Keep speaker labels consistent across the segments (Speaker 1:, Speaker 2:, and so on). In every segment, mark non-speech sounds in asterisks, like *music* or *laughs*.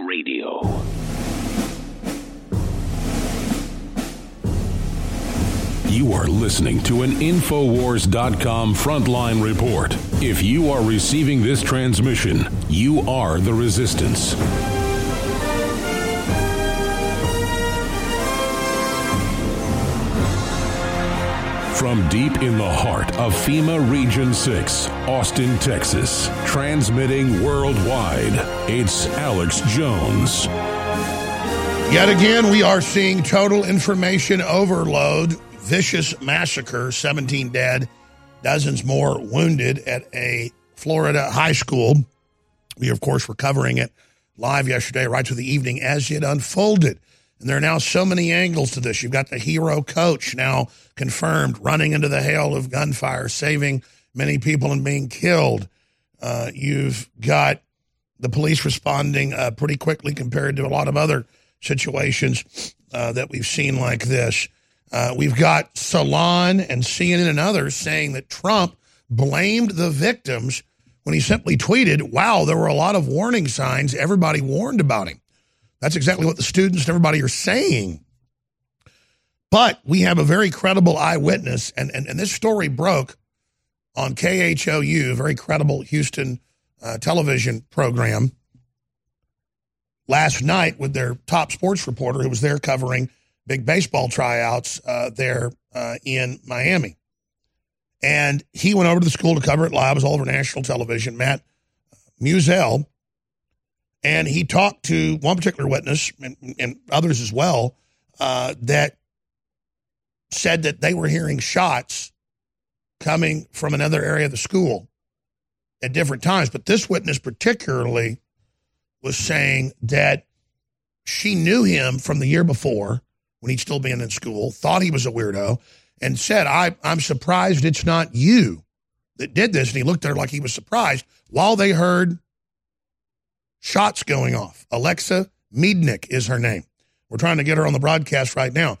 Speaker 1: Radio.
Speaker 2: You are listening to an Infowars.com frontline report. If you are receiving this transmission, you are the resistance. From deep in the heart of FEMA Region 6, Austin, Texas, transmitting worldwide, it's Alex Jones.
Speaker 3: Yet again, we are seeing total information overload, vicious massacre, 17 dead, dozens more wounded at a Florida high school. We, of course, were covering it live yesterday, right to the evening as it unfolded. And there are now so many angles to this. You've got the hero coach now confirmed running into the hail of gunfire, saving many people and being killed. Uh, you've got the police responding uh, pretty quickly compared to a lot of other situations uh, that we've seen like this. Uh, we've got Salon and CNN and others saying that Trump blamed the victims when he simply tweeted, Wow, there were a lot of warning signs. Everybody warned about him. That's exactly what the students and everybody are saying. But we have a very credible eyewitness, and, and, and this story broke on KHOU, a very credible Houston uh, television program, last night with their top sports reporter who was there covering big baseball tryouts uh, there uh, in Miami. And he went over to the school to cover it live. It was all over national television. Matt Musil and he talked to one particular witness and, and others as well uh, that said that they were hearing shots coming from another area of the school at different times. But this witness, particularly, was saying that she knew him from the year before when he'd still been in school, thought he was a weirdo, and said, I, I'm surprised it's not you that did this. And he looked at her like he was surprised while they heard shots going off. Alexa Miednik is her name. We're trying to get her on the broadcast right now.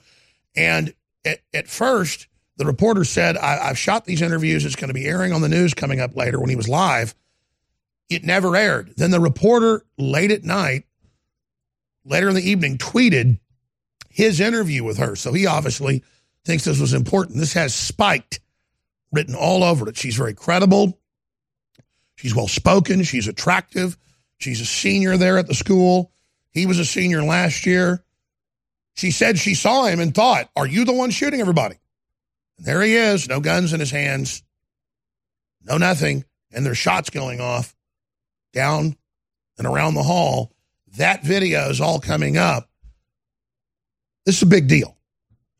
Speaker 3: And at, at first, the reporter said, I, have shot these interviews. It's going to be airing on the news coming up later when he was live. It never aired. Then the reporter, late at night, later in the evening, tweeted his interview with her. So he obviously thinks this was important. This has spiked written all over it. She's very credible. She's well spoken. She's attractive. She's a senior there at the school. He was a senior last year. She said she saw him and thought, Are you the one shooting everybody? And there he is, no guns in his hands, no nothing. And there's shots going off down and around the hall. That video is all coming up. This is a big deal.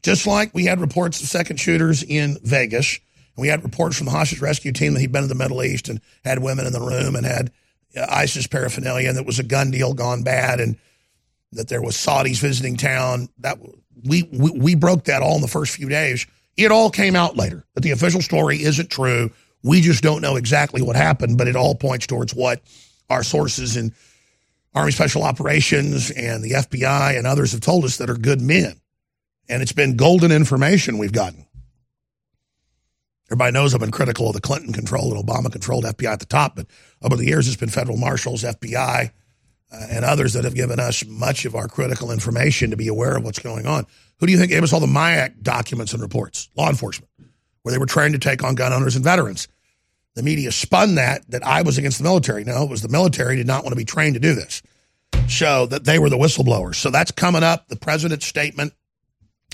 Speaker 3: Just like we had reports of second shooters in Vegas, and we had reports from the hostage rescue team that he'd been to the Middle East and had women in the room and had ISIS paraphernalia and that was a gun deal gone bad and that there was Saudis visiting town. That we, we we broke that all in the first few days. It all came out later that the official story isn't true. We just don't know exactly what happened, but it all points towards what our sources in Army Special Operations and the FBI and others have told us that are good men. And it's been golden information we've gotten. Everybody knows I've been critical of the Clinton controlled and Obama controlled FBI at the top, but over the years it's been federal marshals, FBI, uh, and others that have given us much of our critical information to be aware of what's going on. Who do you think gave us all the MIAC documents and reports? Law enforcement, where they were trying to take on gun owners and veterans. The media spun that that I was against the military. No, it was the military did not want to be trained to do this. So that they were the whistleblowers. So that's coming up, the president's statement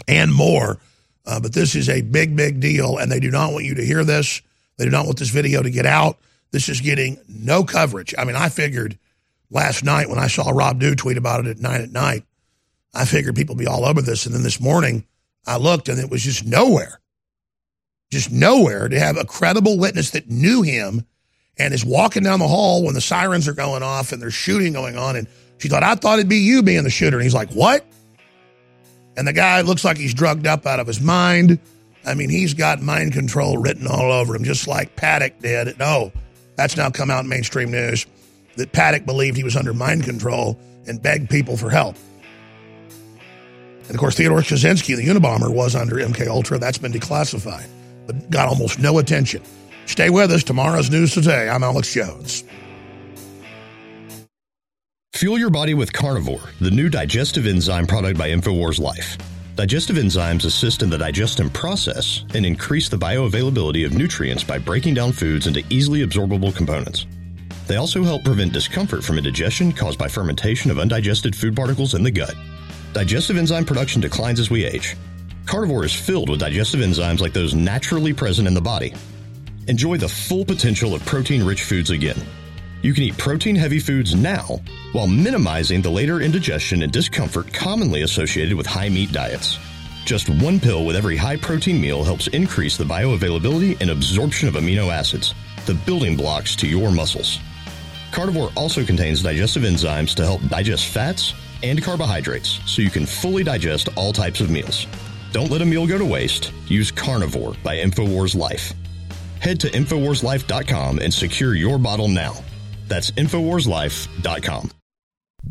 Speaker 3: and more uh, but this is a big, big deal, and they do not want you to hear this. They do not want this video to get out. This is getting no coverage. I mean, I figured last night when I saw Rob Dew tweet about it at nine at night, I figured people would be all over this. And then this morning, I looked and it was just nowhere, just nowhere to have a credible witness that knew him and is walking down the hall when the sirens are going off and there's shooting going on. And she thought, I thought it'd be you being the shooter. And he's like, What? And the guy looks like he's drugged up out of his mind. I mean, he's got mind control written all over him, just like Paddock did. No, that's now come out in mainstream news that Paddock believed he was under mind control and begged people for help. And of course, Theodore Kaczynski, the Unabomber, was under MK Ultra. That's been declassified, but got almost no attention. Stay with us. Tomorrow's news today. I'm Alex Jones.
Speaker 1: Fuel your body with Carnivore, the new digestive enzyme product by InfoWars Life. Digestive enzymes assist in the digestion process and increase the bioavailability of nutrients by breaking down foods into easily absorbable components. They also help prevent discomfort from indigestion caused by fermentation of undigested food particles in the gut. Digestive enzyme production declines as we age. Carnivore is filled with digestive enzymes like those naturally present in the body. Enjoy the full potential of protein rich foods again. You can eat protein heavy foods now while minimizing the later indigestion and discomfort commonly associated with high meat diets. Just one pill with every high protein meal helps increase the bioavailability and absorption of amino acids, the building blocks to your muscles. Carnivore also contains digestive enzymes to help digest fats and carbohydrates so you can fully digest all types of meals. Don't let a meal go to waste. Use Carnivore by InfoWars Life. Head to InfoWarsLife.com and secure your bottle now. That's InfoWarsLife.com.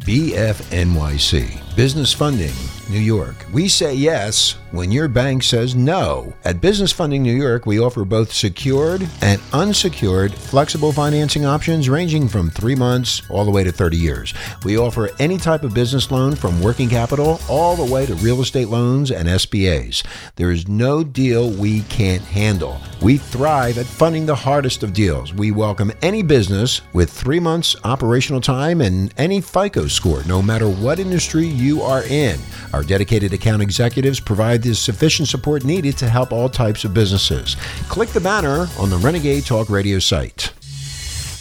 Speaker 4: BFNYC, Business Funding, New York. We say yes when your bank says no. At Business Funding New York, we offer both secured and unsecured flexible financing options ranging from three months all the way to 30 years. We offer any type of business loan from working capital all the way to real estate loans and SBAs. There is no deal we can't handle. We thrive at funding the hardest of deals. We welcome any business with three months operational time and any FICO score, no matter what industry you are in. Our dedicated account executives provide the sufficient support needed to help all types of businesses. Click the banner on the Renegade Talk Radio site.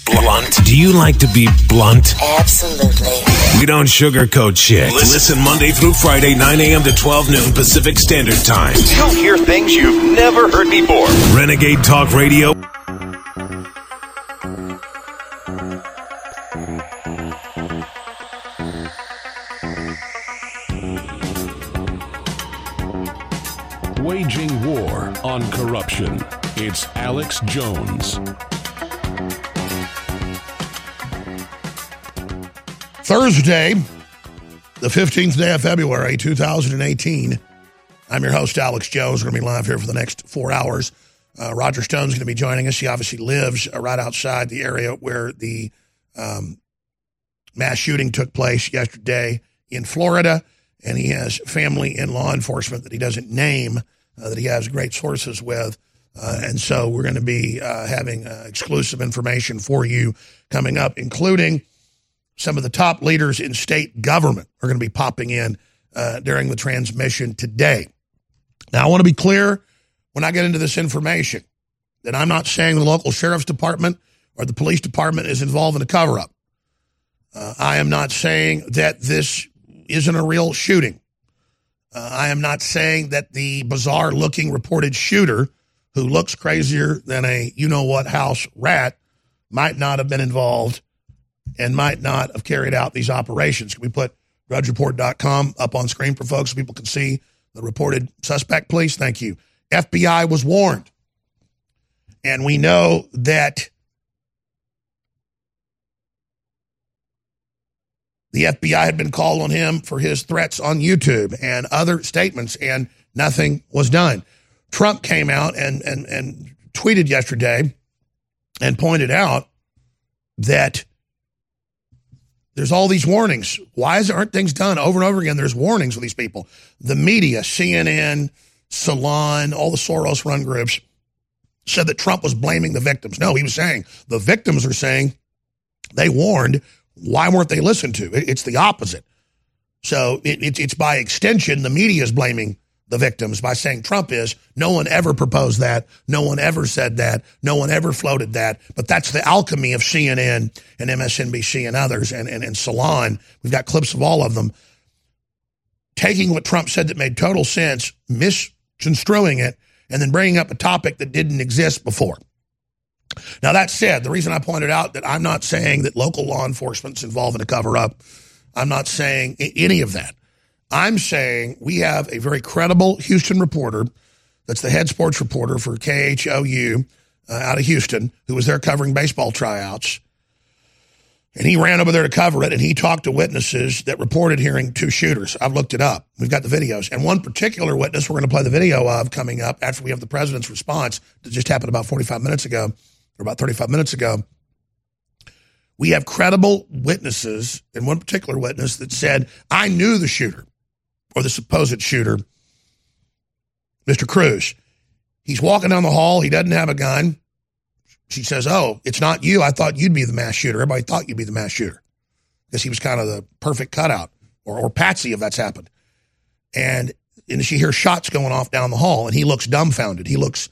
Speaker 5: Blunt. Do you like to be blunt?
Speaker 6: Absolutely.
Speaker 5: We don't sugarcoat shit. Listen Monday through Friday, 9 a.m. to 12 noon Pacific Standard Time.
Speaker 7: You'll hear things you've never heard before.
Speaker 5: Renegade Talk Radio.
Speaker 2: Waging war on corruption. It's Alex Jones.
Speaker 3: Thursday, the 15th day of February, 2018. I'm your host, Alex Jones. We're going to be live here for the next four hours. Uh, Roger Stone's going to be joining us. He obviously lives uh, right outside the area where the um, mass shooting took place yesterday in Florida, and he has family in law enforcement that he doesn't name, that he has great sources with. Uh, and so we're going to be uh, having uh, exclusive information for you coming up, including some of the top leaders in state government are going to be popping in uh, during the transmission today. Now, I want to be clear when I get into this information that I'm not saying the local sheriff's department or the police department is involved in a cover up. Uh, I am not saying that this isn't a real shooting. Uh, I am not saying that the bizarre looking reported shooter who looks crazier than a you know what house rat might not have been involved and might not have carried out these operations. Can we put drudgereport.com up on screen for folks so people can see the reported suspect, please? Thank you. FBI was warned. And we know that the FBI had been called on him for his threats on YouTube and other statements, and nothing was done. Trump came out and, and, and tweeted yesterday and pointed out that there's all these warnings. Why is, aren't things done over and over again? There's warnings with these people. The media, CNN, Salon, all the Soros run groups said that Trump was blaming the victims. No, he was saying the victims are saying they warned. Why weren't they listened to? It's the opposite. So it, it, it's by extension, the media is blaming the victims by saying Trump is. No one ever proposed that. No one ever said that. No one ever floated that. But that's the alchemy of CNN and MSNBC and others and, and, and Salon. We've got clips of all of them taking what Trump said that made total sense, misconstruing it, and then bringing up a topic that didn't exist before. Now, that said, the reason I pointed out that I'm not saying that local law enforcement's involved in a cover up, I'm not saying any of that. I'm saying we have a very credible Houston reporter that's the head sports reporter for KHOU uh, out of Houston who was there covering baseball tryouts. And he ran over there to cover it and he talked to witnesses that reported hearing two shooters. I've looked it up. We've got the videos. And one particular witness we're going to play the video of coming up after we have the president's response that just happened about 45 minutes ago about 35 minutes ago We have credible witnesses, and one particular witness that said, I knew the shooter or the supposed shooter, Mr. Cruz. He's walking down the hall. He doesn't have a gun. She says, Oh, it's not you. I thought you'd be the mass shooter. Everybody thought you'd be the mass shooter because he was kind of the perfect cutout or, or patsy if that's happened. And, and she hears shots going off down the hall, and he looks dumbfounded. He looks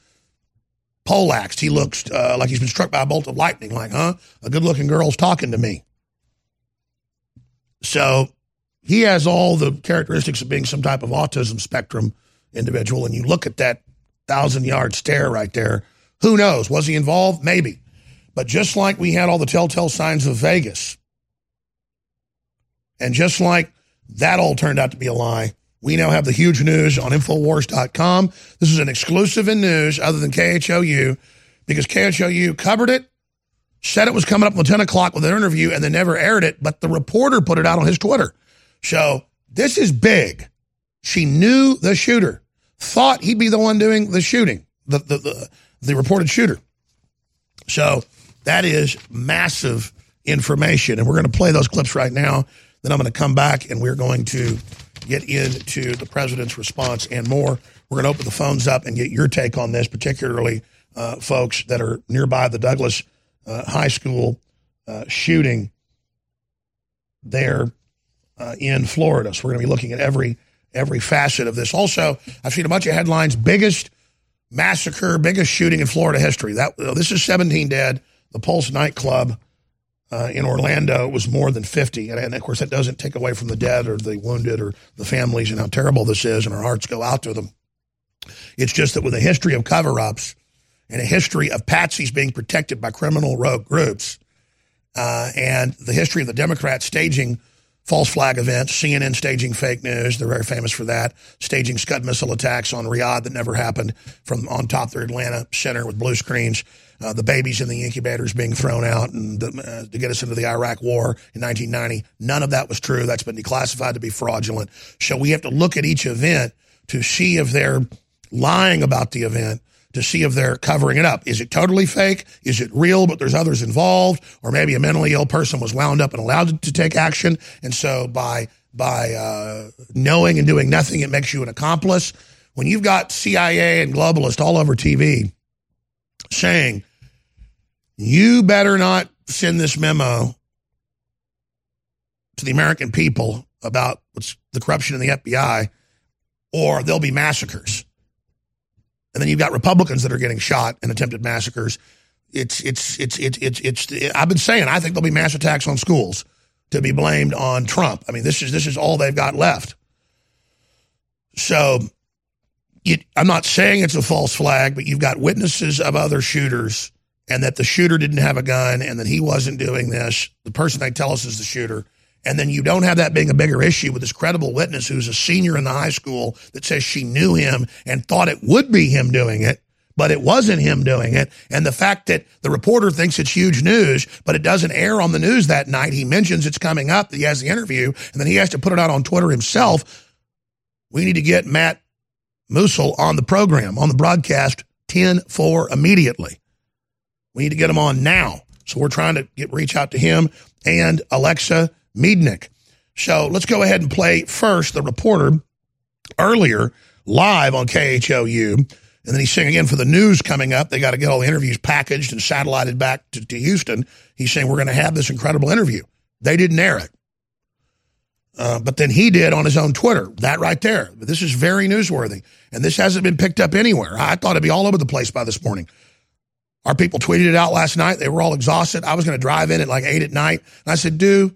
Speaker 3: poleaxed. He looks uh, like he's been struck by a bolt of lightning, like, huh? A good looking girl's talking to me. So he has all the characteristics of being some type of autism spectrum individual. And you look at that thousand yard stare right there. Who knows? Was he involved? Maybe. But just like we had all the telltale signs of Vegas, and just like that all turned out to be a lie, we now have the huge news on Infowars.com. This is an exclusive in news other than KHOU because KHOU covered it, said it was coming up on 10 o'clock with an interview, and they never aired it, but the reporter put it out on his Twitter. So this is big. She knew the shooter, thought he'd be the one doing the shooting, the, the, the, the reported shooter. So that is massive information. And we're going to play those clips right now. Then I'm going to come back and we're going to get into the president's response and more. We're going to open the phones up and get your take on this, particularly uh, folks that are nearby the Douglas uh, High School uh, shooting there uh, in Florida. So we're going to be looking at every every facet of this. Also, I've seen a bunch of headlines: biggest massacre, biggest shooting in Florida history. That this is 17 dead. The Pulse nightclub uh, in Orlando it was more than 50. And, and, of course, that doesn't take away from the dead or the wounded or the families and how terrible this is, and our hearts go out to them. It's just that with a history of cover ups and a history of patsies being protected by criminal rogue groups, uh, and the history of the Democrats staging false flag events, CNN staging fake news. They're very famous for that. Staging Scud missile attacks on Riyadh that never happened from on top their Atlanta center with blue screens uh, the babies in the incubators being thrown out and the, uh, to get us into the Iraq War in 1990. None of that was true. That's been declassified to be fraudulent. So we have to look at each event to see if they're lying about the event, to see if they're covering it up. Is it totally fake? Is it real, but there's others involved? Or maybe a mentally ill person was wound up and allowed to take action. And so by by uh, knowing and doing nothing, it makes you an accomplice. When you've got CIA and globalists all over TV saying, you better not send this memo to the American people about what's the corruption in the FBI, or there'll be massacres. And then you've got Republicans that are getting shot in attempted massacres. It's it's it's it's it's, it's I've been saying I think there'll be mass attacks on schools to be blamed on Trump. I mean, this is this is all they've got left. So it, I'm not saying it's a false flag, but you've got witnesses of other shooters and that the shooter didn't have a gun and that he wasn't doing this. The person they tell us is the shooter. And then you don't have that being a bigger issue with this credible witness who's a senior in the high school that says she knew him and thought it would be him doing it, but it wasn't him doing it. And the fact that the reporter thinks it's huge news, but it doesn't air on the news that night. He mentions it's coming up, that he has the interview, and then he has to put it out on Twitter himself. We need to get Matt Musil on the program, on the broadcast 10 4 immediately. We need to get him on now. So we're trying to get reach out to him and Alexa Miednik. So let's go ahead and play first the reporter earlier live on KHOU. And then he's saying again for the news coming up, they got to get all the interviews packaged and satellited back to, to Houston. He's saying we're going to have this incredible interview. They didn't air it. Uh, but then he did on his own Twitter. That right there. This is very newsworthy. And this hasn't been picked up anywhere. I thought it'd be all over the place by this morning. Our people tweeted it out last night. They were all exhausted. I was going to drive in at like eight at night. And I said, dude,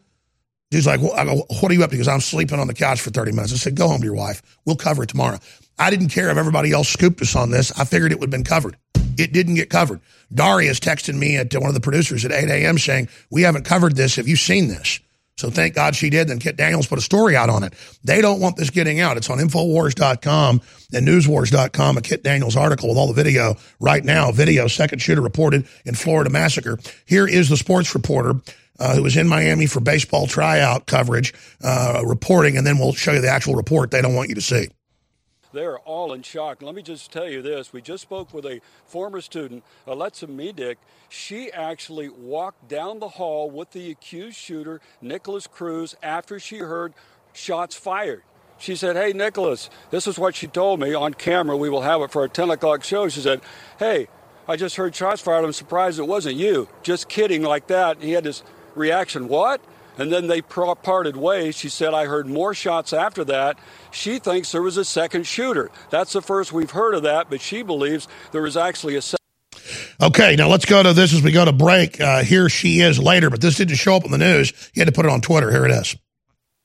Speaker 3: dude's like, well, I go, what are you up to? Because I'm sleeping on the couch for 30 minutes. I said, go home to your wife. We'll cover it tomorrow. I didn't care if everybody else scooped us on this. I figured it would have been covered. It didn't get covered. Darius texted me at one of the producers at 8 a.m. saying, we haven't covered this. Have you seen this? So thank God she did. Then Kit Daniels put a story out on it. They don't want this getting out. It's on Infowars.com and Newswars.com, a Kit Daniels article with all the video right now. Video, second shooter reported in Florida massacre. Here is the sports reporter uh, who was in Miami for baseball tryout coverage, uh, reporting, and then we'll show you the actual report they don't want you to see.
Speaker 6: They're all in shock. Let me just tell you this. We just spoke with a former student, Alexa Miednik. She actually walked down the hall with the accused shooter, Nikolas Cruz, after she heard shots fired. She said, Hey, Nikolas, this is what she told me on camera. We will have it for our 10 o'clock show. She said, Hey, I just heard shots fired. I'm surprised it wasn't you. Just kidding, like that. And he had this reaction, What? And then they parted ways. She said, I heard more shots after that. She thinks there was a second shooter. That's the first we've heard of that, but she believes there was actually a second.
Speaker 3: Okay, now let's go to this as we go to break. Uh, here she is later, but this didn't show up in the news. You had to put it on Twitter. Here it is.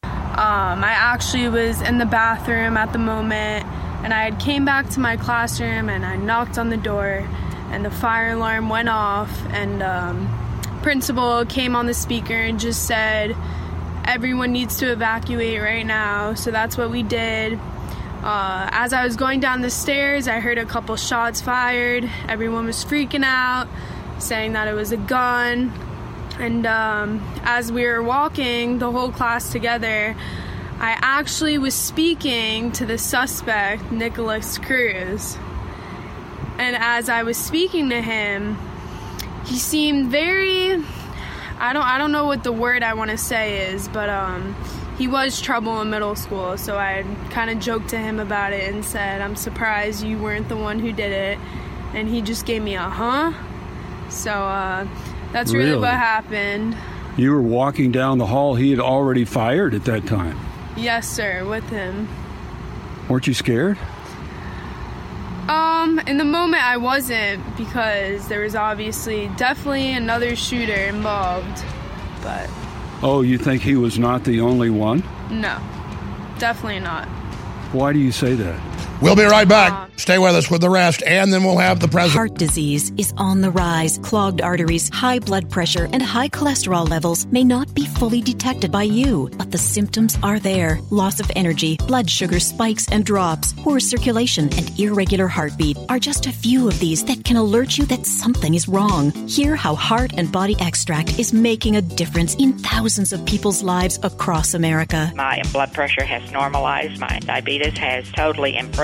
Speaker 8: Um, I actually was in the bathroom at the moment, and I had came back to my classroom and I knocked on the door, and the fire alarm went off, and um, principal came on the speaker and just said, "Everyone needs to evacuate right now." So that's what we did. Uh, as I was going down the stairs, I heard a couple shots fired. Everyone was freaking out, saying that it was a gun. And um, as we were walking, the whole class together, I actually was speaking to the suspect, Nikolas Cruz. And as I was speaking to him, he seemed very I don't I don't know what the word I want to say is, but um he was trouble in middle school, so I kind of joked to him about it and said, "I'm surprised you weren't the one who did it." And he just gave me a huh. So uh that's really,
Speaker 6: Really?
Speaker 8: what happened.
Speaker 6: You were walking down the hall. He had already fired at that time.
Speaker 8: Yes, sir, with him.
Speaker 6: Weren't you scared?
Speaker 8: Um, in the moment I wasn't because there was obviously definitely another shooter involved. But
Speaker 6: Oh, you think he was not the only one?
Speaker 8: no. Definitely not.
Speaker 6: Why do you say that?
Speaker 3: We'll be right back. Uh-huh. Stay with us with the rest, and then we'll have the president.
Speaker 9: Heart disease is on the rise. Clogged arteries, high blood pressure, and high cholesterol levels may not be fully detected by you, but the symptoms are there. Loss of energy, blood sugar spikes and drops, poor circulation, and irregular heartbeat are just a few of these that can alert you that something is wrong. Hear how Heart and Body Extract is making a difference in thousands of people's lives across America.
Speaker 10: My blood pressure has normalized. My diabetes has totally improved.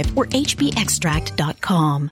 Speaker 9: or hbextract.com.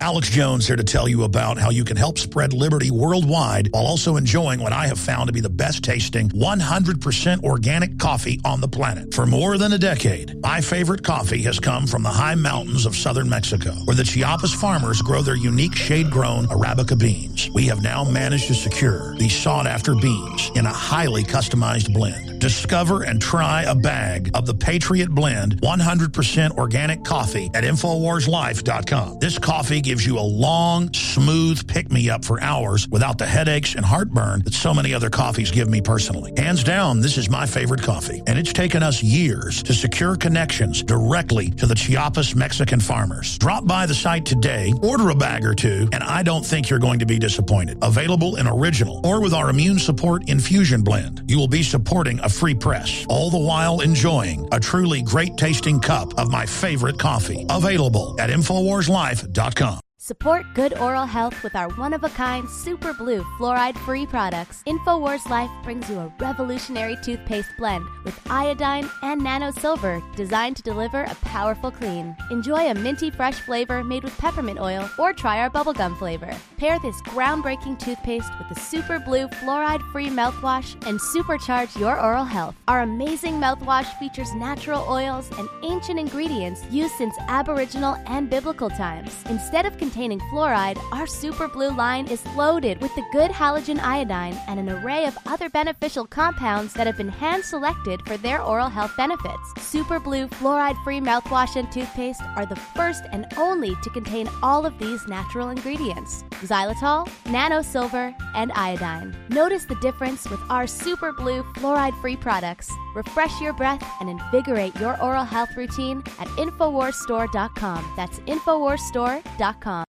Speaker 3: Alex Jones here to tell you about how you can help spread liberty worldwide while also enjoying what I have found to be the best tasting 100% organic coffee on the planet. For more than a decade, my favorite coffee has come from the high mountains of southern Mexico, where the Chiapas farmers grow their unique shade-grown Arabica beans. We have now managed to secure these sought-after beans in a highly customized blend. Discover and try a bag of the Patriot Blend 100% organic coffee at InfoWarsLife.com. This coffee gives you a long, smooth pick me up for hours without the headaches and heartburn that so many other coffees give me personally. Hands down, this is my favorite coffee, and it's taken us years to secure connections directly to the Chiapas Mexican farmers. Drop by the site today, order a bag or two, and I don't think you're going to be disappointed. Available in original or with our immune support infusion blend. You will be supporting a free press, all the while enjoying a truly great tasting cup of my favorite coffee. Available at InfoWarsLife.com.
Speaker 11: Support good oral health with our one of a kind Super Blue fluoride free products. InfoWars Life brings you a revolutionary toothpaste blend with iodine and nano silver designed to deliver a powerful clean. Enjoy a minty fresh flavor made with peppermint oil or try our bubblegum flavor. Pair this groundbreaking toothpaste with the Super Blue fluoride free mouthwash and supercharge your oral health. Our amazing mouthwash features natural oils and ancient ingredients used since Aboriginal and biblical times. Instead of containing fluoride, our Super Blue line is loaded with the good halogen iodine and an array of other beneficial compounds that have been hand selected for their oral health benefits. Super Blue fluoride free mouthwash and toothpaste are the first and only to contain all of these natural ingredients xylitol, nano silver, and iodine. Notice the difference with our Super Blue fluoride free products. Refresh your breath and invigorate your oral health routine at InfoWarsStore.com. That's InfoWarsStore.com.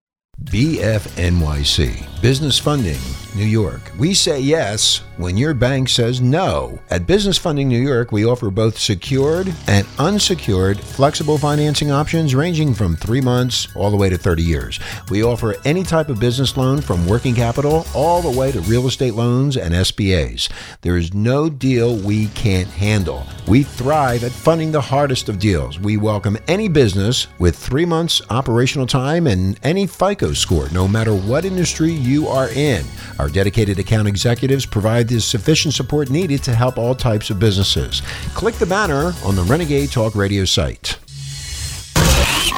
Speaker 4: BFNYC, Business Funding, New York. We say yes when your bank says no. At Business Funding New York, we offer both secured and unsecured flexible financing options ranging from three months all the way to 30 years. We offer any type of business loan from working capital all the way to real estate loans and SBAs. There is no deal we can't handle. We thrive at funding the hardest of deals. We welcome any business with three months operational time and any FICO score, no matter what industry you are in. Our dedicated account executives provide the sufficient support needed to help all types of businesses. Click the banner on the Renegade Talk Radio site.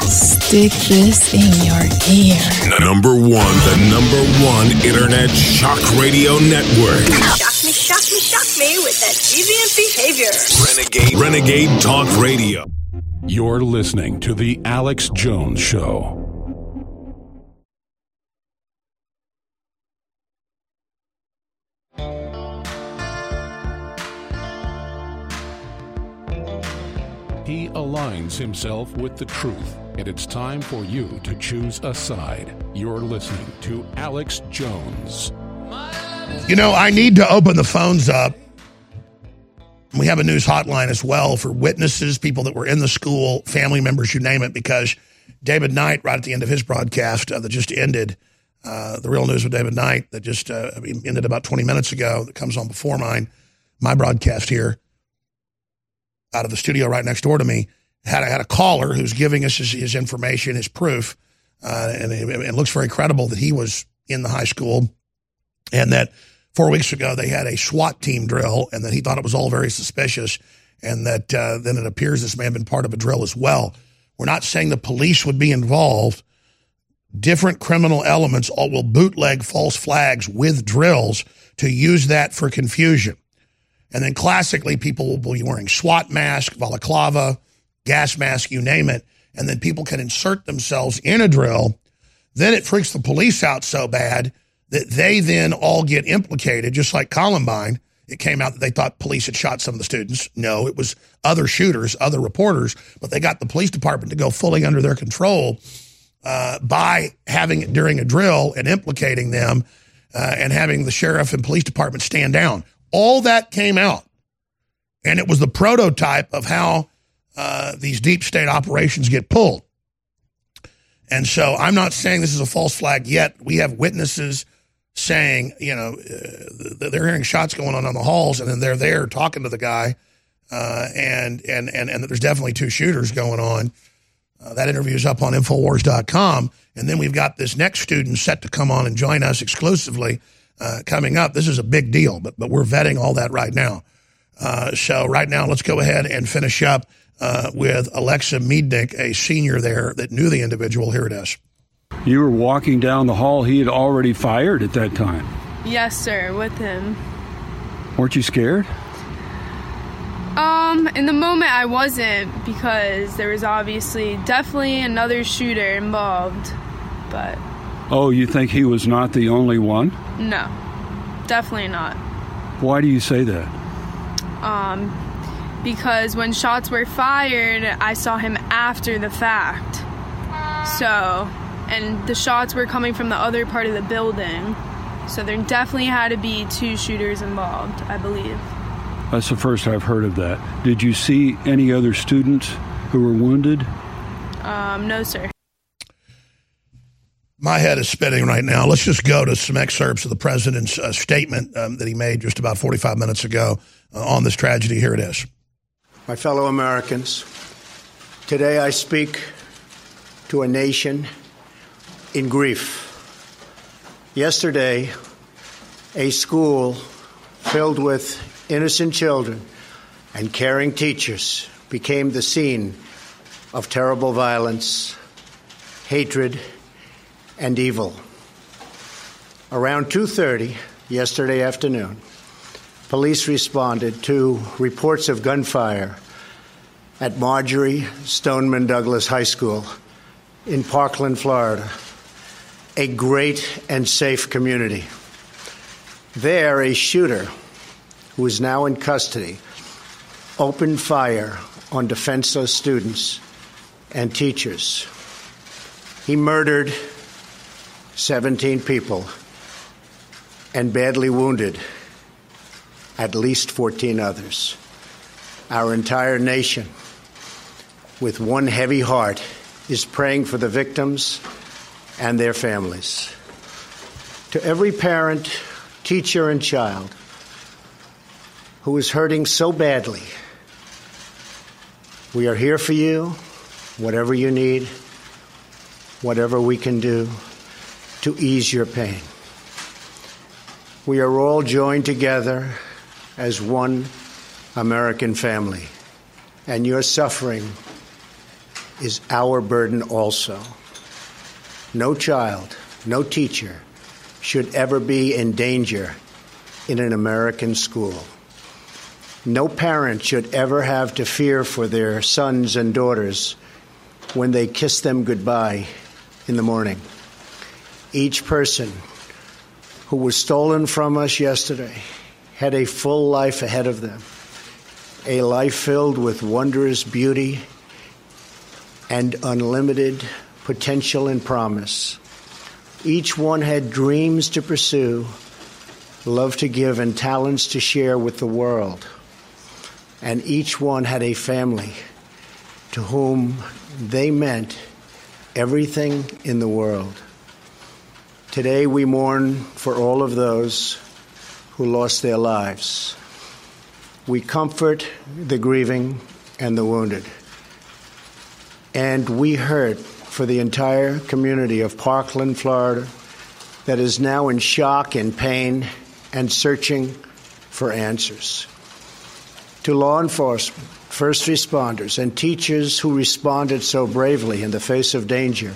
Speaker 12: Stick this in your ear.
Speaker 5: Number one, the number one internet shock radio network.
Speaker 13: Shock me, shock me, shock me with that deviant behavior.
Speaker 5: Renegade, Renegade Talk Radio.
Speaker 2: You're listening to The Alex Jones Show. He aligns himself with the truth, and it's time for you to choose a side. You're listening to Alex Jones.
Speaker 3: You know, I need to open the phones up. We have a news hotline as well for witnesses, people that were in the school, family members, you name it, because David Knight, right at the end of his broadcast uh, that just ended, uh, the real news with David Knight that just uh, ended about 20 minutes ago, that comes on before mine, my broadcast here out of the studio right next door to me, had a, had a caller who's giving us his, his information, his proof, uh, and it, it looks very credible that he was in the high school and that four weeks ago they had a SWAT team drill and that he thought it was all very suspicious and that uh, then it appears this may have been part of a drill as well. We're not saying the police would be involved. Different criminal elements all will bootleg false flags with drills to use that for confusion. And then classically, people will be wearing SWAT mask, balaclava, gas mask, you name it. And then people can insert themselves in a drill. Then it freaks the police out so bad that they then all get implicated, just like Columbine. It came out that they thought police had shot some of the students. No, it was other shooters, other reporters, but they got the police department to go fully under their control uh, by having it during a drill and implicating them uh, and having the sheriff and police department stand down. All that came out. And it was the prototype of how uh, these deep state operations get pulled. And so I'm not saying this is a false flag yet. We have witnesses saying, you know, uh, they're hearing shots going on on the halls, and then they're there talking to the guy, uh, and and and and there's definitely two shooters going on. Uh, that interview is up on Infowars.com, and then we've got this next student set to come on and join us exclusively uh, coming up. This is a big deal, but but we're vetting all that right now. Uh, so right now, let's go ahead and finish up uh, with Alexa Miednik, a senior there that knew the individual. Here it is.
Speaker 6: You were walking down the hall. He had already fired at that time.
Speaker 8: Yes, sir, with him.
Speaker 6: Weren't you scared?
Speaker 8: Um, in the moment I wasn't because there was obviously definitely another shooter involved. but
Speaker 6: Oh, you think he was not the only one?
Speaker 8: no, definitely not.
Speaker 6: Why do you say that?
Speaker 8: Um, because when shots were fired, I saw him after the fact. So, and the shots were coming from the other part of the building. So there definitely had to be two shooters involved, I believe.
Speaker 6: That's the first I've heard of that. Did you see any other students who were wounded?
Speaker 8: Um, no, sir.
Speaker 3: My head is spinning right now. Let's just go to some excerpts of the president's uh, statement um, that he made just about 45 minutes ago uh, on this tragedy. Here it is.
Speaker 14: My fellow Americans, today I speak to a nation in grief. Yesterday, a school filled with innocent children and caring teachers became the scene of terrible violence, hatred, and evil. Around 2:30 yesterday afternoon, police responded to reports of gunfire at Marjorie Stoneman Douglas High School in Parkland, Florida, a great and safe community. There, a shooter who is now in custody opened fire on defenseless students and teachers. He murdered 17 people and badly wounded at least 14 others. Our entire nation, with one heavy heart, is praying for the victims and their families. To every parent, teacher, and child who is hurting so badly, we are here for you, whatever you need, whatever we can do to ease your pain. We are all joined together as one American family, and your suffering is our burden also. No child, no teacher should ever be in danger in an American school. No parent should ever have to fear for their sons and daughters when they kiss them goodbye in the morning. Each person who was stolen from us yesterday had a full life ahead of them, a life filled with wondrous beauty and unlimited potential and promise. Each one had dreams to pursue, love to give, and talents to share with the world. And each one had a family to whom they meant everything in the world. Today we mourn for all of those who lost their lives. We comfort the grieving and the wounded. And we hurt for the entire community of Parkland, Florida, that is now in shock and pain and searching for answers. To law enforcement, first responders, and teachers who responded so bravely in the face of danger,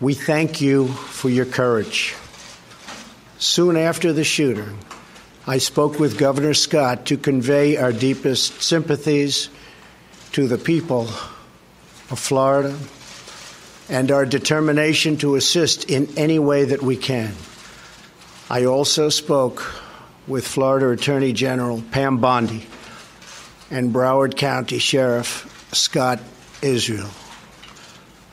Speaker 14: we thank you for your courage. Soon after the shooting, I spoke with Governor Scott to convey our deepest sympathies to the people of Florida and our determination to assist in any way that we can. I also spoke with Florida Attorney General Pam Bondi and Broward County Sheriff Scott Israel.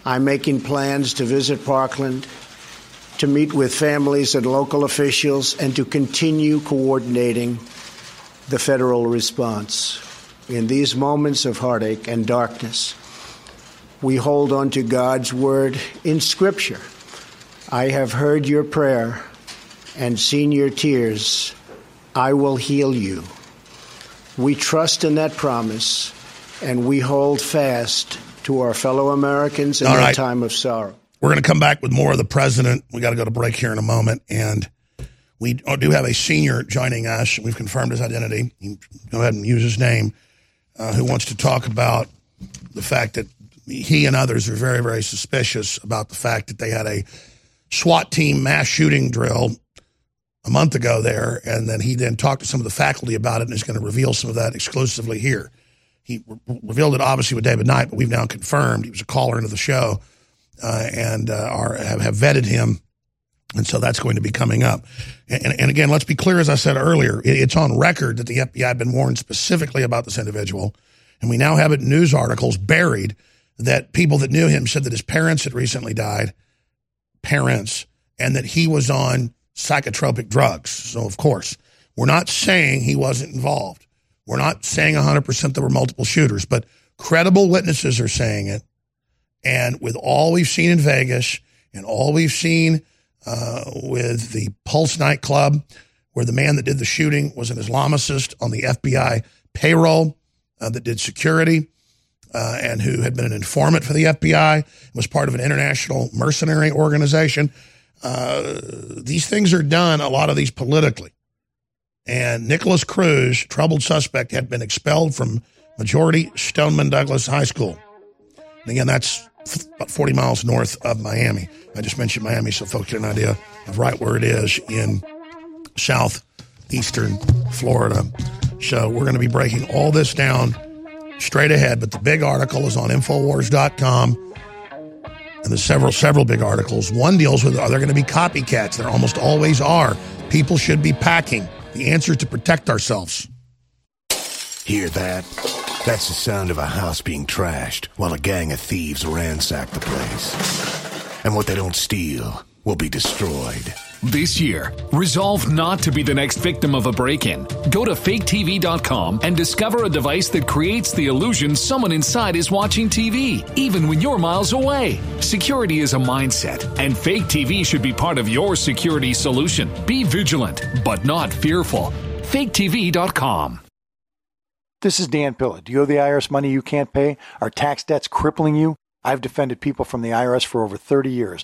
Speaker 14: I'm making plans to visit Parkland, to meet with families and local officials, and to continue coordinating the federal response. In these moments of heartache and darkness, we hold on to God's word in Scripture. I have heard your prayer and seen your tears. I will heal you. We trust in that promise and we hold fast to our fellow Americans in
Speaker 3: All right.
Speaker 14: time of sorrow.
Speaker 3: We're going to come back with more of the president. We got to go to break here in a moment. And we do have a senior joining us. We've confirmed his identity. Go ahead and use his name, uh, who wants to talk about the fact that he and others are very, very suspicious about the fact that they had a SWAT team mass shooting drill a month ago there. And then he then talked to some of the faculty about it and is going to reveal some of that exclusively here. He re- revealed it obviously with David Knight, but we've now confirmed he was a caller into the show uh, and uh, are have, have vetted him. And so that's going to be coming up. And, and, and again, let's be clear, as I said earlier, it, it's on record that the FBI had been warned specifically about this individual. And we now have it in news articles buried that people that knew him said that his parents had recently died, parents, and that he was on psychotropic drugs. So, of course, we're not saying he wasn't involved. We're not saying 100% there were multiple shooters, but credible witnesses are saying it. And with all we've seen in Vegas and all we've seen uh, with the Pulse nightclub, where the man that did the shooting was an Islamicist on the FBI payroll uh, that did security uh, and who had been an informant for the FBI, was part of an international mercenary organization. Uh, these things are done, a lot of these politically. And Nikolas Cruz, troubled suspect, had been expelled from Marjory Stoneman Douglas High School. And again, that's about 40 miles north of Miami. I just mentioned Miami so folks get an idea of right where it is in southeastern Florida. So we're going to be breaking all this down straight ahead, but the big article is on Infowars.com. And there's several, several big articles. One deals with are there going to be copycats? There almost always are. People should be packing. The answer is to protect ourselves.
Speaker 5: Hear that? That's the sound of a house being trashed while a gang of thieves ransack the place. And what they don't steal will be destroyed.
Speaker 15: This year, resolve not to be the next victim of a break in. Go to faketv.com and discover a device that creates the illusion someone inside is watching TV, even when you're miles away. Security is a mindset, and fake TV should be part of your security solution. Be vigilant, but not fearful. faketv.com.
Speaker 16: This is Dan Pilla. Do you owe the IRS money you can't pay? Are tax debts crippling you? I've defended people from the IRS for over 30 years.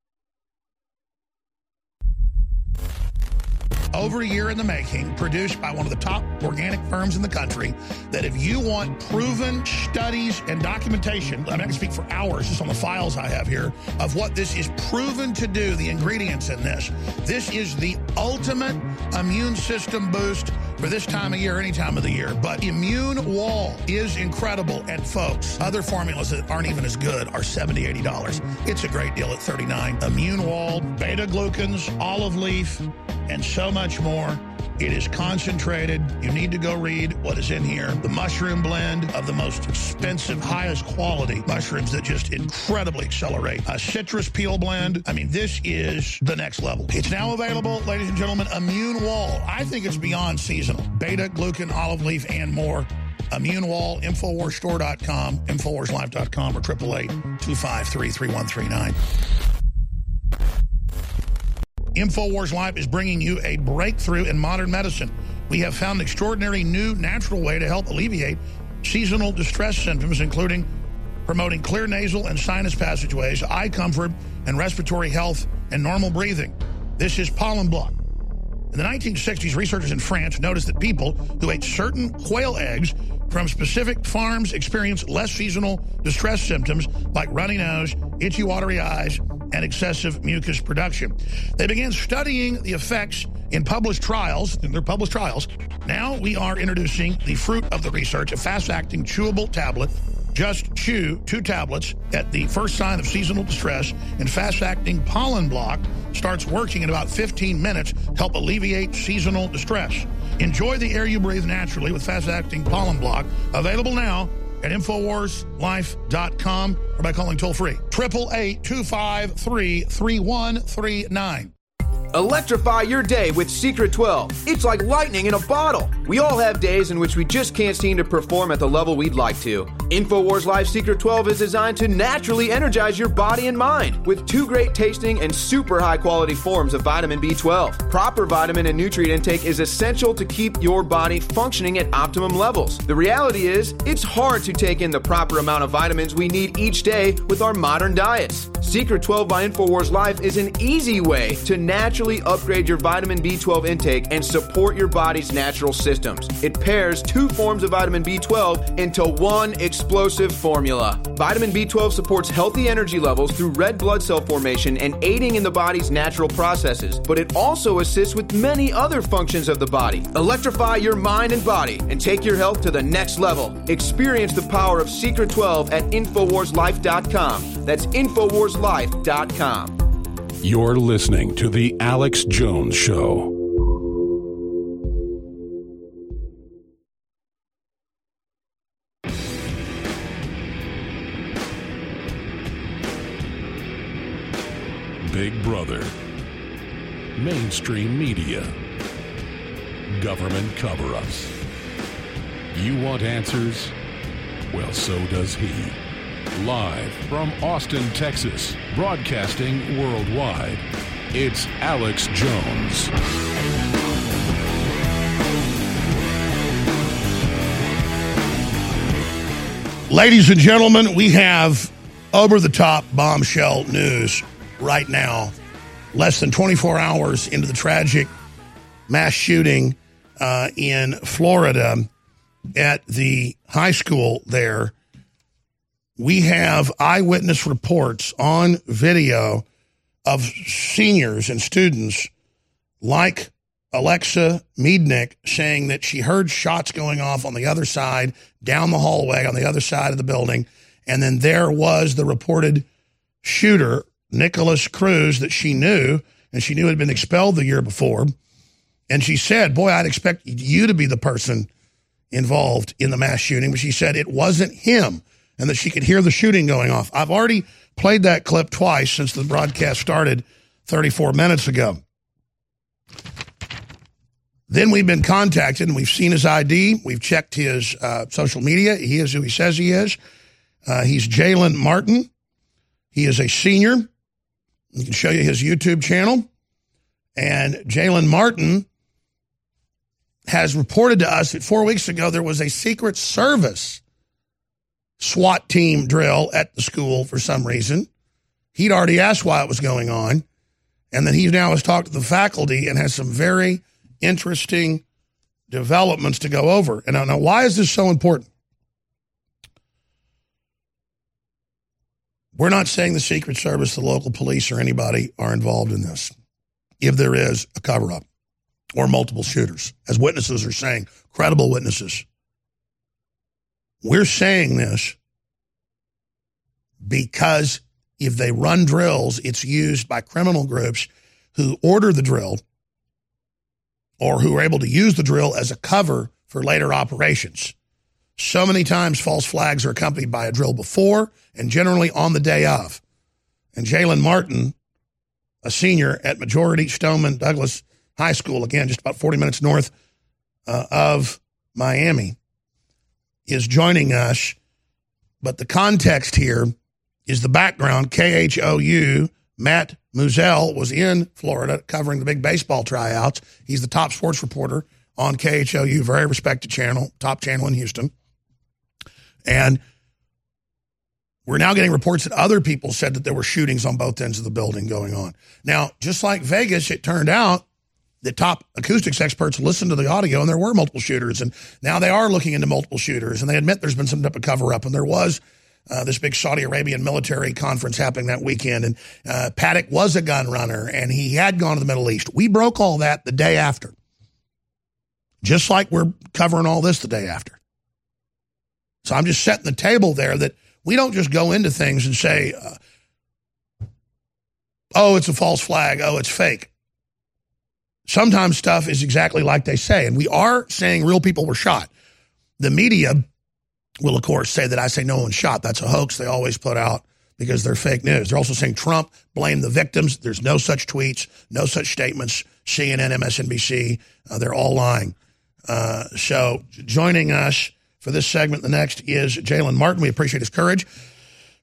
Speaker 3: over a year in the making, produced by one of the top organic firms in the country. That if you want proven studies and documentation, I mean, I can speak for hours just on the files I have here of what this is proven to do, the ingredients in this. This is the ultimate immune system boost for this time of year, any time of the year. But Immune Wall is incredible. And folks, other formulas that aren't even as good are $70, $80. It's a great deal at 39. Immune Wall, beta glucans, olive leaf, and so much more. It is concentrated. You need to go read what is in here. The mushroom blend of the most expensive, highest quality mushrooms that just incredibly accelerate. A citrus peel blend. I mean, this is the next level. It's now available, ladies and gentlemen. Immune Wall. I think it's beyond seasonal. Beta, glucan, olive leaf, and more. Immune Wall, InfoWarsStore.com, InfoWarsLife.com, or 888 253 3139. InfoWars Life is bringing you a breakthrough in modern medicine. We have found an extraordinary new natural way to help alleviate seasonal distress symptoms, including promoting clear nasal and sinus passageways, eye comfort, and respiratory health and normal breathing. This is pollen block. In the 1960s, researchers in France noticed that people who ate certain quail eggs from specific farms experience less seasonal distress symptoms like runny nose, itchy, watery eyes, and excessive mucus production. They began studying the effects in published trials, in their published trials. Now we are introducing the fruit of the research, a fast-acting chewable tablet just chew two tablets at the first sign of seasonal distress, and fast acting pollen block starts working in about 15 minutes to help alleviate seasonal distress. Enjoy the air you breathe naturally with fast acting pollen block. Available now at InfoWarsLife.com or by calling toll free 888 253 3139.
Speaker 17: Electrify your day with Secret 12. It's like lightning in a bottle. We all have days in which we just can't seem to perform at the level we'd like to. InfoWars Life Secret 12 is designed to naturally energize your body and mind with two great tasting and super high quality forms of vitamin B12. Proper vitamin and nutrient intake is essential to keep your body functioning at optimum levels. The reality is, it's hard to take in the proper amount of vitamins we need each day with our modern diets. Secret 12 by InfoWars Life is an easy way to naturally upgrade your vitamin B12 intake and support your body's natural systems. It pairs two forms of vitamin B12 into one explosive formula. Vitamin B12 supports healthy energy levels through red blood cell formation and aiding in the body's natural processes, but it also assists with many other functions of the body. Electrify your mind and body and take your health to the next level. Experience the power of Secret 12 at InfoWarsLife.com. That's InfoWarsLife.com.
Speaker 2: You're listening to The Alex Jones Show. Big Brother, mainstream media, government cover ups. You want answers? Well, so does he. Live from Austin, Texas, broadcasting worldwide, it's Alex Jones.
Speaker 3: Ladies and gentlemen, we have over the top bombshell news right now. Less than 24 hours into the tragic mass shooting uh, in Florida at the high school there, we have eyewitness reports on video of seniors and students like Alexa Miednik saying that she heard shots going off on the other side, down the hallway on the other side of the building. And then there was the reported shooter, Nikolas Cruz, that she knew, and she knew had been expelled the year before. And she said, Boy, I'd expect you to be the person involved in the mass shooting. But she said it wasn't him and that she could hear the shooting going off. I've already played that clip twice since the broadcast started 34 minutes ago. Then we've been contacted and we've seen his ID. We've checked his uh, social media. He is who he says he is. Uh, he's Jalen Martin. He is a senior. We can show you his YouTube channel. And Jalen Martin has reported to us that four weeks ago there was a Secret Service SWAT team drill at the school for some reason. He'd already asked why it was going on. And then he now has talked to the faculty and has some very interesting developments to go over. And I know why is this so important? We're not saying the Secret Service, the local police, or anybody are involved in this. If there is a cover up or multiple shooters, as witnesses are saying, credible witnesses. We're saying this because if they run drills, it's used by criminal groups who order the drill or who are able to use the drill as a cover for later operations. So many times false flags are accompanied by a drill before and generally on the day of. And Jalen Martin, a senior at Marjory Stoneman Douglas High School, again, just about 40 minutes north uh, of Miami, is joining us. But the context here is the background. KHOU, Matt Musil was in Florida covering the big baseball tryouts. He's the top sports reporter on KHOU, very respected channel, top channel in Houston. And we're now getting reports that other people said that there were shootings on both ends of the building going on. Now, just like Vegas, it turned out the top acoustics experts listened to the audio and there were multiple shooters. And now they are looking into multiple shooters and they admit there's been some type of cover up. And there was uh, this big Saudi Arabian military conference happening that weekend. And uh, Paddock was a gun runner and he had gone to the Middle East. We broke all that the day after, just like we're covering all this the day after. So I'm just setting the table there that we don't just go into things and say, uh, oh, it's a false flag. Oh, it's fake sometimes stuff is exactly like they say. And we are saying real people were shot. The media will, of course, say that I say no one shot. That's a hoax they always put out because they're fake news. They're also saying Trump blamed the victims. There's no such tweets, no such statements. CNN, MSNBC, uh, they're all lying. Uh, so joining us for this segment. The next is Jalen Martin. We appreciate his courage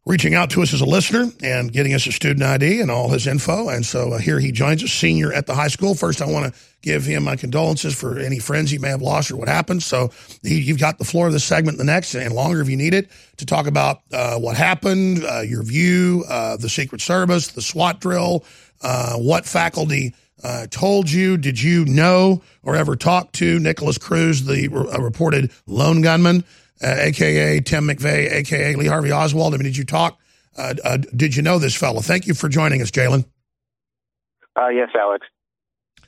Speaker 3: reaching out to us as a listener and getting us a student ID and all his info. And so uh, here he joins us, senior at the high school. First, I want to give him my condolences for any friends he may have lost or what happened. So he, you've got the floor of this segment, the next, and longer if you need it, to talk about uh, what happened, uh, your view, uh, the Secret Service, the SWAT drill, uh, what faculty uh, told you. Did you know or ever talk to Nikolas Cruz, the re- reported lone gunman? Uh, aka Tim McVeigh, aka Lee Harvey Oswald. I mean, did you talk? Uh, uh, did you know this fellow? Thank you for joining us, Jalen.
Speaker 18: Uh, yes, Alex.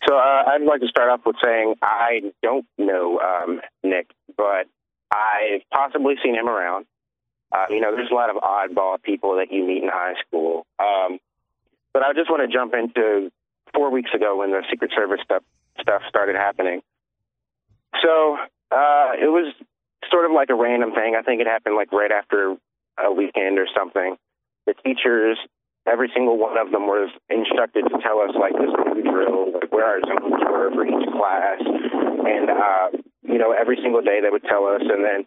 Speaker 18: So uh, I'd like to start off with saying I don't know um, Nick, but I've possibly seen him around. Uh, you know, there's a lot of oddball people that you meet in high school. Um, but I just want to jump into four weeks ago when the Secret Service stuff stuff started happening. So uh, it was sort of like a random thing. I think it happened like right after a weekend or something. The teachers, every single one of them was instructed to tell us like this new drill, like where our zones were for each class, and uh, you know every single day they would tell us. And then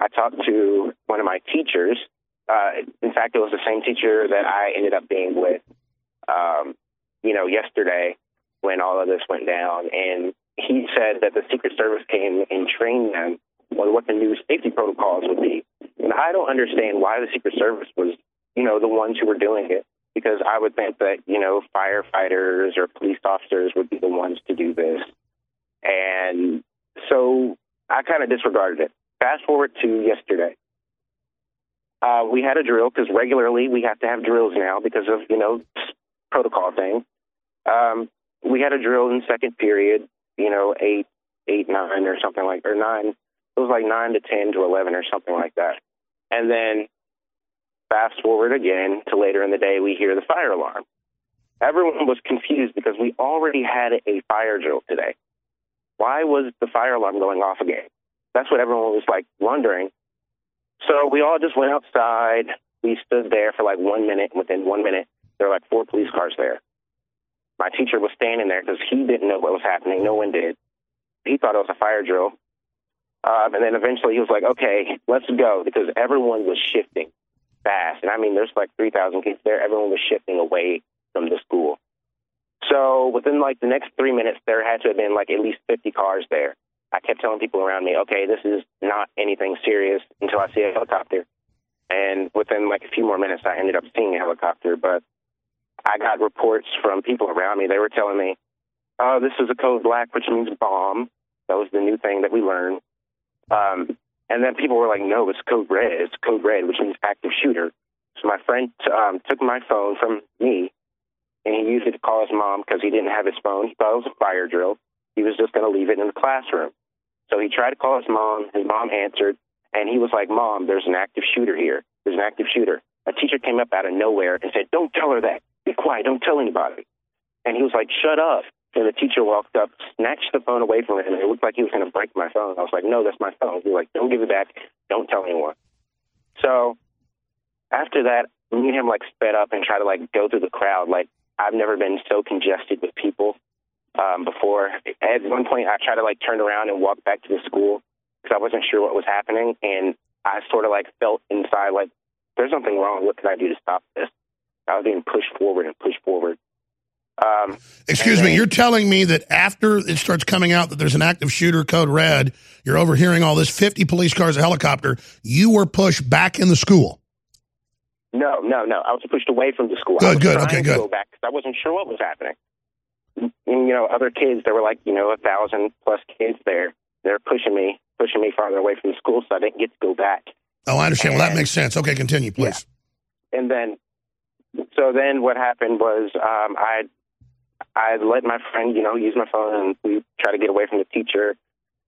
Speaker 18: I talked to one of my teachers. Uh, in fact, it was the same teacher that I ended up being with, um, you know, yesterday when all of this went down, and he said that the Secret Service came and trained them on what the new safety protocols would be. And I don't understand why the Secret Service was, you know, the ones who were doing it. Because I would think that, you know, firefighters or police officers would be the ones to do this. And so I kind of disregarded it. Fast forward to yesterday. Uh, we had a drill because regularly we have to have drills now because of, you know, protocol thing. Um, we had a drill in second period, you know, eight, eight, nine or something like, or nine, it was like nine to ten to eleven or something like that. And then fast forward again to later in the day, we hear the fire alarm. Everyone was confused because we already had a fire drill today. Why was the fire alarm going off again? That's what everyone was like wondering. So we all just went outside. We stood there for like one minute. Within one minute, there were like four police cars there. My teacher was standing there because he didn't know what was happening. No one did. He thought it was a fire drill. Um, and then eventually he was like, okay, let's go because everyone was shifting fast. And I mean, there's like 3,000 kids there. Everyone was shifting away from the school. So within like the next three minutes, there had to have been like at least 50 cars there. I kept telling people around me, okay, this is not anything serious until I see a helicopter. And within like a few more minutes, I ended up seeing a helicopter. But I got reports from people around me. They were telling me, oh, this is a code black, which means bomb. That was the new thing that we learned. Um, and then people were like, no, it's code red. It's code red, which means active shooter. So my friend um, took my phone from me and he used it to call his mom because he didn't have his phone. He thought it was a fire drill. He was just going to leave it in the classroom. So he tried to call his mom. His mom answered, and he was like, Mom, there's an active shooter here. There's an active shooter. A teacher came up out of nowhere and said, Don't tell her that. Be quiet. Don't tell anybody. And he was like, Shut up. And the teacher walked up, snatched the phone away from him, and it looked like he was going to break my phone. I was like, no, that's my phone. He was like, don't give it back. Don't tell anyone. So after that, me and him like sped up and tried to like go through the crowd. Like I've never been so congested with people um, before. At one point, I tried to like turn around and walk back to the school because I wasn't sure what was happening, and I sort of like felt inside like there's something wrong. What can I do to stop this? I was being pushed forward and pushed forward. Um,
Speaker 3: Excuse me, you're telling me that after it starts coming out that there's an active shooter code red, you're overhearing all this 50 police cars, a helicopter, you were pushed back in the school.
Speaker 18: No, no, no. I was pushed away from the school.
Speaker 3: Good, good, okay,
Speaker 18: to
Speaker 3: good.
Speaker 18: Go back because I wasn't sure what was happening. And, you know, other kids, there were like you know a thousand plus kids there. They're pushing me, pushing me farther away from the school, so I didn't get to go back.
Speaker 3: Oh, I understand. well, that makes sense. Okay, continue, please.
Speaker 18: And then, so then what happened was um, I I let my friend, you know, use my phone, and we try to get away from the teacher.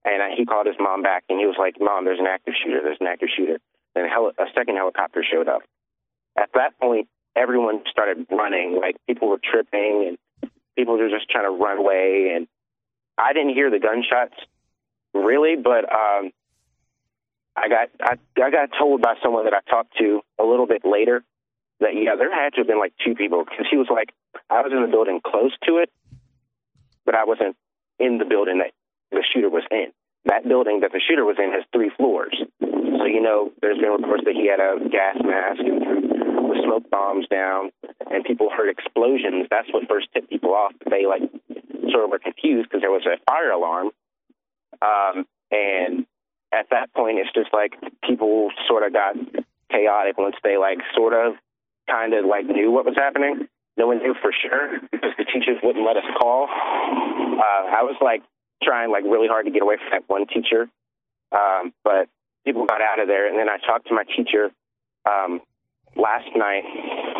Speaker 18: And he called his mom back, and he was like, "Mom, there's an active shooter. There's an active shooter." Then a, heli- a second helicopter showed up. At that point, everyone started running. Like people were tripping, and people were just trying to run away. And I didn't hear the gunshots really, but um, I got I, I got told by someone that I talked to a little bit later that yeah, there had to have been like two people because he was like, I was in the building close to it, but I wasn't in the building that the shooter was in. that building that the shooter was in has three floors. So, you know, there's been reports that he had a gas mask and threw the smoke bombs down, and people heard explosions. That's what first tipped people off. They, like, sort of were confused because there was a fire alarm. Um, and at that point, it's just like people sort of got chaotic once they, like, sort of kind of, like, knew what was happening. No one knew for sure because the teachers wouldn't let us call. Uh, I was, like, trying, like, really hard to get away from that one teacher. Um, but people got out of there, and then I talked to my teacher um, last night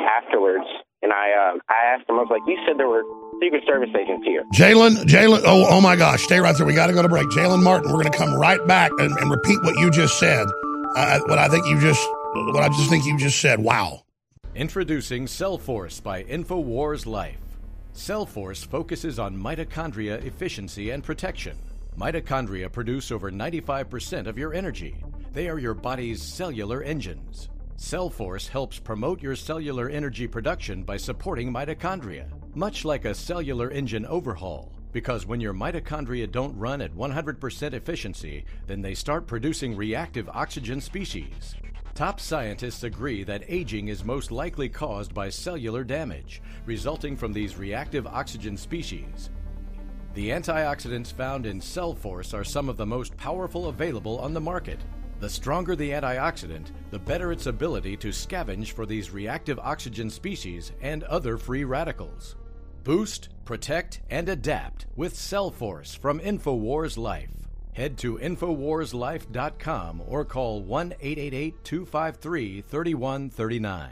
Speaker 18: afterwards, and I uh, I asked him, I was like, "You said there were Secret Service agents here."
Speaker 3: Jalen, Jalen, oh, oh my gosh, stay right there. We got to go to break. Jalen Martin, we're going to come right back and, and repeat what you just said. Uh, what I think you just, what I just think you just said. Wow.
Speaker 19: Introducing Cellforce by InfoWars Life. Cellforce focuses on mitochondria efficiency and protection. Mitochondria produce over 95% of your energy. They are your body's cellular engines. Cellforce helps promote your cellular energy production by supporting mitochondria, much like a cellular engine overhaul. Because when your mitochondria don't run at 100% efficiency, then they start producing reactive oxygen species. Top scientists agree that aging is most likely caused by cellular damage, resulting from these reactive oxygen species. The antioxidants found in Cellforce are some of the most powerful available on the market. The stronger the antioxidant, the better its ability to scavenge for these reactive oxygen species and other free radicals. Boost, protect, and adapt with Cellforce from InfoWars Life. Head to InfoWarsLife.com or call 1 888 253 3139.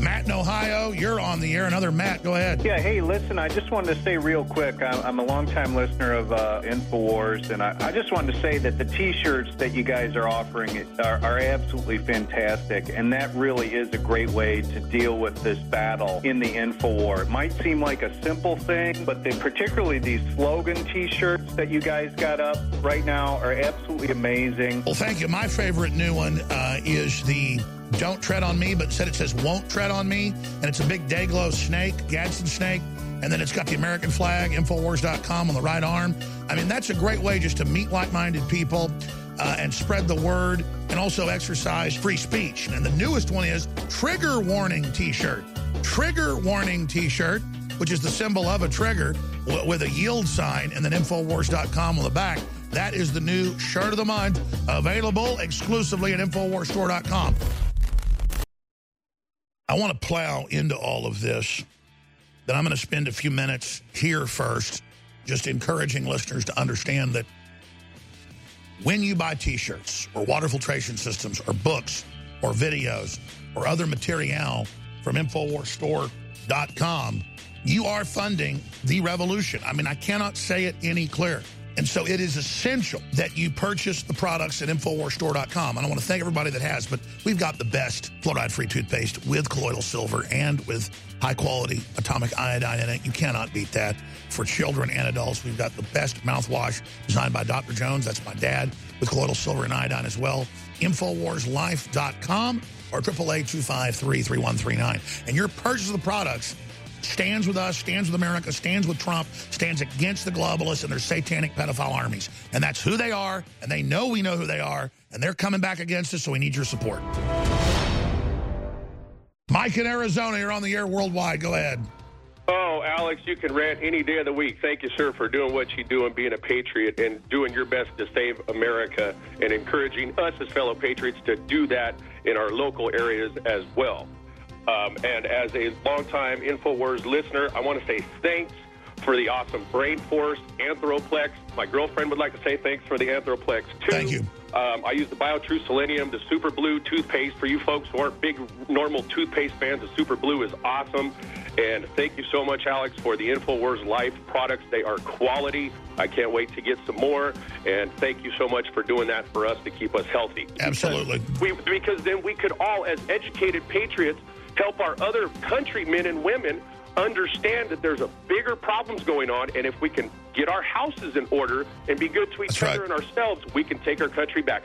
Speaker 3: Matt in Ohio, you're on the air. Another Matt, go ahead.
Speaker 20: Yeah, hey, listen, I just wanted to say real quick, I'm, I'm a longtime listener of uh, InfoWars, and I, I, just wanted to say that the T-shirts that you guys are offering are, are, absolutely fantastic, and that really is a great way to deal with this battle in the InfoWar. It might seem like a simple thing, but they, particularly these slogan T-shirts that you guys got up right now are absolutely amazing.
Speaker 3: Well, thank you. My favorite new one uh, is the don't tread on me, but instead it says won't tread on me. And it's a big Dayglow snake, Gadsden snake. And then it's got the American flag, Infowars.com on the right arm. I mean, that's a great way just to meet like-minded people uh, and spread the word and also exercise free speech. And the newest one is Trigger Warning T-shirt. Trigger Warning T-shirt, which is the symbol of a trigger with a yield sign and then Infowars.com on the back. That is the new shirt of the month, available exclusively at InfoWarsStore.com. I want to plow into all of this. but I'm going to spend a few minutes here first, just encouraging listeners to understand that when you buy T-shirts or water filtration systems or books or videos or other material from InfoWarsStore.com, you are funding the revolution. I mean, I cannot say it any clearer. And so it is essential that you purchase the products at InfoWarsStore.com. And I want to thank everybody that has, but we've got the best fluoride-free toothpaste with colloidal silver and with high-quality atomic iodine in it. You cannot beat that. For children and adults, we've got the best mouthwash designed by Dr. Jones. That's my dad with colloidal silver and iodine as well. InfoWarsLife.com or 888-253-3139. And your purchase of the products stands with us, stands with America, stands with Trump, stands against the globalists and their satanic pedophile armies. And that's who they are, and they know we know who they are, and they're coming back against us, so we need your support. Mike in Arizona, you're on the air worldwide. Go ahead.
Speaker 21: Oh, Alex, you can rant any day of the week. Thank you, sir, for doing what you do and being a patriot and doing your best to save America and encouraging us as fellow patriots to do that in our local areas as well. Um, and as a longtime InfoWars listener, I want to say thanks for the awesome Brain Force, Anthroplex. My girlfriend would like to say thanks for the Anthroplex, too.
Speaker 3: Thank you.
Speaker 21: Um, I use the BioTrue Selenium, the Super Blue toothpaste. For you folks who aren't big normal toothpaste fans, the Super Blue is awesome. And thank you so much, Alex, for the InfoWars Life products. They are quality. I can't wait to get some more. And thank you so much for doing that for us to keep us healthy.
Speaker 3: Absolutely.
Speaker 21: We, because then we could all, as educated patriots, help our other countrymen and women understand that there's a bigger problems going on, and if we can get our houses in order and be good to each
Speaker 3: That's
Speaker 21: other
Speaker 3: right.
Speaker 21: and ourselves, we can take our country back.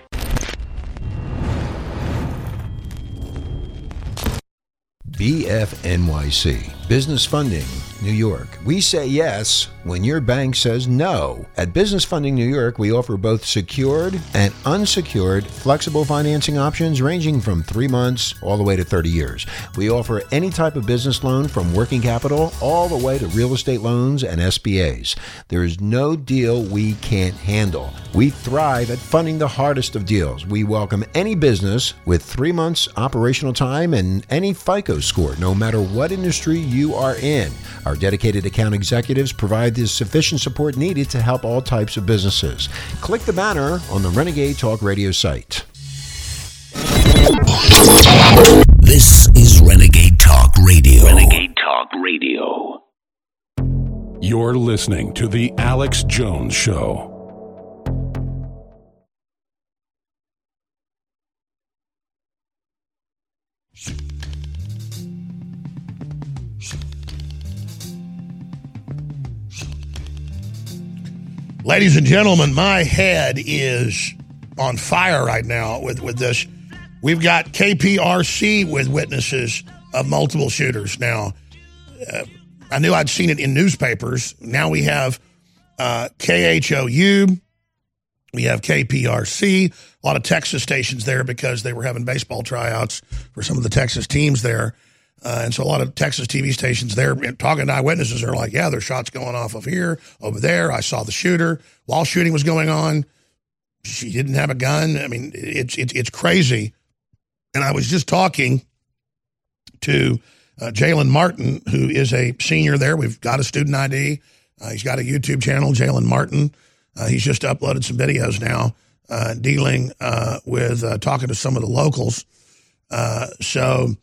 Speaker 4: BFNYC, business funding New York. We say yes when your bank says no. At Business Funding New York, we offer both secured and unsecured flexible financing options ranging from three months all the way to 30 years. We offer any type of business loan from working capital all the way to real estate loans and SBAs. There is no deal we can't handle. We thrive at funding the hardest of deals. We welcome any business with three months operational time and any FICO score, no matter what industry you are in. Our dedicated account executives provide the sufficient support needed to help all types of businesses. Click the banner on the Renegade Talk Radio site.
Speaker 2: This is Renegade Talk Radio. Renegade Talk Radio. You're listening to The Alex Jones Show.
Speaker 3: Ladies and gentlemen, my head is on fire right now with, with this. We've got KPRC with witnesses of multiple shooters. Now, uh, I knew I'd seen it in newspapers. Now we have uh, KHOU, we have KPRC, a lot of Texas stations there because they were having baseball tryouts for some of the Texas teams there. Uh, and so a lot of Texas TV stations there talking to eyewitnesses are like, yeah, there's shots going off of here, over there. I saw the shooter while shooting was going on. She didn't have a gun. I mean, it's it's it's crazy. And I was just talking to uh, Jalen Martin, who is a senior there. We've got a student ID. Uh, he's got a YouTube channel, Jalen Martin. Uh, he's just uploaded some videos now uh, dealing uh, with talking to some of the locals. so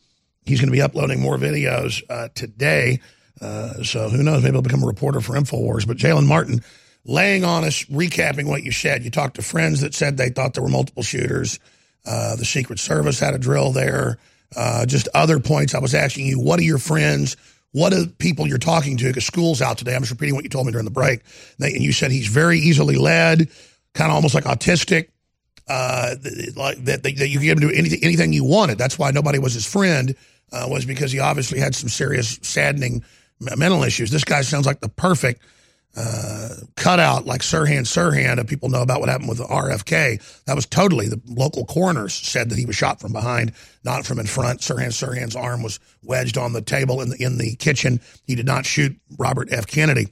Speaker 3: he's going to be uploading more videos today. so who knows? Maybe he'll become a reporter for InfoWars. But Jalen Martin laying on us, recapping what you said. You talked to friends that said they thought there were multiple shooters. Uh, the Secret Service had a drill there. Uh, just other points. I was asking you, what are your friends? What are people you're talking to? Because school's out today. I'm just repeating what you told me during the break. And you said he's very easily led, kind of almost like autistic. Uh, like that, that, you give him to anything, anything you wanted. That's why nobody was his friend. Uh, was because he obviously had some serious, saddening mental issues. This guy sounds like the perfect uh, cutout like Sirhan Sirhan, if people know about what happened with the RFK, that was totally the local coroners said that he was shot from behind, not from in front. Sirhan Sirhan's arm was wedged on the table in the in the kitchen. He did not shoot Robert F. Kennedy.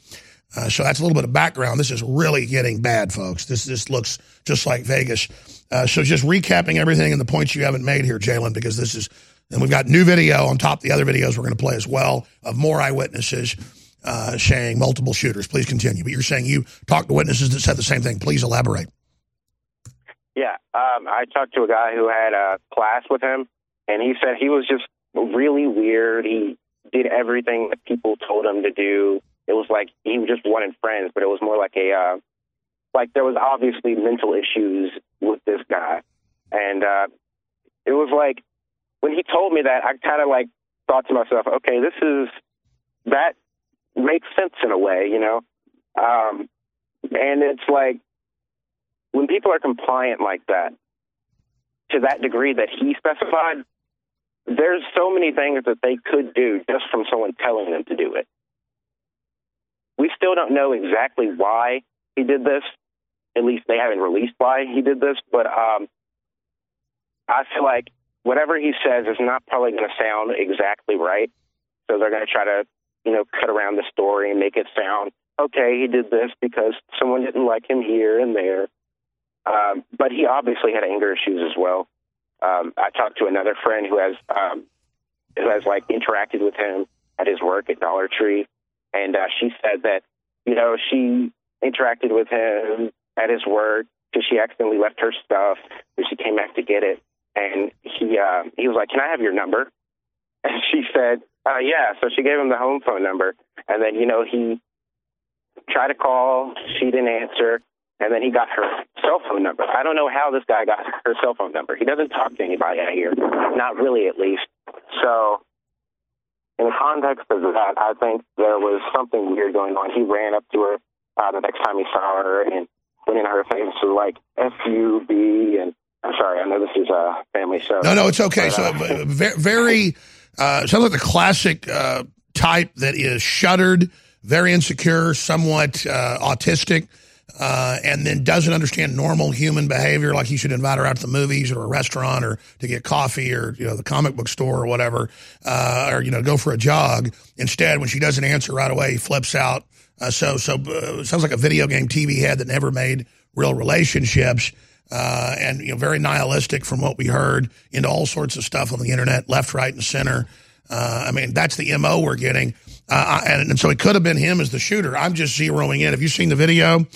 Speaker 3: Uh, so that's a little bit of background. This is really getting bad, folks. This this looks just like Vegas. Uh, so just recapping everything and the points you haven't made here, Jalen, because this is, and we've got new video on top of the other videos we're going to play as well of more eyewitnesses uh, saying multiple shooters. Please continue. But you're saying you talked to witnesses that said the same thing. Please elaborate.
Speaker 18: Yeah, um, I talked to a guy who had a class with him, and he said he was just really weird. He did everything that people told him to do. It was like he just wanted friends, but it was more like a uh, like there was obviously mental issues with this guy, and uh, it was like when he told me that, I kind of like thought to myself, okay, this is that makes sense in a way, you know. Um, and it's like when people are compliant like that, to that degree that he specified, there's so many things that they could do just from someone telling them to do it. We still don't know exactly why he did this. At least they haven't released why he did this, but um, I feel like whatever he says is not probably going to sound exactly right. So they're going to try to you know, cut around the story and make it sound okay. He did this because someone didn't like him here and there. Um, but he obviously had anger issues as well. Um, I talked to another friend who has um, who has like interacted with him at his work at Dollar Tree, and uh, she said that you know she interacted with him at his work because she accidentally left her stuff and she came back to get it, and he uh, he was like, "Can I have your number?" *laughs* And she said, uh, yeah, so she gave him the home phone number, and then you know he tried to call, she didn't answer, and then he got her cell phone number. I don't know how this guy got her cell phone number. He doesn't talk to anybody out here, not really, at least. So, in the context of that, I think there was something weird going on. He ran up to her uh, the next time he saw her and went in her face with like "F U B" and I'm sorry, I know this is a family show.
Speaker 3: No, no, it's okay. But, uh, so very. Uh, sounds like the classic uh, type that is shuttered, very insecure, somewhat uh, autistic, uh, and then doesn't understand normal human behavior, like he should invite her out to the movies or a restaurant or to get coffee or you know the comic book store or whatever, uh, or you know go for a jog. Instead, when she doesn't answer right away, he flips out. Uh, so so uh, sounds like a video game TV head that never made real relationships. Uh, and you know, very nihilistic from what we heard into all sorts of stuff on the internet, left, right, and center. Uh, I mean, that's the mo we're getting, uh, and, and, so it could have been him as the shooter. I'm just zeroing in. Have you seen the video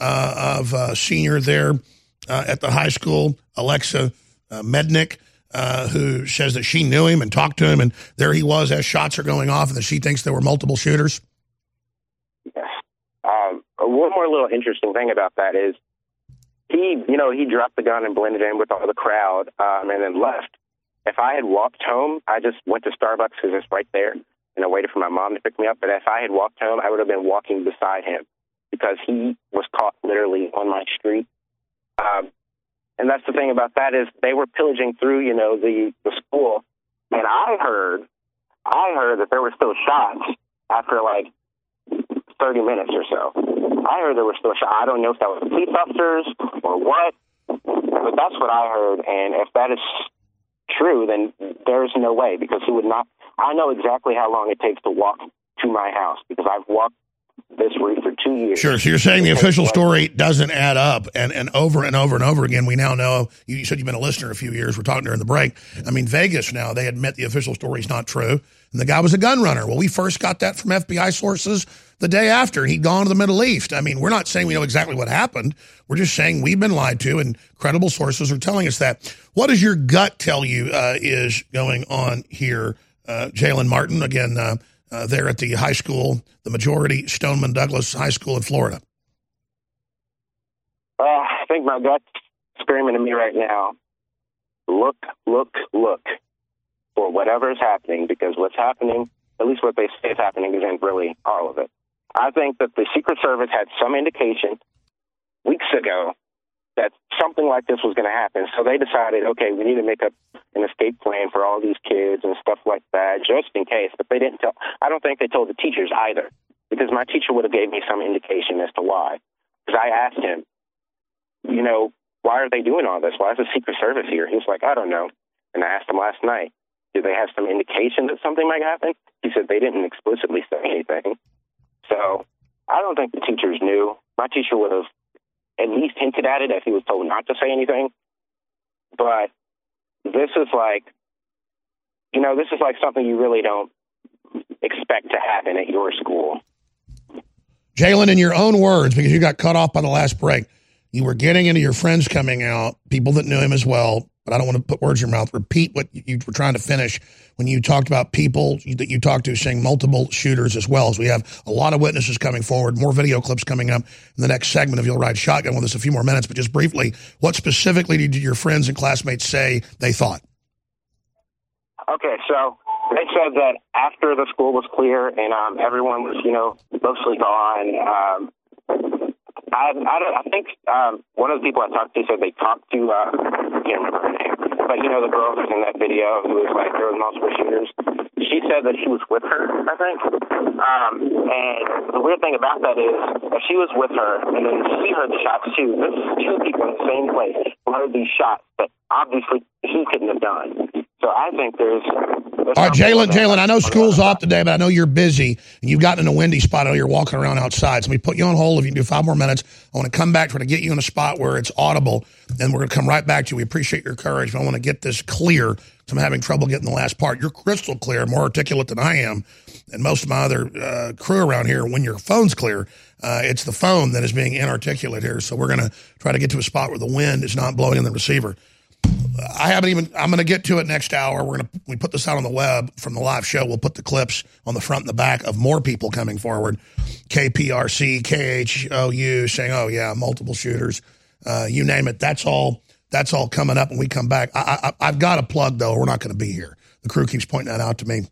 Speaker 3: uh, of uh, senior there uh, at the high school, Alexa Miednik? who says that she knew him and talked to him, and there he was as shots are going off, and that she thinks there were multiple shooters.
Speaker 18: Um, one more little interesting thing about that is he, you know, he dropped the gun and blended in with all the crowd, um, and then left. If I had walked home, I just went to Starbucks because it's right there, and I waited for my mom to pick me up. But if I had walked home, I would have been walking beside him because he was caught literally on my street. Um, and that's the thing about that is they were pillaging through, you know, the the school, and I heard, I heard that there were still shots after like 30 minutes or so. I heard there were still. I don't know if that was police officers or what, but that's what I heard. And if that is true, then there's no way because he would not. I know exactly how long it takes to walk to my house because I've walked this route for two years.
Speaker 3: Sure. So you're saying the official story doesn't add up, and and over and over and over again, we now know. You said you've been a listener a few years. We're talking during the break. I mean, Vegas now they admit the official story is not true, and the guy was a gun runner. Well, we first got that from FBI sources the day after he'd gone to the Middle East. I mean, we're not saying we know exactly what happened. We're just saying we've been lied to, and credible sources are telling us that. What does your gut tell you uh, is going on here, uh, Jalen Martin? Again, uh, uh, there at the high school, the Marjory Stoneman Douglas High School in Florida.
Speaker 18: Uh, I think my gut's screaming at me right now. Look, look, look for whatever is happening because what's happening, at least what they say is happening, isn't really all of it. I think that the Secret Service had some indication weeks ago that something like this was going to happen. So they decided, okay, we need to make up an escape plan for all these kids and stuff like that, just in case. But they didn't tell. I don't think they told the teachers either, because my teacher would have gave me some indication as to why. Because I asked him, you know, why are they doing all this? Why is the Secret Service here? He was like, I don't know. And I asked him last night, did they have some indication that something might happen? He said they didn't explicitly say anything. So I don't think the teachers knew. My teacher would have at least hinted at it if he was told not to say anything. But this is like, you know, this is like something you really don't expect to happen at your school.
Speaker 3: Jalen, in your own words, because you got cut off by the last break, you were getting into your friends coming out, people that knew him as well, but I don't want to put words in your mouth. Repeat what you were trying to finish when you talked about people that you talked to saying multiple shooters as well. As we have a lot of witnesses coming forward, more video clips coming up in the next segment of You'll Ride Shotgun with us a few more minutes. But just briefly, what specifically did your friends and classmates say they thought?
Speaker 18: Okay, so they said that after the school was clear and um, everyone was, you know, mostly gone, um, I, I, don't, I think um, one of the people I talked to said they talked to, uh, I can't remember her name, but you know the girl who's in that video who was like there was multiple shooters. She said that she was with her, I think. Um, and the weird thing about that is if she was with her and then she heard the shots too, this is two people in the same place who heard these shots that obviously he couldn't have done. So I think there's. there's
Speaker 3: All right, Jalen, Jalen, I know school's off today, but I know you're busy and you've gotten in a windy spot. I know you're walking around outside. So let me put you on hold. If you can do five more minutes, I want to come back, try to get you in a spot where it's audible, and we're going to come right back to you. We appreciate your courage, but I want to get this clear because I'm having trouble getting the last part. You're crystal clear, more articulate than I am, and most of my other uh, crew around here. When your phone's clear, uh, it's the phone that is being inarticulate here. So we're going to try to get to a spot where the wind is not blowing in the receiver. I haven't even. I'm going to get to it next hour. We're going to we put this out on the web from the live show. We'll put the clips on the front and the back of more people coming forward. KPRC, KHOU saying, "Oh yeah, multiple shooters, uh, you name it." That's all. That's all coming up when we come back. I, I've got a plug though. We're not going to be here. The crew keeps pointing that out to me.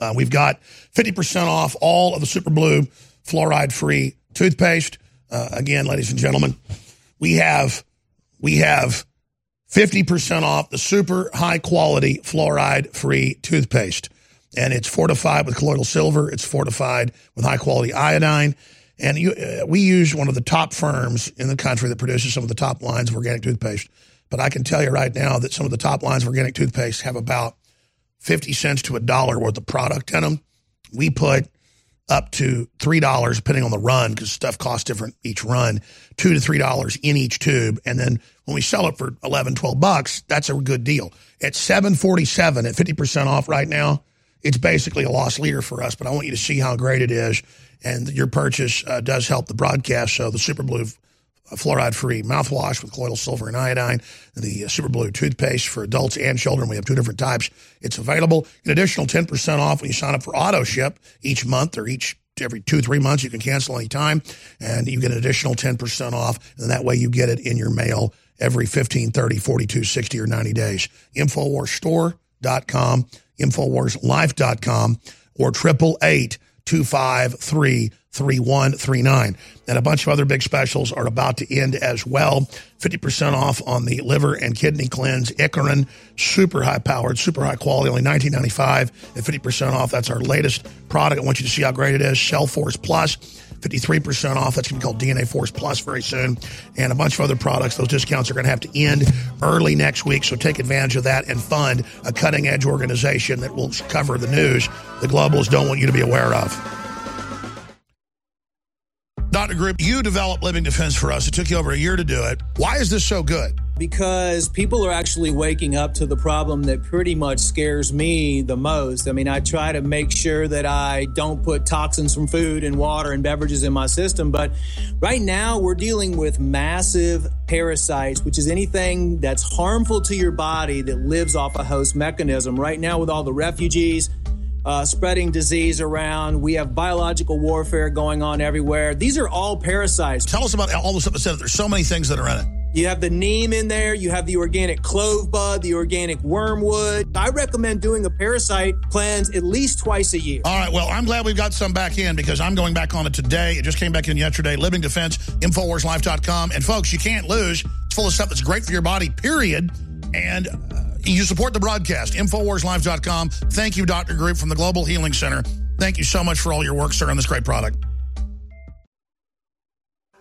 Speaker 3: Uh, we've got 50% off all of the Super Blue fluoride free toothpaste. Uh, again, ladies and gentlemen, we have we have 50% off the super high quality fluoride free toothpaste. and it's fortified with colloidal silver. It's fortified with high quality iodine. And you, uh, we use one of the top firms in the country that produces some of the top lines of organic toothpaste. But I can tell you right now that some of the top lines of organic toothpaste have about 50 cents to a dollar worth of product in them. We put up to $3, depending on the run, because stuff costs different each run, 2 to $3 in each tube. And then when we sell it for 11, 12 bucks, that's a good deal. At 747 at 50% off right now, it's basically a loss leader for us, but I want you to see how great it is. And your purchase uh, does help the broadcast. So the Super Blue fluoride free mouthwash with colloidal silver and iodine, the Super Blue toothpaste for adults and children. We have two different types. It's available. An additional 10% off when you sign up for auto ship each month or each every two, three months. You can cancel anytime and you get an additional 10% off. And that way you get it in your mail every 15, 30, 42, 60, or 90 days. Infowarsstore.com, Infowarslife.com, or 888 253 3139. And a bunch of other big specials are about to end as well. 50% off on the liver and kidney cleanse, Icarin, super high powered, super high quality, only 1995 and 50% off. That's our latest product. I want you to see how great it is. Cellforce Plus. 53% off. That's going to be called DNA Force Plus very soon. And a bunch of other products. Those discounts are going to have to end early next week. So take advantage of that and fund a cutting edge organization that will cover the news the globals don't want you to be aware of. Dr. Group, you developed Living Defense for us. It took you over a year to do it. Why is this so good?
Speaker 22: Because people are actually waking up to the problem that pretty much scares me the most. I mean, I try to make sure that I don't put toxins from food and water and beverages in my system. But right now, we're dealing with massive parasites, which is anything that's harmful to your body that lives off a host mechanism. Right now, with all the refugees, uh, spreading disease around. We have biological warfare going on everywhere. These are all parasites.
Speaker 3: Tell us about all the stuff that said there's so many things that are in it.
Speaker 22: You have the neem in there. You have the organic clove bud, the organic wormwood. I recommend doing a parasite cleanse at least twice a year.
Speaker 3: All right. Well, I'm glad we've got some back in because I'm going back on it today. It just came back in yesterday. Living Defense, InfoWarsLife.com. And folks, you can't lose. It's full of stuff that's great for your body, period. And uh, you support the broadcast, InfoWarsLife.com. Thank you, Dr. Group from the Global Healing Center. Thank you so much for all your work, sir, on this great product.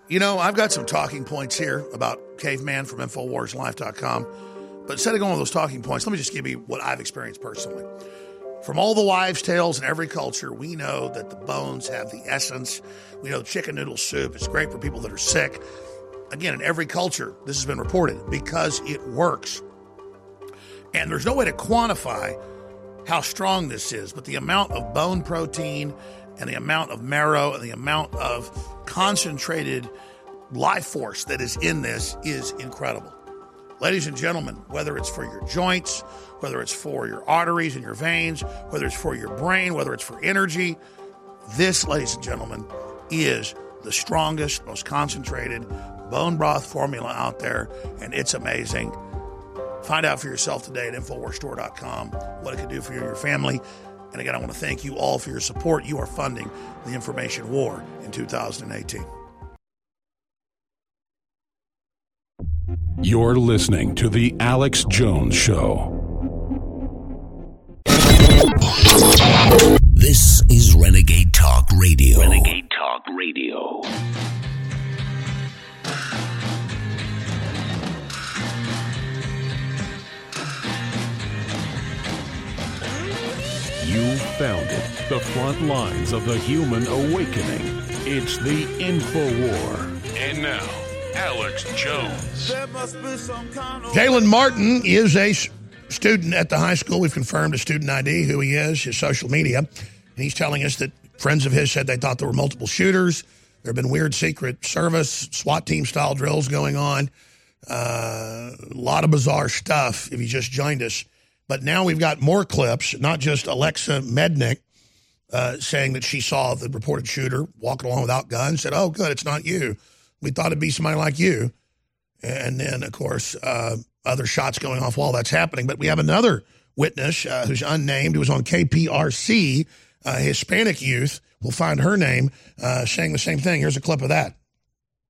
Speaker 3: You know, I've got some talking points here about Caveman from InfoWarsLife.com. But instead of going with those talking points, let me just give you what I've experienced personally. From all the wives' tales in every culture, we know that the bones have the essence. We know chicken noodle soup is great for people that are sick. Again, in every culture, this has been reported because it works. And there's no way to quantify how strong this is, but the amount of bone protein and the amount of marrow and the amount of concentrated life force that is in this is incredible. Ladies and gentlemen, whether it's for your joints, whether it's for your arteries and your veins, whether it's for your brain, whether it's for energy, this, ladies and gentlemen, is the strongest, most concentrated bone broth formula out there, and it's amazing. Find out for yourself today at InfoWarsStore.com what it can do for you and your family. And again, I want to thank you all for your support. You are funding the information war in 2018.
Speaker 2: You're listening to The Alex Jones Show.
Speaker 23: This is Renegade Talk Radio.
Speaker 24: Renegade Talk Radio.
Speaker 2: You found it. The front lines of the human awakening. It's the Info War. And now, Alex Jones.
Speaker 3: Jalen Martin is a student at the high school. We've confirmed his student ID, who he is, his social media. And he's telling us that friends of his said they thought there were multiple shooters. There have been weird secret service, SWAT team style drills going on. Uh, a lot of bizarre stuff if you just joined us. But now we've got more clips, not just Alexa Miednik uh, saying that she saw the reported shooter walking along without guns, said, Oh, good, it's not you. We thought it'd be somebody like you. And then, of course, uh, other shots going off while that's happening. But we have another witness uh, who's unnamed, who was on KPRC, uh, Hispanic youth. We'll find her name uh, saying the same thing. Here's a clip of that.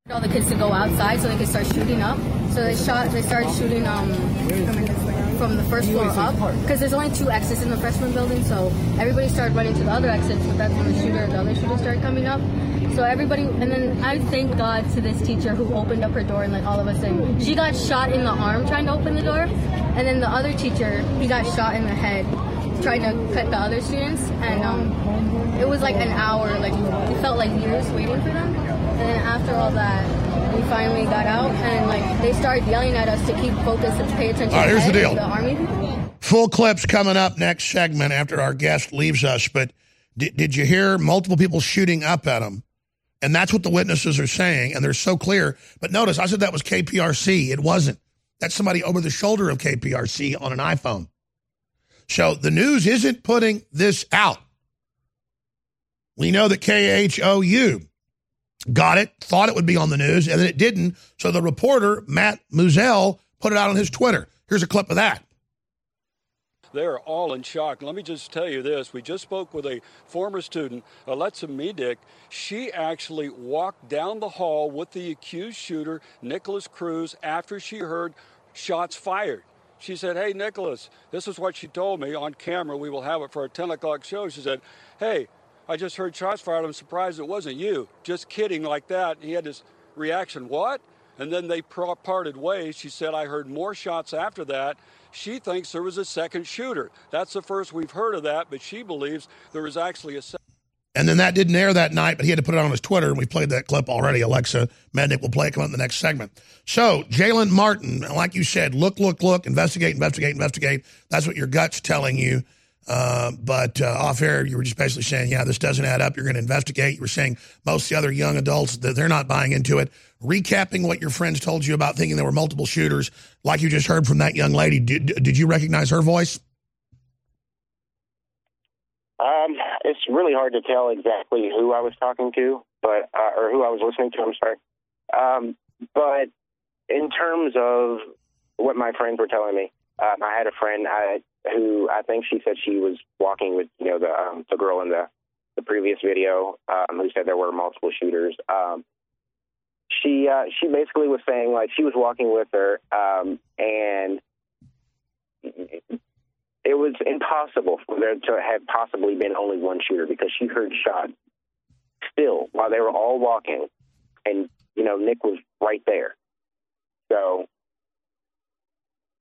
Speaker 25: All the kids to go outside so they could start shooting up. So they shot. They started shooting. Um,
Speaker 26: from the first floor up because there's only two exits in the freshman building. So everybody started running to the other exits. But that's when the shooter, the other shooter, started coming up. So everybody, and then I thank God to this teacher who opened up her door and let all of us in. She got shot in the arm trying to open the door, and then the other teacher, he got shot in the head trying to cut the other students, and um, it was like an hour. Like it felt like years waiting for them. And then after all that, we finally got out, and like they started yelling at us to keep focus and pay attention.
Speaker 3: All right, here's the deal.
Speaker 26: The army.
Speaker 3: Full clips coming up next segment after our guest leaves us. But did, did you hear multiple people shooting up at him? And that's what the witnesses are saying, and they're so clear. But notice, I said that was KPRC. It wasn't. That's somebody over the shoulder of KPRC on an iPhone. So the news isn't putting this out. We know that KHOU got it, thought it would be on the news, and then it didn't. So the reporter, Matt Musil, put it out on his Twitter. Here's a clip of that.
Speaker 6: They are all in shock. Let me just tell you this. We just spoke with a former student, Alexa Miednik. She actually walked down the hall with the accused shooter, Nikolas Cruz, after she heard shots fired. She said, Hey, Nikolas, this is what she told me on camera. We will have it for our 10 o'clock show. She said, Hey, I just heard shots fired. I'm surprised it wasn't you. Just kidding, like that. And he had this reaction, What? And then they parted ways. She said, I heard more shots after that. She thinks there was a second shooter. That's the first we've heard of that, but she believes there was actually a second.
Speaker 3: And then that didn't air that night, but he had to put it on his Twitter, and we played that clip already. Alexa Miednik will play it come up in the next segment. So, Jalen Martin, like you said, look, look, look, investigate, investigate, investigate. That's what your gut's telling you. Uh, but uh, off air, you were just basically saying, yeah, this doesn't add up. You're going to investigate. You were saying most of the other young adults that they're not buying into it. Recapping what your friends told you about thinking there were multiple shooters, like you just heard from that young lady. Did, did you recognize her voice?
Speaker 18: Um, it's really hard to tell exactly who I was talking to, but uh, or who I was listening to. I'm sorry. Um, but in terms of what my friends were telling me, um, I had a friend I, who I think she said she was walking with you know the um, the girl in the the previous video um, who said there were multiple shooters. Um, she uh, she basically was saying like she was walking with her um, and it was impossible for there to have possibly been only one shooter because she heard shots still while they were all walking, and you know Nick was right there. So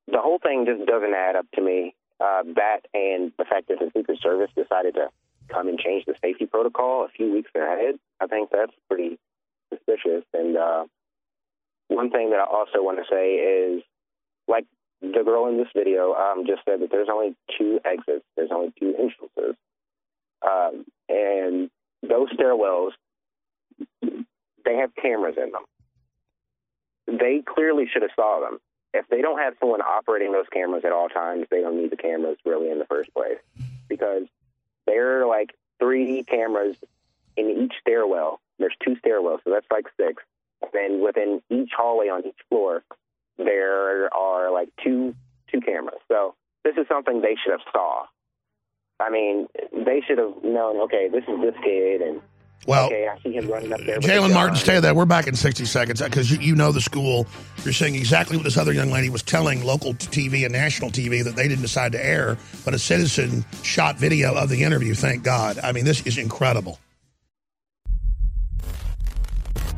Speaker 18: the whole thing just doesn't add up to me. Uh, that and the fact that the Secret Service decided to come and change the safety protocol a few weeks ahead, I think that's pretty suspicious. And uh, one thing that I also want to say is, like the girl in this video um, just said that there's only two exits, there's only two entrances, um, and those stairwells they have cameras in them. They clearly should have saw them. If they don't have someone operating those cameras at all times, they don't need the cameras really in the first place because there are like three cameras in each stairwell. There's two stairwells, so that's like six. Then within each hallway on each floor, there are like two two cameras. So this is something they should have saw. I mean, they should have known. Okay, this is this kid, and
Speaker 3: Well,
Speaker 18: okay, I see him running up there.
Speaker 3: Jalen. Martin, stay there. We're back in 60 seconds uh, because you, you know the school. You're saying exactly what this other young lady was telling local TV and national TV that they didn't decide to air, but a citizen shot video of the interview. Thank God. I mean, this is incredible.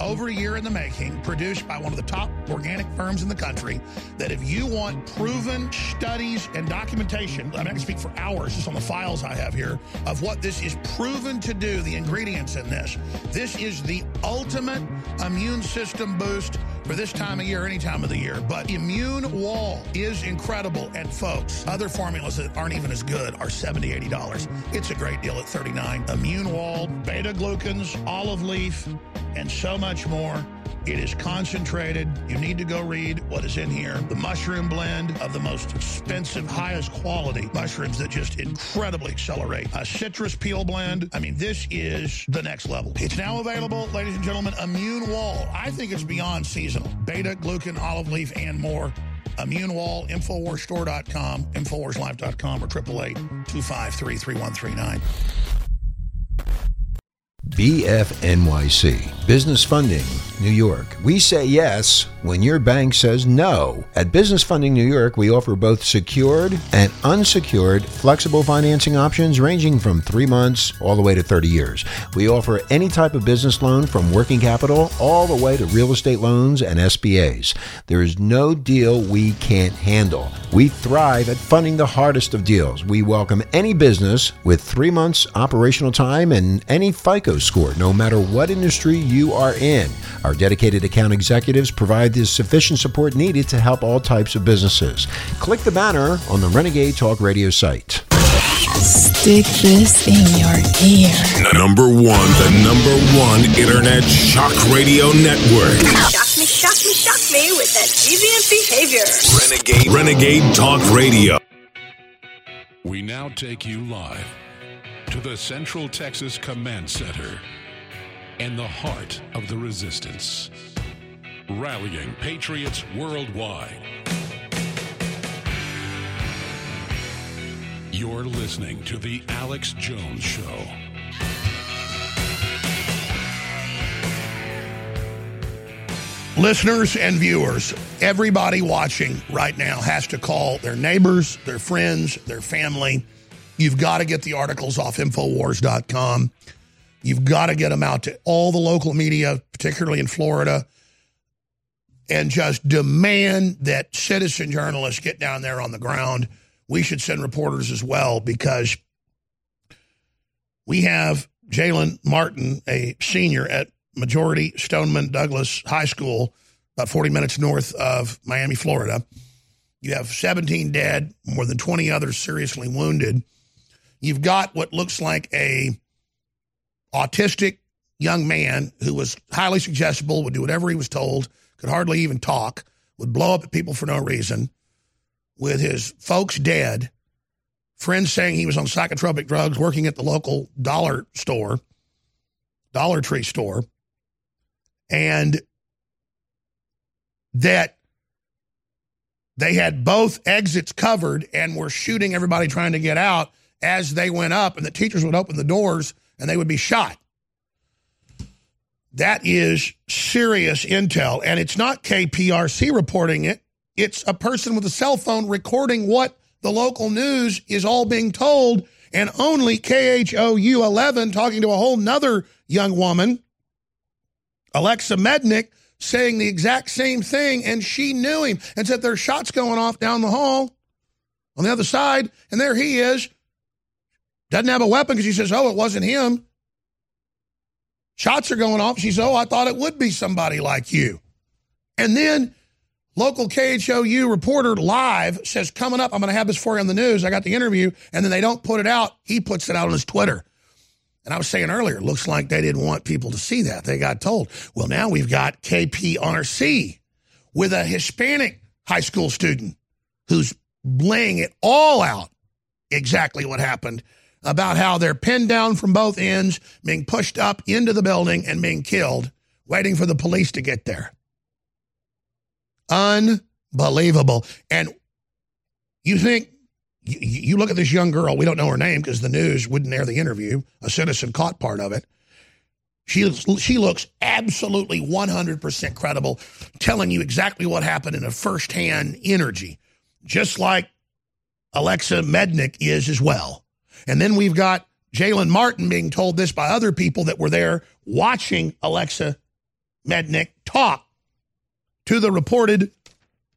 Speaker 3: Over a year in the making, produced by one of the top organic firms in the country. That if you want proven studies and documentation, I mean, I can speak for hours just on the files I have here of what this is proven to do, the ingredients in this. This is the ultimate immune system boost for this time of year, any time of the year. But Immune Wall is incredible. And folks, other formulas that aren't even as good are $70, $80. It's a great deal at 39 Immune Wall, beta glucans, olive leaf, and so much more. It is concentrated. You need to go read what is in here. The mushroom blend of the most expensive, highest quality mushrooms that just incredibly accelerate. A citrus peel blend. I mean, this is the next level. It's now available, ladies and gentlemen. Immune Wall. I think it's beyond seasonal. Beta, glucan, olive leaf, and more. Immune Wall, InfoWarsStore.com, InfoWarsLife.com, or 888 253 3139.
Speaker 4: BFNYC, business funding New York. We say yes when your bank says no. At Business Funding New York, we offer both secured and unsecured flexible financing options ranging from three months all the way to 30 years. We offer any type of business loan from working capital all the way to real estate loans and SBAs. There is no deal we can't handle. We thrive at funding the hardest of deals. We welcome any business with three months operational time and any FICO score, no matter what industry you are in. Our dedicated account executives provide the sufficient support needed to help all types of businesses. Click the banner on the Renegade Talk Radio site.
Speaker 27: Stick this in your ear.
Speaker 2: Number one, the number one internet shock radio network.
Speaker 13: Shock me, shock me, shock me with that deviant behavior.
Speaker 2: Renegade, Renegade Talk Radio. We now take you live to the Central Texas Command Center in the heart of the resistance, rallying patriots worldwide. You're listening to The Alex Jones Show.
Speaker 3: Listeners and viewers, everybody watching right now has to call their neighbors, their friends, their family. You've got to get the articles off Infowars.com. You've got to get them out to all the local media, particularly in Florida, and just demand that citizen journalists get down there on the ground. We should send reporters as well because we have Jalen Martin, a senior at Majority Stoneman Douglas High School, about 40 minutes north of Miami, Florida. You have 17 dead, more than 20 others seriously wounded. You've got what looks like a autistic young man who was highly suggestible, would do whatever he was told, could hardly even talk, would blow up at people for no reason, with his folks dead, friends saying he was on psychotropic drugs, working at the local dollar store, Dollar Tree store, and that they had both exits covered and were shooting everybody trying to get out as they went up, and the teachers would open the doors and they would be shot. That is serious intel. And it's not KPRC reporting it, it's a person with a cell phone recording what the local news is all being told, and only KHOU 11 talking to a whole nother young woman, Alexa Miednik, saying the exact same thing. And she knew him and said there's shots going off down the hall on the other side. And there he is. Doesn't have a weapon because he says, oh, it wasn't him. Shots are going off. She says, oh, I thought it would be somebody like you. And then local KHOU reporter live says, coming up, I'm going to have this for you on the news. I got the interview. And then they don't put it out. He puts it out on his Twitter. And I was saying earlier, looks like they didn't want people to see that. They got told. Well, now we've got KPRC with a Hispanic high school student who's laying it all out exactly what happened about how they're pinned down from both ends, being pushed up into the building and being killed, waiting for the police to get there. Unbelievable. And you think, you, look at this young girl, we don't know her name because the news wouldn't air the interview. A citizen caught part of it. She, she looks absolutely 100% credible, telling you exactly what happened in a firsthand energy, just like Alexa Miednik is as well. And then we've got Jalen Martin being told this by other people that were there watching Alexa Miednik talk to the reported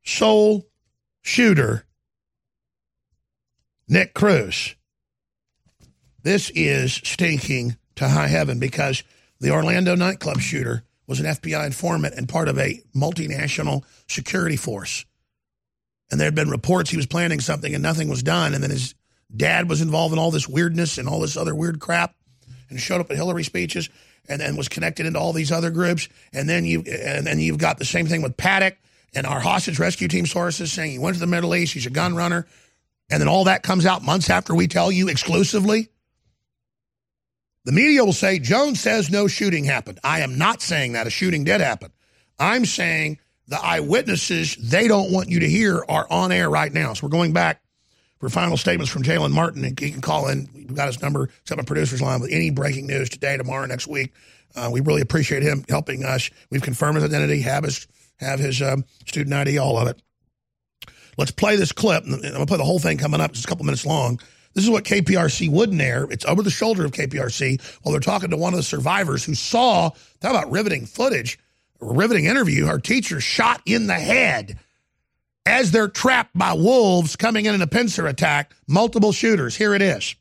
Speaker 3: sole shooter, Nick Cruz. This is stinking to high heaven because the Orlando nightclub shooter was an FBI informant and part of a multinational security force. And there had been reports he was planning something and nothing was done. And then his dad was involved in all this weirdness and all this other weird crap and showed up at Hillary speeches and then was connected into all these other groups. And then you and then you've got the same thing with Paddock and our hostage rescue team sources saying he went to the Middle East, he's a gun runner. And then all that comes out months after we tell you exclusively. The media will say Jones says no shooting happened. I am not saying that a shooting did happen. I'm saying the eyewitnesses they don't want you to hear are on air right now. So we're going back for final statements from Jalen Martin. And he can call in. We've got his number, set my producer's line with any breaking news today, tomorrow, next week. Uh, we really appreciate him helping us. We've confirmed his identity, have his have his um, student ID, all of it. Let's play this clip. I'm going to play the whole thing coming up. It's a couple minutes long. This is what KPRC wouldn't air. It's over the shoulder of KPRC while they're talking to one of the survivors who saw, talk about riveting footage, riveting interview, her teacher shot in the head as they're trapped by wolves coming in in a pincer attack, multiple shooters. Here it is.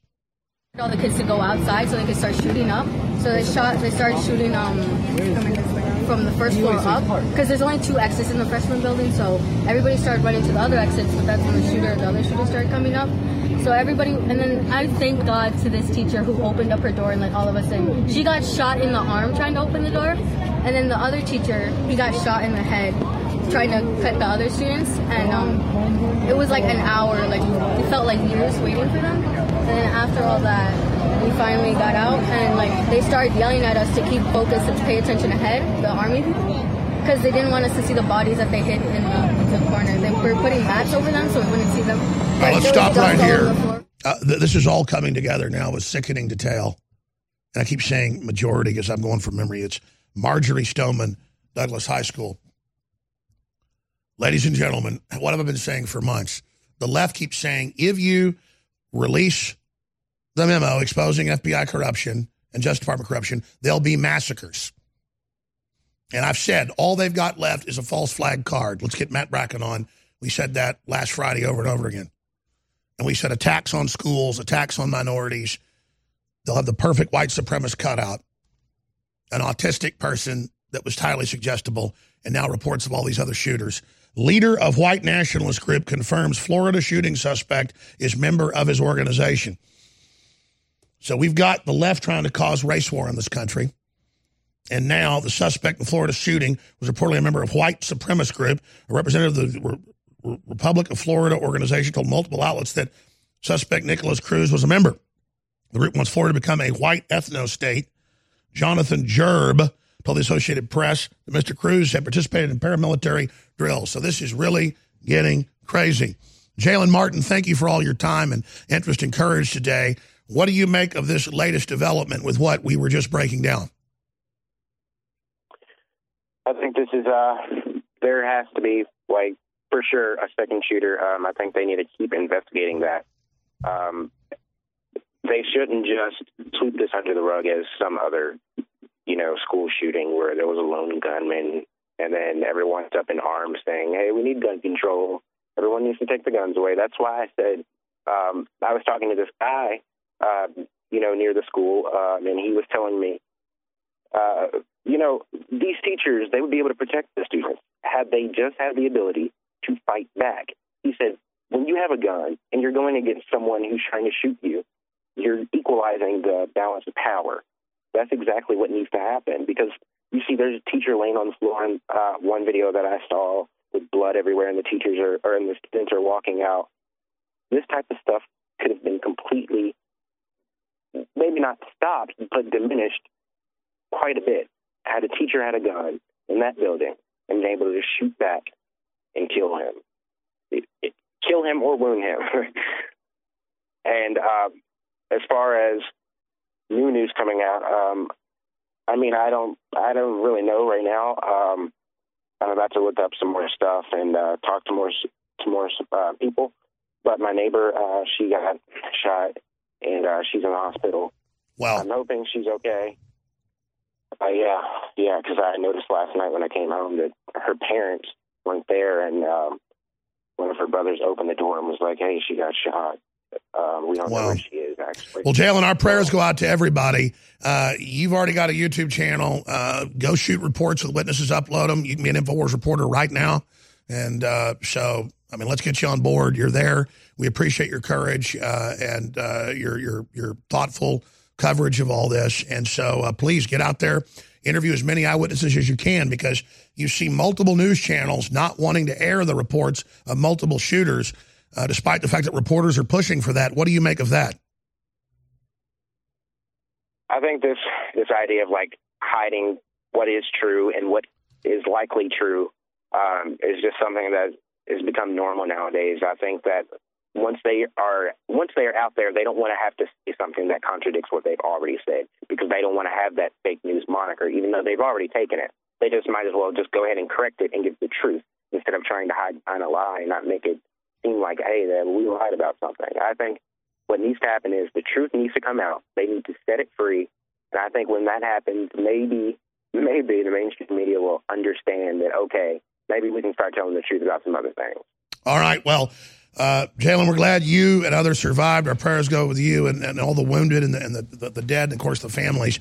Speaker 26: All the kids to go outside so they could start shooting up. So they shot. They started shooting um, from the first floor up because there's only two exits in the freshman building. So everybody started running to the other exits, but that's when the shooter, the other shooter, started coming up. So everybody, and then I thank God to this teacher who opened up her door and let all of us in. She got shot in the arm trying to open the door, and then the other teacher, he got shot in the head trying to cut the other students, and um, it was like an hour. Like it felt like years waiting for them. And then after all that, we finally got out, and like they started yelling at us to keep focused and pay attention ahead, the army people, because they didn't want us to see the bodies that they hid in the, the corner. They were putting mats over them so we wouldn't see them.
Speaker 3: All right, let's stop right here.
Speaker 26: over the floor.
Speaker 3: Uh, th- this is all coming together now with sickening detail. And I keep saying majority because I'm going from memory. It's Marjory Stoneman, Douglas High School. Ladies and gentlemen, what have I been saying for months? The left keeps saying if you release the memo exposing FBI corruption and Justice Department corruption, there'll be massacres. And I've said all they've got left is a false flag card. Let's get Matt Bracken on. We said that last Friday over and over again. And we said attacks on schools, attacks on minorities. They'll have the perfect white supremacist cutout, an autistic person that was highly suggestible, and now reports of all these other shooters. Leader of white nationalist group confirms Florida shooting suspect is member of his organization. So we've got the left trying to cause race war in this country. And now the suspect in Florida shooting was reportedly a member of white supremacist group. A representative of the Re- Re- Republic of Florida organization told multiple outlets that suspect Nikolas Cruz was a member. The group wants Florida to become a white ethno state. Jonathan Gerb told the Associated Press that Mr. Cruz had participated in paramilitary So this is really getting crazy. Jalen Martin, thank you for all your time and interest and courage today. What do you make of this latest development with what we were just breaking down?
Speaker 18: I think this is uh there has to be like for sure a second shooter. Um, I think they need to keep investigating that. Um, they shouldn't just sweep this under the rug as some other, you know, school shooting where there was a lone gunman and then everyone's up in arms saying, "Hey, we need gun control. Everyone needs to take the guns away." That's why I said um, I was talking to this guy, uh, you know, near the school, um, and he was telling me uh, you know, these teachers, they would be able to protect the students had they just had the ability to fight back. He said, when you have a gun and you're going against someone who's trying to shoot you, you're equalizing the balance of power. That's exactly what needs to happen because you see there's a teacher laying on the floor in uh, one video that I saw with blood everywhere and the teachers are, or and the students are walking out. This type of stuff could have been completely, maybe not stopped, but diminished quite a bit had a teacher had a gun in that building and been able to shoot back and kill him, it, it, kill him or wound him. *laughs* and um, as far as new news coming out, um, I mean, I don't, I don't really know right now. Um, I'm about to look up some more stuff and uh, talk to more, to more uh, people. But my neighbor, uh, she got shot and uh, she's in the hospital.
Speaker 3: Wow.
Speaker 18: I'm hoping she's okay. Uh, yeah, yeah, because I noticed last night when I came home that her parents weren't there, and um, one of her brothers opened the door and was like, "Hey, she got shot. Um, we don't know where she is actually."
Speaker 3: Well, Jalen, our prayers go out to everybody. Uh, you've already got a YouTube channel. Uh, go shoot reports with witnesses, upload them. You can be an InfoWars reporter right now. And uh, so, I mean, let's get you on board. You're there. We appreciate your courage uh, and uh, your, your, your thoughtful coverage of all this. And so uh, please get out there, interview as many eyewitnesses as you can because you see multiple news channels not wanting to air the reports of multiple shooters, uh, despite the fact that reporters are pushing for that. What do you make of that?
Speaker 18: I think this this idea of like hiding what is true and what is likely true um, is just something that has become normal nowadays. I think that once they are once they are out there, they don't want to have to say something that contradicts what they've already said because they don't want to have that fake news moniker, even though they've already taken it. They just might as well just go ahead and correct it and give the truth instead of trying to hide behind a lie and not make it seem like, hey, that we lied about something. I think what needs to happen is the truth needs to come out. They need to set it free. And I think when that happens, maybe maybe the mainstream media will understand that okay, maybe we can start telling the truth about some other things.
Speaker 3: All right. Well, uh, Jalen, we're glad you and others survived. Our prayers go with you and, and all the wounded and, the, and the, the, the, dead, and of course the families.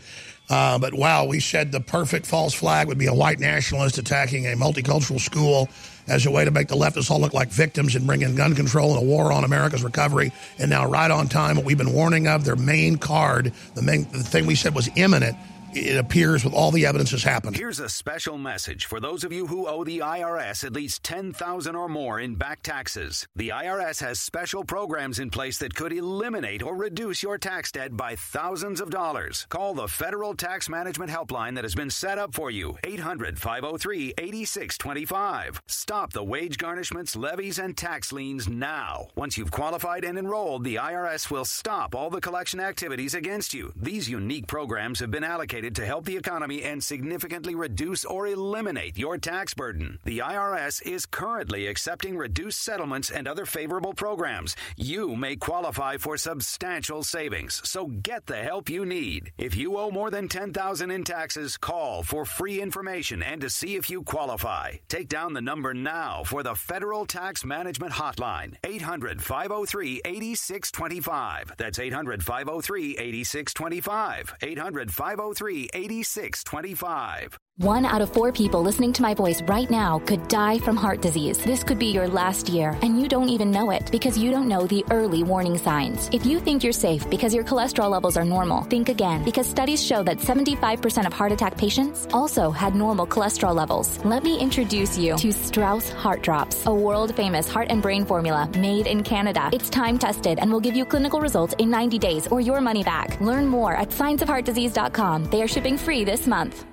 Speaker 3: Uh, but wow, we said the perfect false flag would be a white nationalist attacking a multicultural school as a way to make the leftists all look like victims and bring in gun control and a war on America's recovery. And now, right on time, what we've been warning of, their main card, the main the thing we said was imminent it appears with all the evidence has happened.
Speaker 28: Here's a special message for those of you who owe the IRS at least 10000 or more in back taxes. The IRS has special programs in place that could eliminate or reduce your tax debt by thousands of dollars. Call the Federal Tax Management Helpline that has been set up for you 800 503 8625. Stop the wage garnishments, levies, and tax liens now. Once you've qualified and enrolled, the IRS will stop all the collection activities against you. These unique programs have been allocated to help the economy and significantly reduce or eliminate your tax burden. The IRS is currently accepting reduced settlements and other favorable programs. You may qualify for substantial savings, so get the help you need. If you owe more than 10000 in taxes, call for free information and to see if you qualify. Take down the number now for the Federal Tax Management Hotline, 800-503-8625. That's 800-503-8625. 800-503 8625. 38625.
Speaker 29: One out of four people listening to my voice right now could die from heart disease. This could be your last year, and you don't even know it because you don't know the early warning signs. If you think you're safe because your cholesterol levels are normal, think again because studies show that 75% of heart attack patients also had normal cholesterol levels. Let me introduce you to Strauss Heart Drops, a world famous heart and brain formula made in Canada. It's time tested and will give you clinical results in 90 days or your money back. Learn more at signsofheartdisease.com. They are shipping free this month.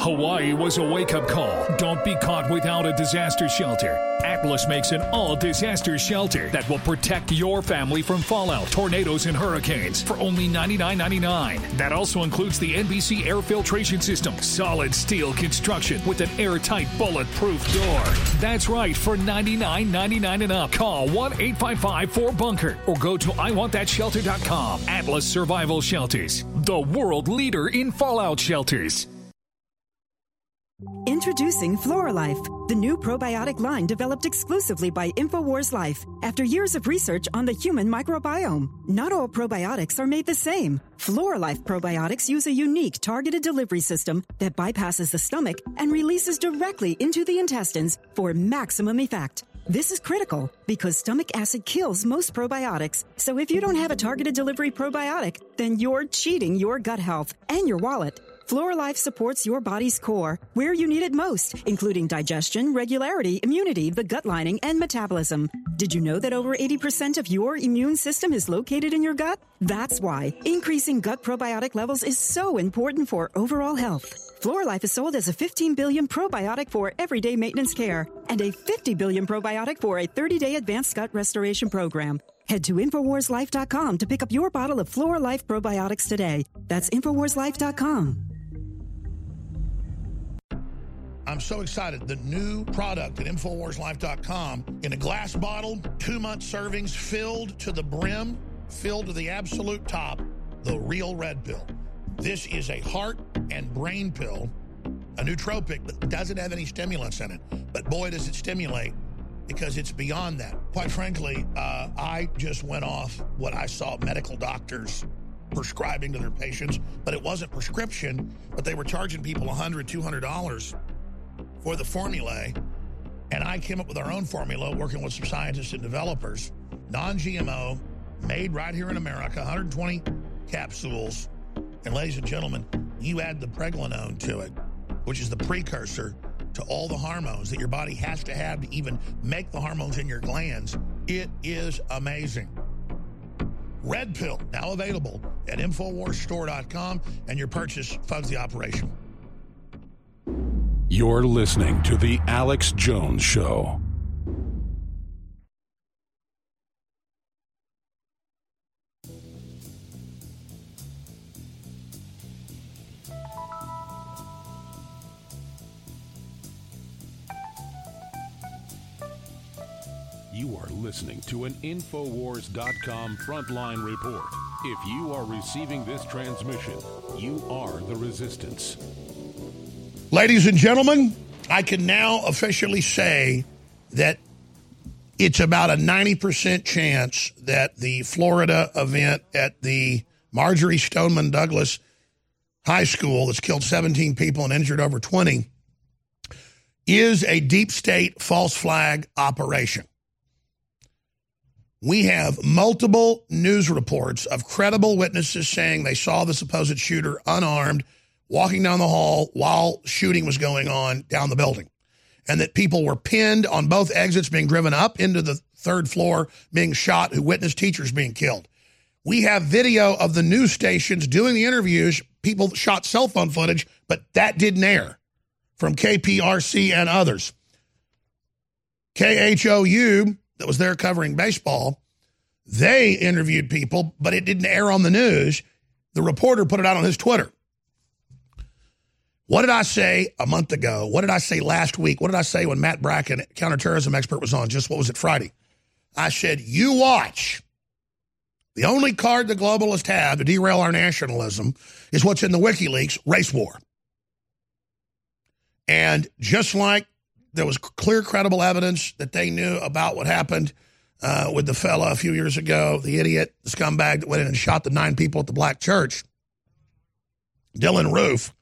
Speaker 15: Hawaii was a wake up call. Don't be caught without a disaster shelter. Atlas makes an all disaster shelter that will protect your family from fallout, tornadoes, and hurricanes for only $99.99. That also includes the NBC air filtration system, solid steel construction with an airtight bulletproof door. That's right, for $99.99 and up. Call 1 855 4 Bunker or go to IWantThatShelter.com. Atlas Survival Shelters, the world leader in fallout shelters.
Speaker 30: Introducing Floralife, the new probiotic line developed exclusively by InfoWars Life after years of research on the human microbiome. Not all probiotics are made the same. Floralife probiotics use a unique targeted delivery system that bypasses the stomach and releases directly into the intestines for maximum effect. This is critical because stomach acid kills most probiotics. So if you don't have a targeted delivery probiotic, then you're cheating your gut health and your wallet. Floralife supports your body's core where you need it most, including digestion, regularity, immunity, the gut lining, and metabolism. Did you know that over 80% of your immune system is located in your gut? That's why increasing gut probiotic levels is so important for overall health. Floralife is sold as a 15 billion probiotic for everyday maintenance care and a 50 billion probiotic for a 30 day advanced gut restoration program. Head to InfoWarsLife.com to pick up your bottle of Floralife probiotics today. That's InfoWarsLife.com.
Speaker 3: I'm so excited. The new product at InfoWarsLife.com in a glass bottle, two month servings filled to the brim, filled to the absolute top, the real red pill. This is a heart and brain pill, a nootropic that doesn't have any stimulants in it. But boy, does it stimulate because it's beyond that. Quite frankly, uh, I just went off what I saw medical doctors prescribing to their patients, but it wasn't prescription, but they were charging people $100, $200 for the formulae. And I came up with our own formula working with some scientists and developers, non GMO, made right here in America, 120 capsules. And ladies and gentlemen, you add the pregnenolone to it, which is the precursor to all the hormones that your body has to have to even make the hormones in your glands. It is amazing. Red Pill, now available at InfoWarsStore.com, and your purchase funds the operation.
Speaker 2: You're listening to The Alex Jones Show. You are listening to an Infowars.com frontline report. If you are receiving this transmission, you are the resistance.
Speaker 3: Ladies and gentlemen, I can now officially say that it's about a 90% chance that the Florida event at the Marjory Stoneman Douglas High School that's killed 17 people and injured over 20 is a deep state false flag operation. We have multiple news reports of credible witnesses saying they saw the supposed shooter unarmed walking down the hall while shooting was going on down the building and that people were pinned on both exits being driven up into the third floor being shot who witnessed teachers being killed. We have video of the news stations doing the interviews. People shot cell phone footage, but that didn't air from KPRC and others. KHOU, that was there covering baseball, they interviewed people, but it didn't air on the news. The reporter put it out on his Twitter. What did I say a month ago? What did I say last week? What did I say when Matt Bracken, counterterrorism expert, was on? Just what was it, Friday? I said, you watch. The only card the globalists have to derail our nationalism is what's in the WikiLeaks race war. And just like there was clear, credible evidence that they knew about what happened uh, with the fella a few years ago, the idiot, the scumbag that went in and shot the nine people at the black church, Dylann Roof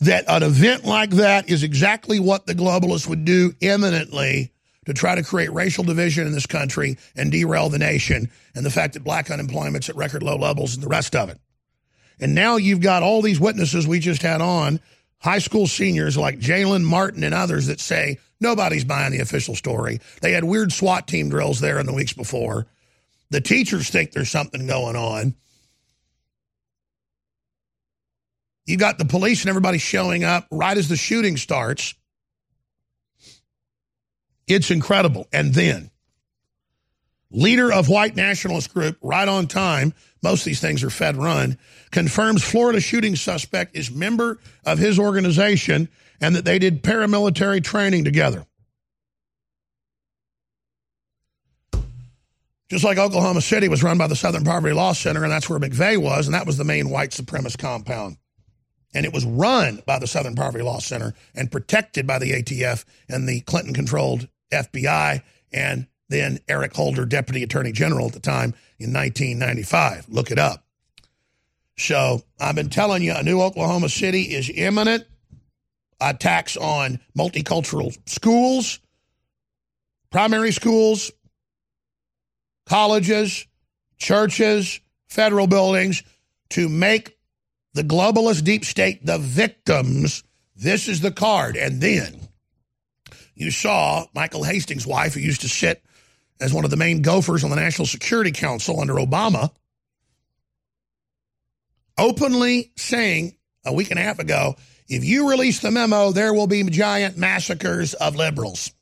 Speaker 3: that an event like that is exactly what the globalists would do imminently to try to create racial division in this country and derail the nation and the fact that black unemployment's at record low levels and the rest of it. And now you've got all these witnesses we just had on, high school seniors like Jalen Martin and others that say nobody's buying the official story. They had weird SWAT team drills there in the weeks before. The teachers think there's something going on. You got the police and everybody showing up right as the shooting starts. It's incredible. And then, leader of white nationalist group, right on time, most of these things are Fed run, confirms Florida shooting suspect is member of his organization and that they did paramilitary training together. Just like Oklahoma City was run by the Southern Poverty Law Center, and that's where McVeigh was, and that was the main white supremacist compound and it was run by the Southern Poverty Law Center and protected by the ATF and the Clinton controlled FBI and then Eric Holder, Deputy Attorney General at the time in 1995. Look it up. So I've been telling you, a new Oklahoma City is imminent. Attacks on multicultural schools, primary schools, colleges, churches, federal buildings to make the globalist deep state, the victims. This is the card. And then you saw Michael Hastings' wife, who used to sit as one of the main gophers on the National Security Council under Obama, openly saying a week and a half ago if you release the memo, there will be giant massacres of liberals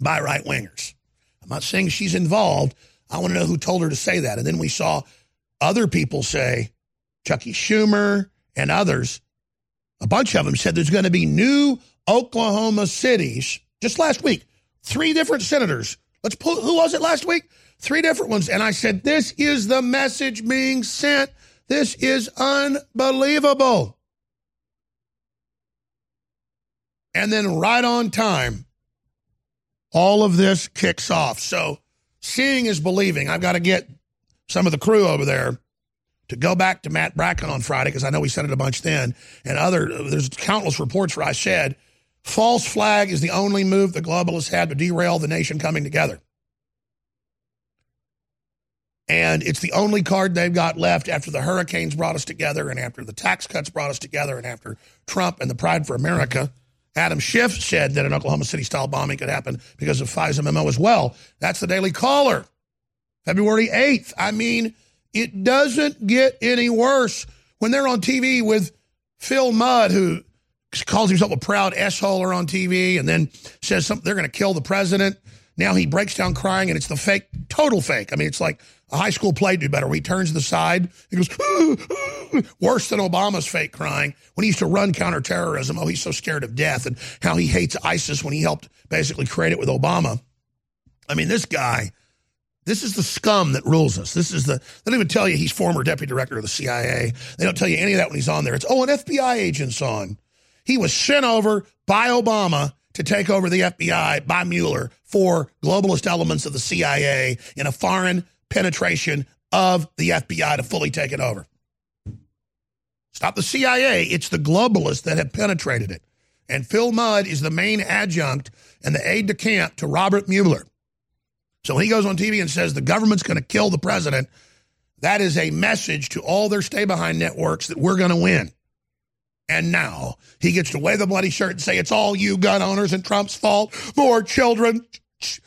Speaker 3: by right wingers. I'm not saying she's involved. I want to know who told her to say that. And then we saw other people say, Chuckie Schumer, and others, a bunch of them said there's going to be new Oklahoma cities just last week. Three different senators. Let's pull, who was it last week? Three different ones. And I said, this is the message being sent. This is unbelievable. And then right on time, all of this kicks off. So seeing is believing. I've got to get some of the crew over there to go back to Matt Bracken on Friday, because I know we said it a bunch then, and other, there's countless reports where I said false flag is the only move the globalists had to derail the nation coming together. And it's the only card they've got left after the hurricanes brought us together and after the tax cuts brought us together and after Trump and the Pride for America. Adam Schiff said that an Oklahoma City style bombing could happen because of FISA memo as well. That's the Daily Caller, February 8th. I mean, it doesn't get any worse when they're on TV with Phil Mudd, who calls himself a proud assholer on TV and then says something, they're going to kill the president. Now he breaks down crying and it's the fake, total fake. I mean, it's like a high school play do better. He turns to the side, he goes *laughs* worse than Obama's fake crying when he used to run counterterrorism. Oh, he's so scared of death and how he hates ISIS when he helped basically create it with Obama. I mean, this guy, this is the scum that rules us. This is the, they don't even tell you he's former deputy director of the CIA. They don't tell you any of that when he's on there. It's, oh, an FBI agent's on. He was sent over by Obama to take over the FBI by Mueller for globalist elements of the CIA in a foreign penetration of the FBI to fully take it over. Stop the CIA. It's the globalists that have penetrated it. And Phil Mudd is the main adjunct and the aide de camp to Robert Mueller. So when he goes on TV and says the government's going to kill the president, that is a message to all their stay behind networks that we're going to win. And now he gets to wave the bloody shirt and say it's all you gun owners and Trump's fault. More children, ch-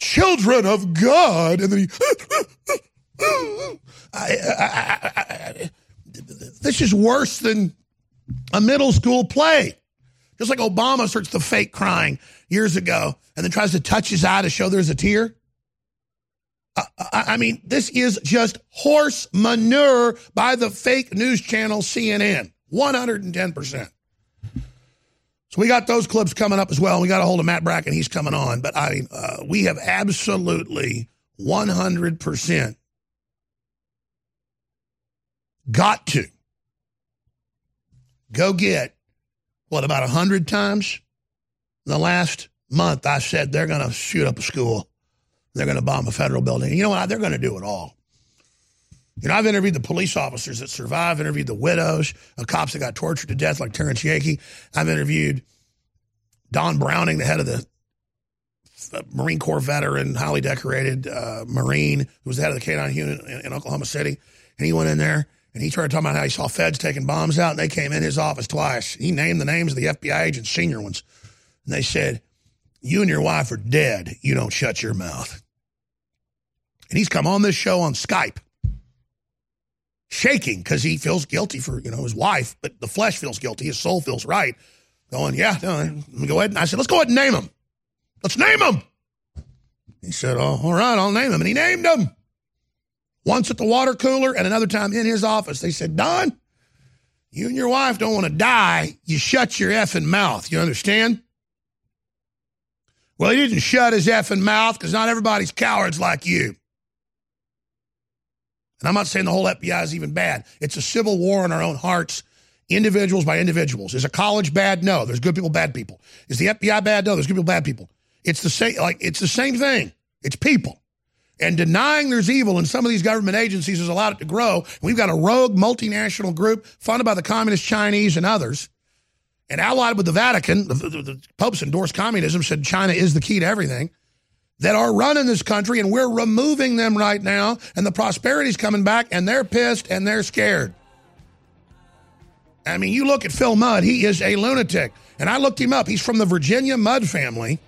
Speaker 3: children of God. And then he, *laughs* I, I, I, this is worse than a middle school play. Just like Obama starts the fake crying years ago and then tries to touch his eye to show there's a tear. I, I, mean, this is just horse manure by the fake news channel CNN. 110%. So we got those clips coming up as well. We got a hold of Matt Bracken. He's coming on. But I uh, we have absolutely 100% got to go get what about 100 times in the last month I said they're going to shoot up a school. They're going to bomb a federal building. You know what? They're going to do it all. You know, I've interviewed the police officers that survived, interviewed the widows of cops that got tortured to death, like Terrence Yeakey. I've interviewed Don Browning, the head of the Marine Corps veteran, highly decorated uh, Marine, who was the head of the K9 unit in, in Oklahoma City. And he went in there and he started talking about how he saw feds taking bombs out, and they came in his office twice. He named the names of the FBI agents, senior ones. And they said, You and your wife are dead. You don't shut your mouth. And he's come on this show on Skype, shaking because he feels guilty for, you know, his wife, but the flesh feels guilty. His soul feels right. Going, Yeah, no, let me go ahead. And I said, Let's go ahead and name him. Let's name him. He said, Oh, all right, I'll name him. And he named him once at the water cooler and another time in his office. They said, Don, you and your wife don't want to die. You shut your effing mouth. You understand? Well, he didn't shut his effing mouth because not everybody's cowards like you. And I'm not saying the whole FBI is even bad. It's a civil war in our own hearts, individuals by individuals. Is a college bad? No. There's good people, bad people. Is the FBI bad? No. There's good people, bad people. It's the same. Like it's the same thing. It's people. And denying there's evil in some of these government agencies has allowed it to grow. We've got a rogue multinational group funded by the communist Chinese and others and allied with the Vatican. The, the, the Pope's endorsed communism, said China is the key to everything, that are running this country, and we're removing them right now. And the prosperity's coming back, and they're pissed and they're scared. I mean, you look at Phil Mudd, he is a lunatic. And I looked him up. He's from the Virginia Mudd family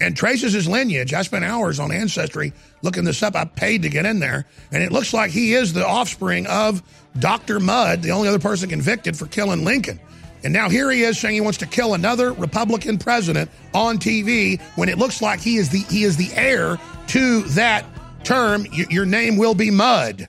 Speaker 3: and traces his lineage. I spent hours on Ancestry looking this up. I paid to get in there, and it looks like he is the offspring of Dr. Mudd, the only other person convicted for killing Lincoln. And now here he is saying he wants to kill another Republican president on TV when it looks like he is the he is the heir to that term. Y- your name will be Mudd.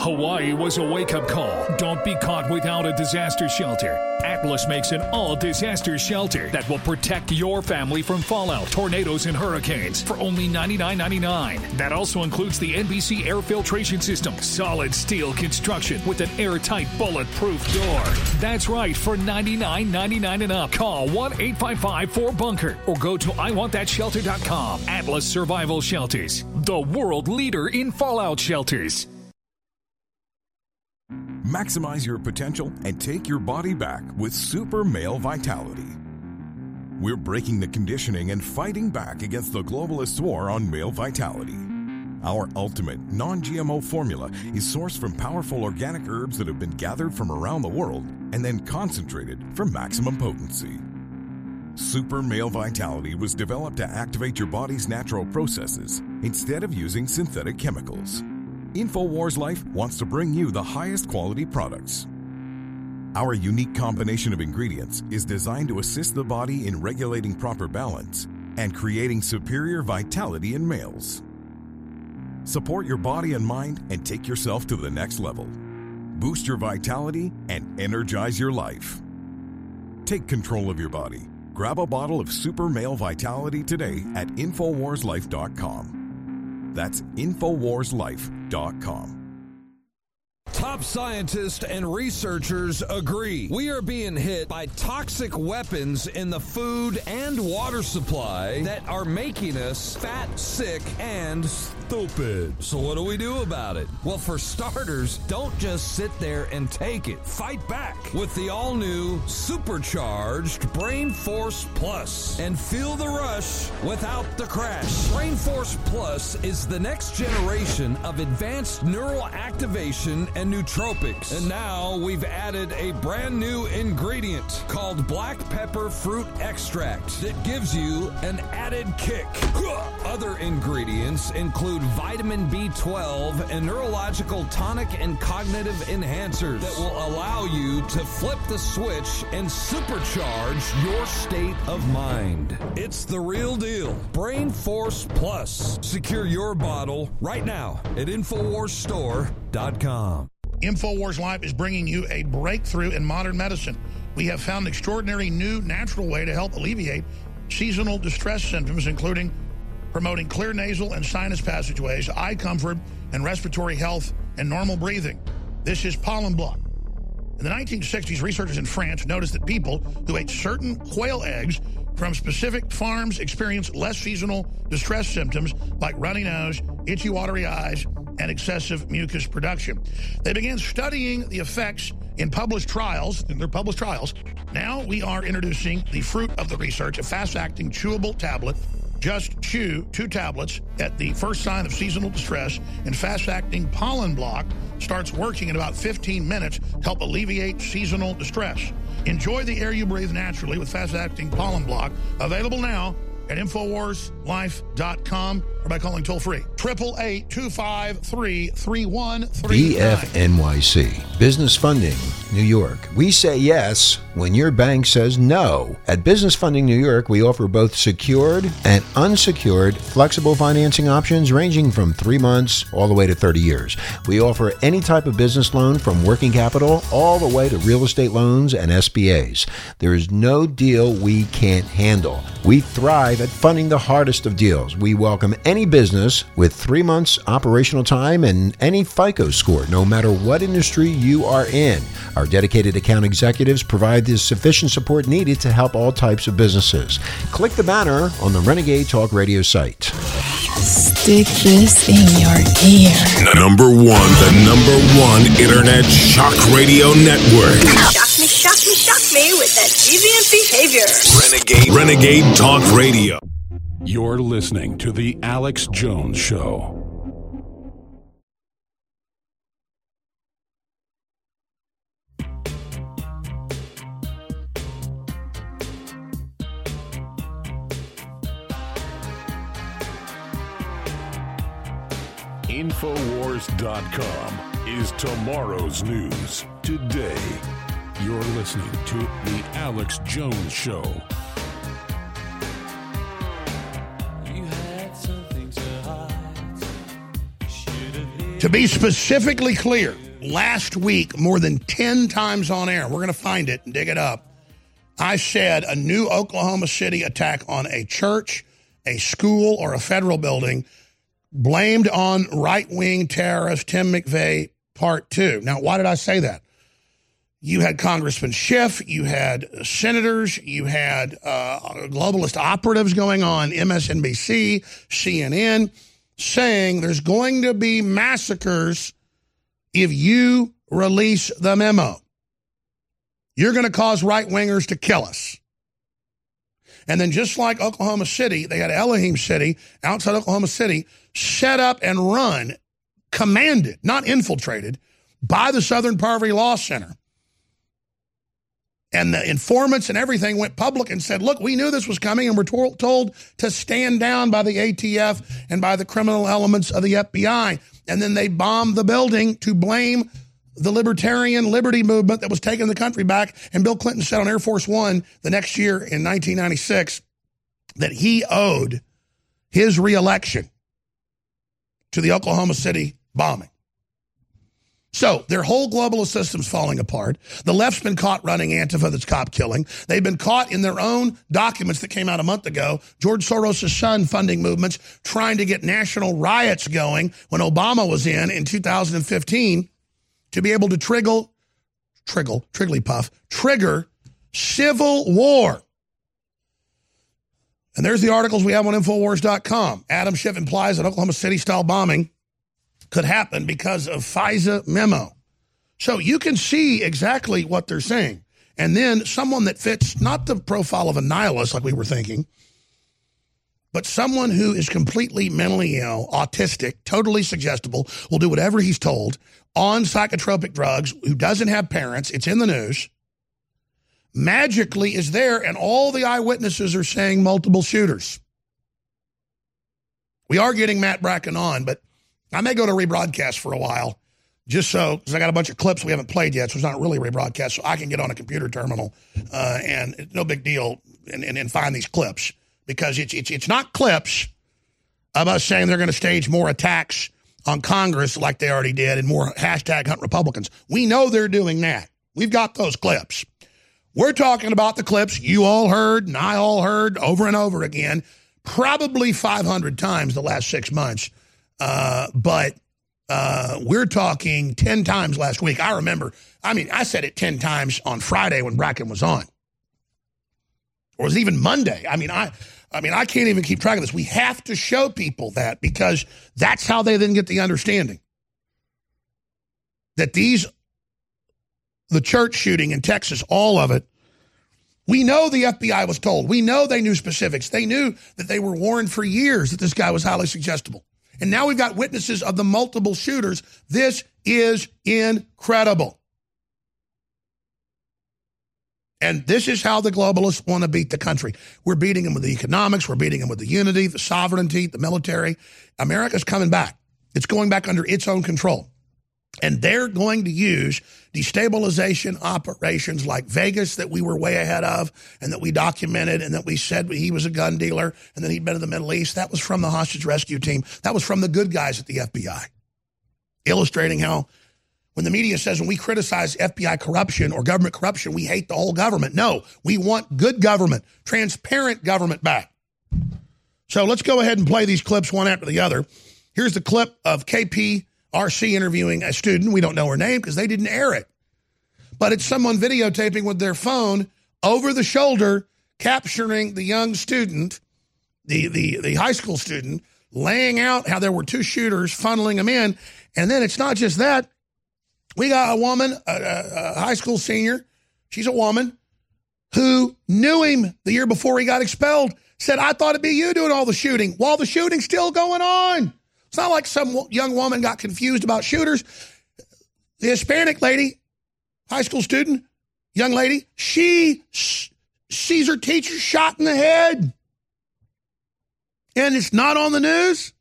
Speaker 15: Hawaii was a wake up call. Don't be caught without a disaster shelter. Atlas makes an all disaster shelter that will protect your family from fallout, tornadoes, and hurricanes for only $99.99. That also includes the NBC air filtration system, solid steel construction with an airtight bulletproof door. That's right, for $99.99 and up. Call 1 855 4 Bunker or go to IWantThatShelter.com. Atlas Survival Shelters, the world leader in fallout shelters.
Speaker 31: Maximize your potential and take your body back with Super Male Vitality. we're breaking the conditioning and fighting back against the globalist war on male vitality. Our ultimate non GMO formula is sourced from powerful organic herbs that have been gathered from around the world and then concentrated for maximum potency. Super Male Vitality was developed to activate your body's natural processes instead of using synthetic chemicals. InfoWars Life wants to bring you the highest quality products. Our unique combination of ingredients is designed to assist the body in regulating proper balance and creating superior vitality in males. Support your body and mind and take yourself to the next level. Boost your vitality and energize your life. Take control of your body. Grab a bottle of Super Male Vitality today at InfoWarsLife.com. That's InfoWarsLife.com.
Speaker 32: Top scientists and researchers agree we are being hit by toxic weapons in the food and water supply that are making us fat, sick, and stupid. So, what do we do about it? Well, for starters, don't just sit there and take it. Fight back with the all new supercharged Brain Force Plus and feel the rush without the crash. Brain Force Plus is the next generation of advanced neural activation and nootropics. And now we've added a brand new ingredient called black pepper fruit extract that gives you an added kick. *laughs* Other ingredients include vitamin B12 and neurological tonic and cognitive enhancers that will allow you to flip the switch and supercharge your state of mind. It's the real deal. Brain Force Plus. Secure your bottle right now at InfoWarsStore.com.
Speaker 3: InfoWars Life is bringing you a breakthrough in modern medicine. We have found an extraordinary new natural way to help alleviate seasonal distress symptoms, including promoting clear nasal and sinus passageways, eye comfort, and respiratory health and normal breathing. This is pollen block. In the 1960s, researchers in France noticed that people who ate certain quail eggs from specific farms experienced less seasonal distress symptoms like runny nose, itchy, watery eyes, and excessive mucus production. They began studying the effects in published trials, in their published trials. Now we are introducing the fruit of the research, a fast-acting chewable tablet. Just chew two tablets at the first sign of seasonal distress, and fast-acting pollen block starts working in about 15 minutes to help alleviate seasonal distress. Enjoy the air you breathe naturally with fast-acting pollen block. Available now at InfoWarsLife.com or by calling toll free. 888-253-3139.
Speaker 4: BFNYC. Business Funding, New York. We say yes when your bank says no. At Business Funding New York, we offer both secured and unsecured flexible financing options ranging from three months all the way to 30 years. We offer any type of business loan from working capital all the way to real estate loans and SBAs. There is no deal we can't handle. We thrive at funding the hardest of deals. We welcome any business with three months operational time and any FICO score, no matter what industry you are in. Our dedicated account executives provide the sufficient support needed to help all types of businesses. Click the banner on the Renegade Talk Radio site.
Speaker 27: Stick this in your ear.
Speaker 2: Number one, the number one internet shock radio network.
Speaker 13: Shock me, shock me, shock me with that deviant behavior.
Speaker 2: Renegade Renegade Talk Radio. You're listening to the Alex Jones Show. Infowars.com is tomorrow's news today. You're listening to The Alex Jones Show.
Speaker 3: To be specifically clear, last week, more than 10 times on air, we're going to find it and dig it up. I said a new Oklahoma City attack on a church, a school, or a federal building blamed on right wing terrorist Tim McVeigh, part two. Now, why did I say that? You had Congressman Schiff, you had senators, you had uh, globalist operatives going on MSNBC, CNN saying there's going to be massacres if you release the memo. You're going to cause right wingers to kill us. And then just like Oklahoma City, they had Elohim City outside Oklahoma City set up and run, commanded, not infiltrated, by the Southern Poverty Law Center. And the informants and everything went public and said, look, we knew this was coming and we're to- told to stand down by the ATF and by the criminal elements of the FBI. And then they bombed the building to blame the libertarian liberty movement that was taking the country back. And Bill Clinton said on Air Force One the next year in 1996 that he owed his reelection to the Oklahoma City bombing. So their whole globalist system's falling apart. The left's been caught running Antifa that's cop killing. They've been caught in their own documents that came out a month ago. George Soros' son funding movements, trying to get national riots going when Obama was in in 2015 to be able to trigger, triggle, Trigglypuff, trigger civil war. And there's the articles we have on Infowars.com. Adam Schiff implies that Oklahoma City style bombing could happen because of FISA memo. So you can see exactly what they're saying. And then someone that fits not the profile of a nihilist like we were thinking, but someone who is completely mentally ill, autistic, totally suggestible, will do whatever he's told on psychotropic drugs, who doesn't have parents, it's in the news, magically is there, and all the eyewitnesses are saying multiple shooters. We are getting Matt Bracken on, but I may go to rebroadcast for a while, just so because I got a bunch of clips we haven't played yet, so it's not really rebroadcast. So I can get on a computer terminal uh, and it's no big deal and, and, and find these clips because it's it's it's not clips of us saying they're going to stage more attacks on Congress like they already did and more hashtag hunt Republicans. We know they're doing that. We've got those clips. We're talking about the clips you all heard and I all heard over and over again, probably 500 times the last six months uh, but uh, we're talking 10 times last week. I remember, I mean, I said it 10 times on Friday when Bracken was on. Or it was even Monday. I mean, I I mean, I can't even keep track of this. We have to show people that because that's how they then get the understanding that these the church shooting in Texas, all of it, we know the FBI was told. We know they knew specifics. They knew that they were warned for years that this guy was highly suggestible. And now we've got witnesses of the multiple shooters. This is incredible. And this is how the globalists want to beat the country. We're beating them with the economics, we're beating them with the unity, the sovereignty, the military. America's coming back. It's going back under its own control. And they're going to use destabilization operations like Vegas that we were way ahead of and that we documented and that we said he was a gun dealer and that he'd been in the Middle East. That was from the hostage rescue team. That was from the good guys at the FBI. Illustrating how when the media says when we criticize FBI corruption or government corruption, we hate the whole government. No, we want good government, transparent government back. So let's go ahead and play these clips one after the other. Here's the clip of KP RC interviewing a student. We don't know her name because they didn't air it. But it's someone videotaping with their phone over the shoulder, capturing the young student, the, the, the high school student, laying out how there were two shooters funneling them in. And then it's not just that. We got a woman, a, a, a high school senior, she's a woman, who knew him the year before he got expelled, said, I thought it'd be you doing all the shooting while the shooting's still going on. It's not like some young woman got confused about shooters. The Hispanic lady, high school student, young lady, she sees her teacher shot in the head. And it's not on the news.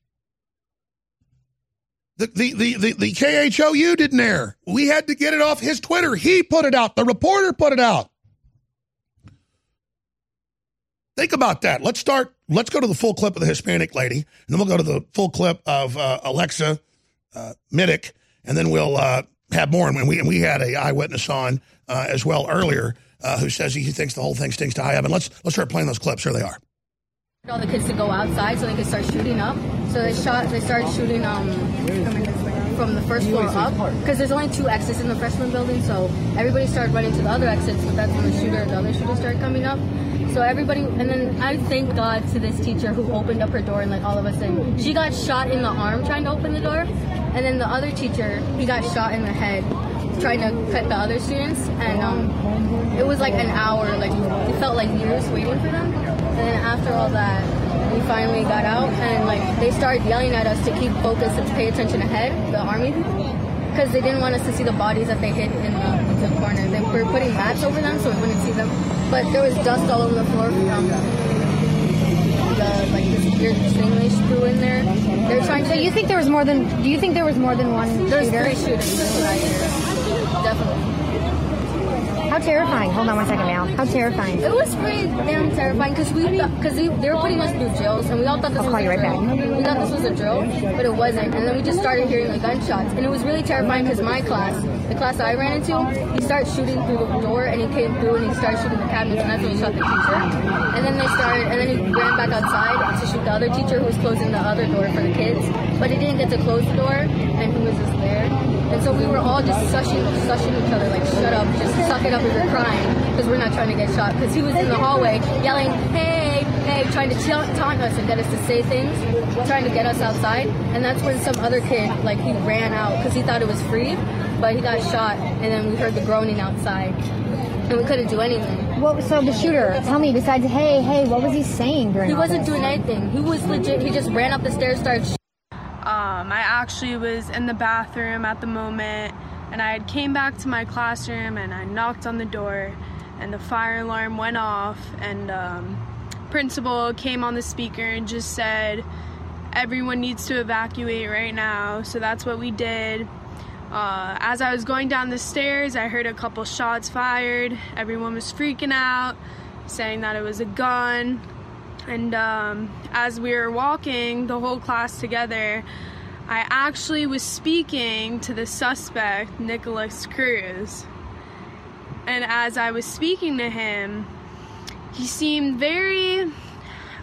Speaker 3: The, the, the, the, the KHOU didn't air. We had to get it off his Twitter. He put it out. The reporter put it out. Think about that. Let's start. Let's go to the full clip of the Hispanic lady, and then we'll go to the full clip of uh, Alexa uh, Miednik, and then we'll uh, have more. And we and we had a eyewitness on uh, as well earlier uh, who says he thinks the whole thing stinks to high heaven. Let's let's start playing those clips. Here they are.
Speaker 26: All the kids to go outside so they could start shooting up. So they shot. They started shooting um, from the first floor up because there's only two exits in the freshman building. So everybody started running to the other exits, but that's when the shooter, the other shooter, started coming up. So everybody, and then I thank God to this teacher who opened up her door and like all of us in. She got shot in the arm trying to open the door, and then the other teacher, he got shot in the head trying to cut the other students, and um, it was like an hour. Like it felt like years waiting for them. And then after all that, we finally got out, and like they started yelling at us to keep focus and pay attention ahead, the army people. because they didn't want us to see the bodies that they hid in the, the corner. They were putting mats over them so we wouldn't see them. But there was dust all over the floor from the like this weird thing they threw in there. They're trying
Speaker 33: So you think there was more than? Do you think there was more than one
Speaker 26: There's
Speaker 33: shooter?
Speaker 26: three shootings. That's what I hear. Definitely.
Speaker 33: How terrifying! Hold on one second, now. How terrifying!
Speaker 26: It was pretty damn terrifying because we because they, they were putting us through drills and we all thought this
Speaker 33: I'll
Speaker 26: was
Speaker 33: call
Speaker 26: a
Speaker 33: you right
Speaker 26: drill.
Speaker 33: back.
Speaker 26: We thought this was a drill, but it wasn't. And then we just started hearing the gunshots, and it was really terrifying because my class, the class that I ran into, he started shooting through the door and he came through and he started shooting the cabinets, and that's when he shot the teacher. And then they started, and then he ran back outside to shoot the other teacher who was closing the other door for the kids, but he didn't get to close the door, and he was just there. And so we were all just sushing, sushing each other, like, shut up, just suck it up, we were crying, because we're not trying to get shot. Because he was in the hallway yelling, hey, hey, trying to taunt, taunt us and get us to say things, trying to get us outside. And that's when some other kid, like, he ran out, because he thought it was free, but he got shot, and then we heard the groaning outside, and we couldn't do anything.
Speaker 33: What? was So the shooter, tell me. Besides, hey, hey, what was he saying during?
Speaker 26: He wasn't
Speaker 33: this?
Speaker 26: doing anything. He was legit, he just ran up the stairs, started
Speaker 8: Um, I actually was in the bathroom at the moment, and I had came back to my classroom and I knocked on the door, and the fire alarm went off, and um, principal came on the speaker and just said, "Everyone needs to evacuate right now." So that's what we did. Uh, as I was going down the stairs, I heard a couple shots fired. Everyone was freaking out, saying that it was a gun. And um, as we were walking, the whole class together, I actually was speaking to the suspect, Nikolas Cruz. And as I was speaking to him, he seemed very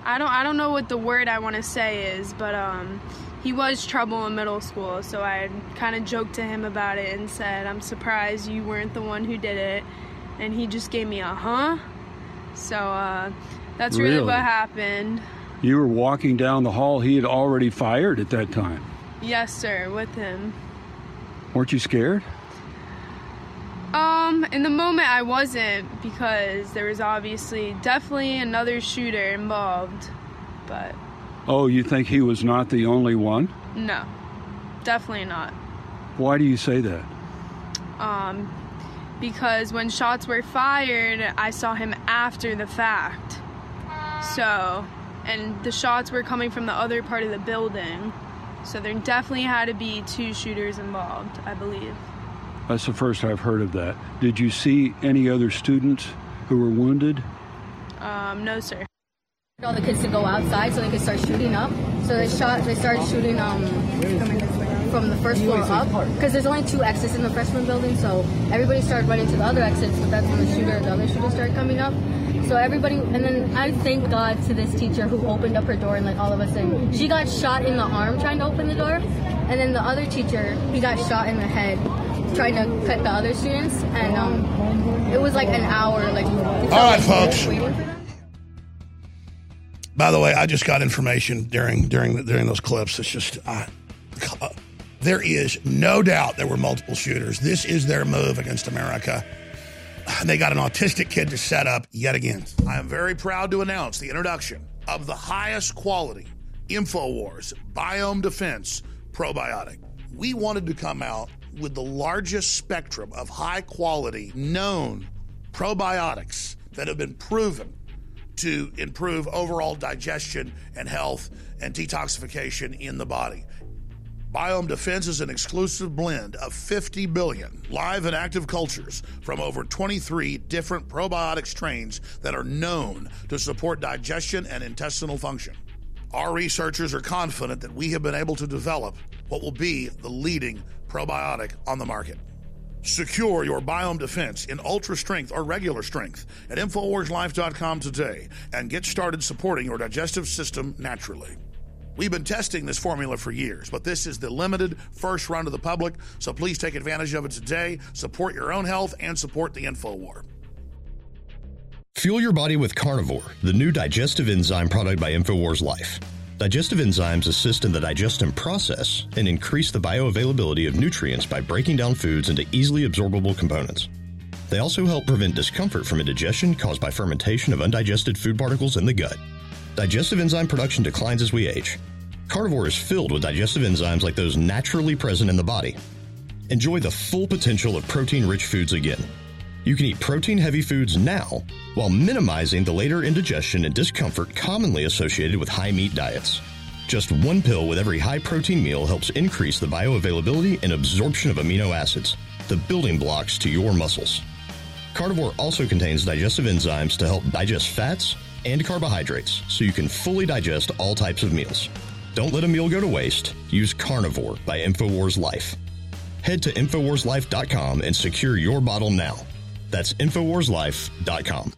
Speaker 8: I don't I don't know what the word I want to say is, but um he was trouble in middle school, so I kind of joked to him about it and said, "I'm surprised you weren't the one who did it." And he just gave me a huh. So uh that's really,
Speaker 6: Really?
Speaker 8: what happened.
Speaker 6: You were walking down the hall. He had already fired at that time.
Speaker 8: Yes, sir, with him.
Speaker 6: Weren't you scared?
Speaker 8: Um, in the moment I wasn't because there was obviously definitely another shooter involved. But
Speaker 6: Oh, you think he was not the only one?
Speaker 8: no. Definitely not.
Speaker 6: Why do you say that?
Speaker 8: Um because when shots were fired, I saw him after the fact. So, and the shots were coming from the other part of the building. So there definitely had to be two shooters involved, I believe.
Speaker 6: That's the first I've heard of that. Did you see any other students who were wounded?
Speaker 8: Um, no, sir.
Speaker 26: all the kids to go outside so they could start shooting up. So they shot. They started shooting um, from the first floor up because there's only two exits in the freshman building. So everybody started running to the other exits, but that's when the shooter, the other shooter, started coming up. So everybody, and then I thank God to this teacher who opened up her door and let all of us in. She got shot in the arm trying to open the door, and then the other teacher, he got shot in the head trying to cut the other students, and um, it was like an hour. Like all
Speaker 3: right, folks.
Speaker 26: waiting.
Speaker 3: By the way, I just got information during during during those clips. It's just uh, there is no doubt there were multiple shooters. This is their move against America. They got an autistic kid to set up yet again. I am very proud to announce the introduction of the highest quality InfoWars Biome Defense Probiotic. We wanted to come out with the largest spectrum of high quality known probiotics that have been proven to improve overall digestion and health and detoxification in the body. Biome Defense is an exclusive blend of 50 billion live and active cultures from over 23 different probiotic strains that are known to support digestion and intestinal function. Our researchers are confident that we have been able to develop what will be the leading probiotic on the market. Secure your biome defense in ultra strength or regular strength at InfoWarsLife.com today and get started supporting your digestive system naturally. We've been testing this formula for years, but this is the limited first run to the public, so please take advantage of it today. Support your own health and support the InfoWar.
Speaker 1: Fuel your body with Carnivore, the new digestive enzyme product by InfoWars Life. Digestive enzymes assist in the digestion process and increase the bioavailability of nutrients by breaking down foods into easily absorbable components. They also help prevent discomfort from indigestion caused by fermentation of undigested food particles in the gut. Digestive enzyme production declines as we age. Carnivore is filled with digestive enzymes like those naturally present in the body. Enjoy the full potential of protein rich foods again. You can eat protein heavy foods now while minimizing the later indigestion and discomfort commonly associated with high meat diets. Just one pill with every high protein meal helps increase the bioavailability and absorption of amino acids, the building blocks to your muscles. Carnivore also contains digestive enzymes to help digest fats and carbohydrates so you can fully digest all types of meals. Don't let a meal go to waste. Use Carnivore by InfoWars Life. Head to InfoWarsLife.com and secure your bottle now. That's InfoWarsLife.com.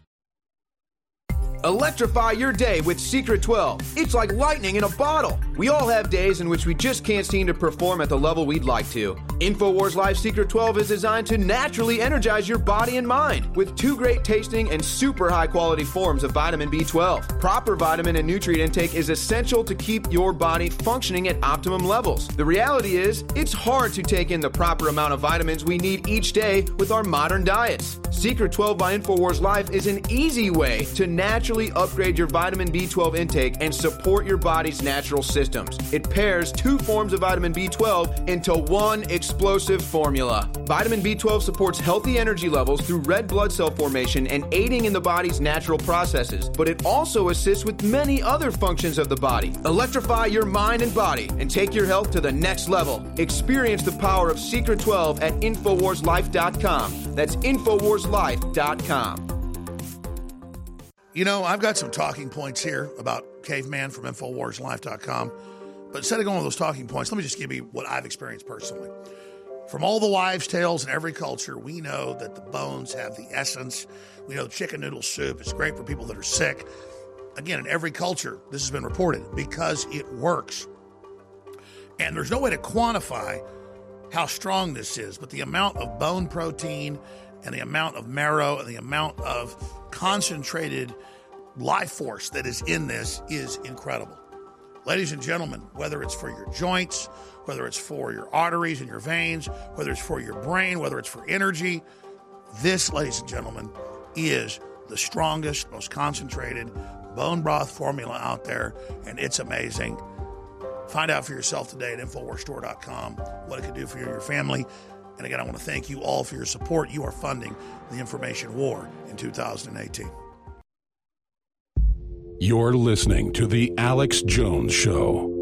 Speaker 17: Electrify your day with Secret 12. It's like lightning in a bottle. We all have days in which we just can't seem to perform at the level we'd like to. InfoWars Life Secret 12 is designed to naturally energize your body and mind with two great tasting and super high quality forms of vitamin B12. Proper vitamin and nutrient intake is essential to keep your body functioning at optimum levels. The reality is, it's hard to take in the proper amount of vitamins we need each day with our modern diets. Secret 12 by InfoWars Life is an easy way to naturally upgrade your vitamin B12 intake and support your body's natural systems. It pairs two forms of vitamin B12 into one explosive formula. Vitamin B12 supports healthy energy levels through red blood cell formation and aiding in the body's natural processes, but it also assists with many other functions of the body. Electrify your mind and body and take your health to the next level. Experience the power of Secret 12 at InfoWarsLife.com. That's InfoWarsLife.com.
Speaker 3: You know, I've got some talking points here about caveman from InfoWarsLife.com. But instead of going with those talking points, let me just give you what I've experienced personally. From all the wives' tales in every culture, we know that the bones have the essence. We know chicken noodle soup is great for people that are sick. Again, in every culture, this has been reported because it works. And there's no way to quantify how strong this is, but the amount of bone protein and the amount of marrow and the amount of concentrated life force that is in this is incredible. Ladies and gentlemen, whether it's for your joints, whether it's for your arteries and your veins, whether it's for your brain, whether it's for energy, this, ladies and gentlemen, is the strongest, most concentrated bone broth formula out there, and it's amazing. Find out for yourself today at InfoWarsStore.com what it can do for you and your family. And again, I want to thank you all for your support. You are funding the information war in 2018.
Speaker 2: You're listening to The Alex Jones Show.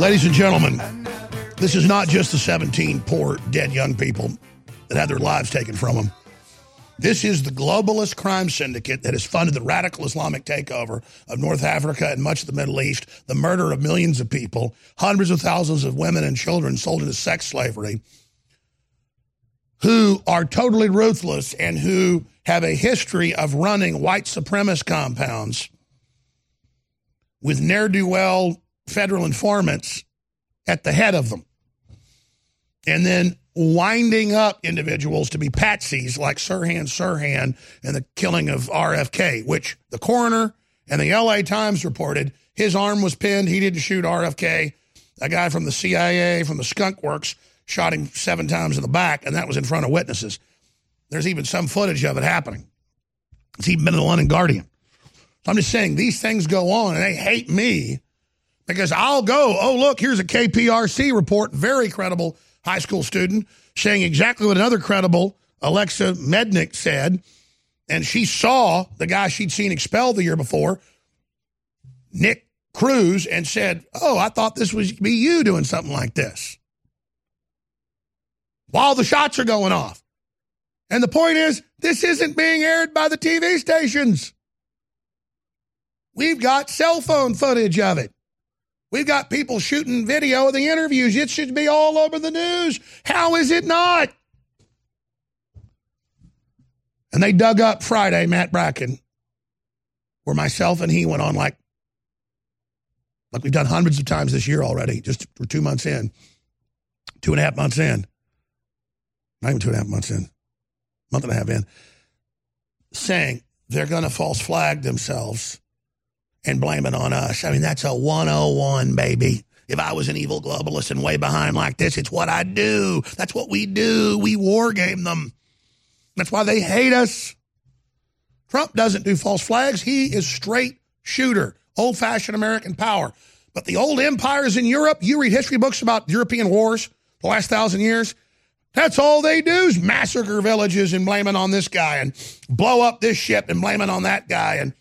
Speaker 3: Ladies and gentlemen, this is not just the 17 poor dead young people that had their lives taken from them. This is the globalist crime syndicate that has funded the radical Islamic takeover of North Africa and much of the Middle East, the murder of millions of people, hundreds of thousands of women and children sold into sex slavery, who are totally ruthless and who have a history of running white supremacist compounds with ne'er do well federal informants at the head of them. And then winding up individuals to be patsies like Sirhan Sirhan and the killing of RFK, which the coroner and the LA Times reported his arm was pinned. He didn't shoot RFK. A guy from the CIA, from the Skunk Works, shot him seven times in the back, and that was in front of witnesses. There's even some footage of it happening. It's even been in the London Guardian. So I'm just saying these things go on, and they hate me because I'll go, oh, look, here's a KPRC report, very credible high school student, saying exactly what another credible Alexa Miednik said. And she saw the guy she'd seen expelled the year before, Nick Cruz, and said, oh, I thought this was be you doing something like this. While the shots are going off. And the point is, this isn't being aired by the TV stations. We've got cell phone footage of it. We've got people shooting video of the interviews. It should be all over the news. How is it not? And they dug up Friday, Matt Bracken, where myself and he went on like, like we've done hundreds of times this year already, just we're two months in. two and a half months in, not even two and a half months in, month and a half in, saying they're going to false flag themselves and blame it on us. I mean, that's a 101, baby. If I was an evil globalist and way behind like this, it's what I do. That's what we do. We war game them. That's why they hate us. Trump doesn't do false flags. He is straight shooter, old fashioned American power. But the old empires in Europe, you read history books about European wars the last thousand years. That's all they do is massacre villages and blame it on this guy and blow up this ship and blame it on that guy and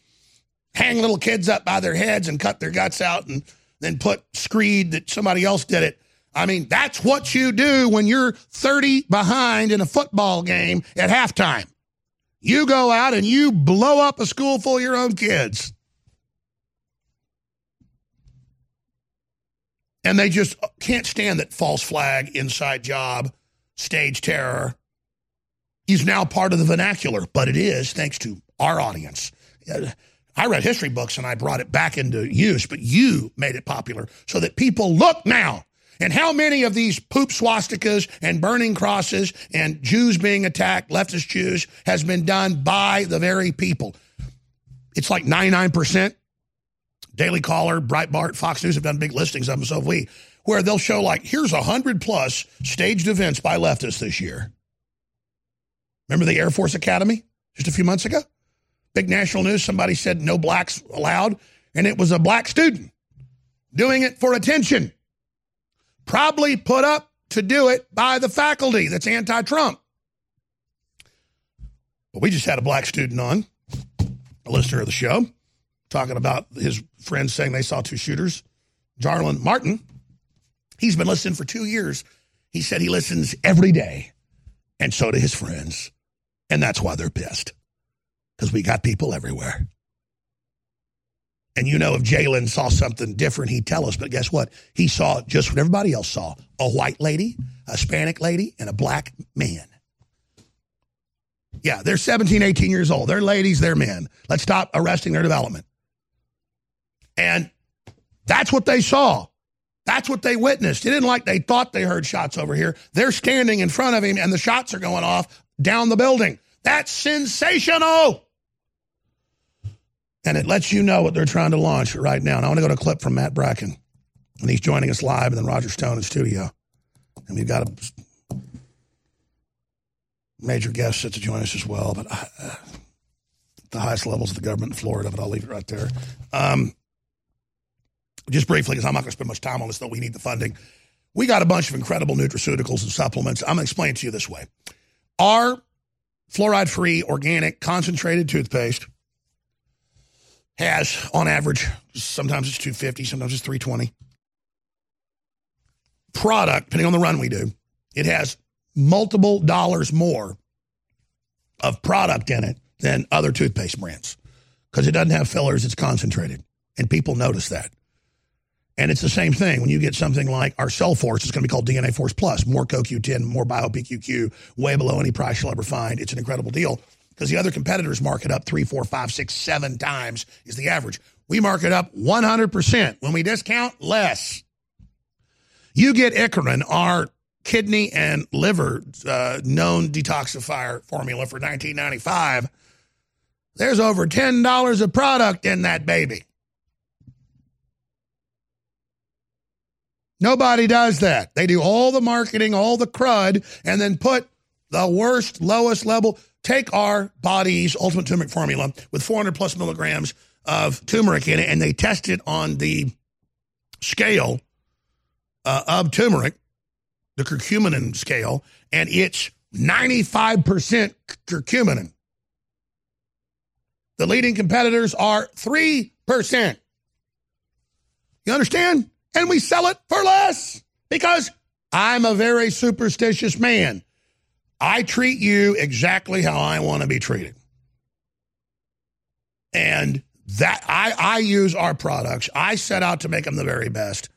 Speaker 3: hang little kids up by their heads and cut their guts out and then put screed that somebody else did it. I mean, that's what you do when you're 30 behind in a football game at halftime. You go out and you blow up a school full of your own kids. And they just can't stand that false flag, inside job, stage terror is now part of the vernacular, but it is thanks to our audience. I read history books and I brought it back into use, but you made it popular so that people look now. And how many of these poop swastikas and burning crosses and Jews being attacked, leftist Jews, has been done by the very people? It's like 99%. Daily Caller, Breitbart, Fox News have done big listings of them, so have we, where they'll show like, here's a hundred plus staged events by leftists this year. Remember the Air Force Academy just a few months ago? National news. Somebody said no blacks allowed, and it was a black student doing it for attention. Probably put up to do it by the faculty that's anti Trump. But we just had a black student on, a listener of the show, talking about his friends saying they saw two shooters. Jalen Martin, he's been listening for two years. He said he listens every day, and so do his friends. And that's why they're pissed because we got people everywhere. And you know, if Jalen saw something different, he'd tell us. But guess what? He saw just what everybody else saw a white lady, a Hispanic lady, and a black man. Yeah, they're 17, 18 years old. They're ladies, they're men. Let's stop arresting their development. And that's what they saw. That's what they witnessed. It isn't like they thought they heard shots over here. They're standing in front of him and the shots are going off down the building. That's sensational. And it lets you know what they're trying to launch right now. And I want to go to a clip from Matt Bracken. And he's joining us live, and then Roger Stone in studio. And we've got a major guest set to join us as well. But uh, the highest levels of the government in Florida, but I'll leave it right there. Um, just briefly, because I'm not going to spend much time on this, though we need the funding. We got a bunch of incredible nutraceuticals and supplements. I'm going to explain it to you this way. Our fluoride free, organic, concentrated toothpaste has, on average, sometimes it's 250, sometimes it's 320 product, depending on the run we do, it has multiple dollars more of product in it than other toothpaste brands because it doesn't have fillers, it's concentrated. And people notice that. And it's the same thing when you get something like our Cellforce, it's going to be called DNA Force Plus, more CoQ10, more BioPQQ, way below any price you'll ever find. It's an incredible deal because the other competitors mark it up three, four, five, six, seven times is the average. We mark it up 100%. When we discount, less. You get Icarin, our kidney and liver uh, known detoxifier formula for 1995. There's over $10 of product in that baby. Nobody does that. They do all the marketing, all the crud, and then put the worst, lowest level. Take our body's ultimate turmeric formula with 400 plus milligrams of turmeric in it, and they test it on the scale uh, of turmeric, the curcumin scale, and it's 95% curcumin. The leading competitors are 3%. You understand? and we sell it for less because I'm a very superstitious man. I treat you exactly how I want to be treated. And that I, I use our products. I set out to make them the very best.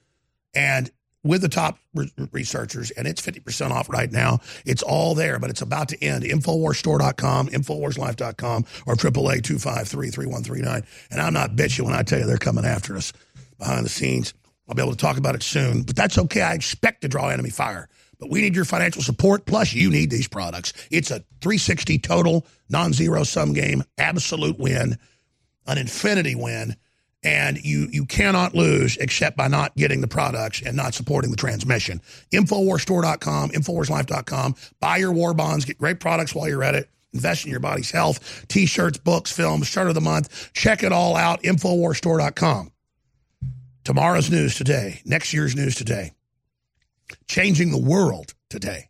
Speaker 3: And with the top re- researchers, and it's 50% off right now. It's all there, but it's about to end. Infowarsstore.com, Infowarslife.com, or 888 253 3139. And I'm not bitching when I tell you they're coming after us behind the scenes. I'll be able to talk about it soon, but that's okay. I expect to draw enemy fire But we need your financial support. Plus, you need these products. It's a 360 total, non zero sum game, absolute win, an infinity win. And you, you cannot lose except by not getting the products and not supporting the transmission. Infowarsstore.com, Infowarslife.com. Buy your war bonds, get great products while you're at it. Invest in your body's health. T shirts, books, films, shirt of the month. Check it all out. Infowarsstore.com. Tomorrow's news today, next year's news today, changing the world today.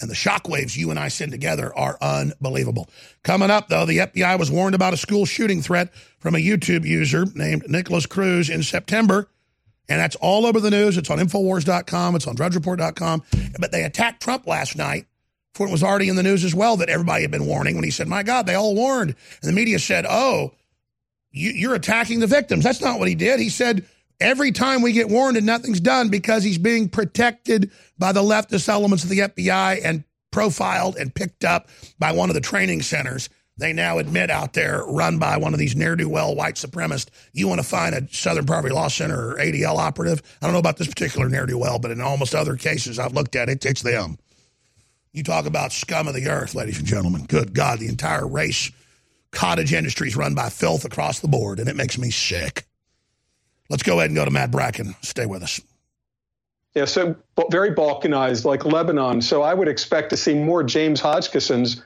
Speaker 3: And the shockwaves you and I send together are unbelievable. Coming up, though, the FBI was warned about a school shooting threat from a YouTube user named Nikolas Cruz in September. And that's all over the news. It's on Infowars.com, it's on DrudgeReport.com. But they attacked Trump last night for it was already in the news as well that everybody had been warning when he said, My God, they all warned. And the media said, Oh, you, are attacking the victims. That's not what he did. He said, Every time we get warned and nothing's done because he's being protected by the leftist elements of the FBI and profiled and picked up by one of the training centers they now admit out there run by one of these ne'er-do-well white supremacists. You want to find a Southern Poverty Law Center or ADL operative? I don't know about this particular ne'er-do-well, but in almost other cases I've looked at it, it's them. You talk about scum of the earth, ladies and gentlemen. Good God, the entire race cottage industry is run by filth across the board, and it makes me sick. Let's go ahead and go to Matt Bracken. Stay with us.
Speaker 34: Yeah, so very balkanized, like Lebanon. So I would expect to see more James Hodgkinsons.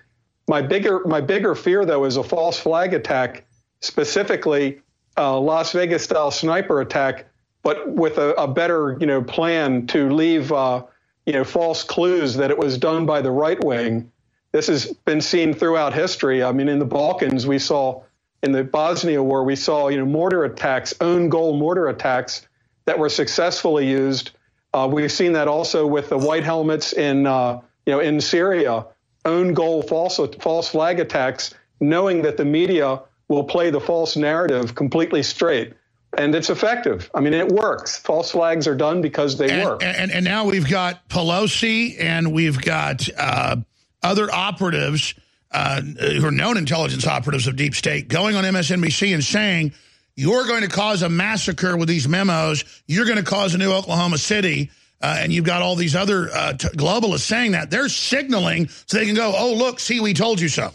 Speaker 34: My bigger, my bigger fear, though, is a false flag attack, specifically a Las Vegas style sniper attack, but with a, a better, you know, plan to leave. Uh, you know, false clues that it was done by the right wing. This has been seen throughout history. I mean, in the Balkans, we saw in the Bosnia war, we saw you know mortar attacks, own goal mortar attacks that were successfully used. Uh, we've seen that also with the white helmets in uh, you know in Syria, own goal false false flag attacks, knowing that the media will play the false narrative completely straight and it's effective. I mean, it works. False flags are done because they
Speaker 3: and,
Speaker 34: work.
Speaker 3: And, and now we've got Pelosi and we've got uh, other operatives uh, who are known intelligence operatives of deep state going on MSNBC and saying, you're going to cause a massacre with these memos. You're going to cause a new Oklahoma City. Uh, and you've got all these other uh, globalists saying that. They're signaling so they can go, oh, look, see, we told you so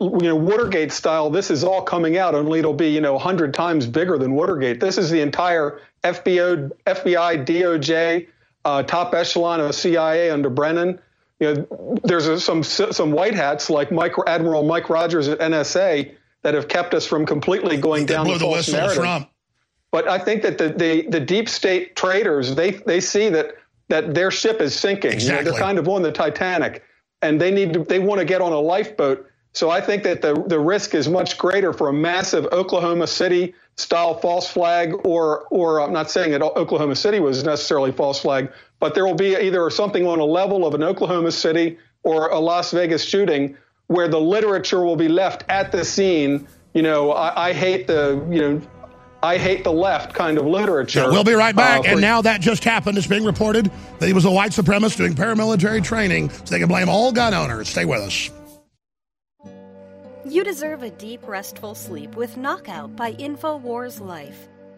Speaker 34: you know, Watergate style, this is all coming out, only it'll be, you know, 100 times bigger than Watergate. This is the entire FBI, FBI DOJ, uh, top echelon of CIA under Brennan. You know, there's a, some some white hats like Mike, Admiral Mike Rogers at NSA that have kept us from completely going down the, the false narrative. Trump. But I think that the, the, the deep state traders, they, they see that, that their ship is sinking.
Speaker 3: Exactly.
Speaker 34: You know, they're kind of on the Titanic and they need to, they want to get on a lifeboat so I think that the, the risk is much greater for a massive Oklahoma City style false flag, or or I'm not saying that Oklahoma City was necessarily false flag, but there will be either something on a level of an Oklahoma City or a Las Vegas shooting where the literature will be left at the scene. You know, I, I hate the you know I hate the left kind of literature.
Speaker 3: Yeah, we'll be right back. Uh, and now that just happened. It's being reported that he was a white supremacist doing paramilitary training, so they can blame all gun owners. Stay with us.
Speaker 35: You deserve a deep, restful sleep with Knockout by InfoWars Life.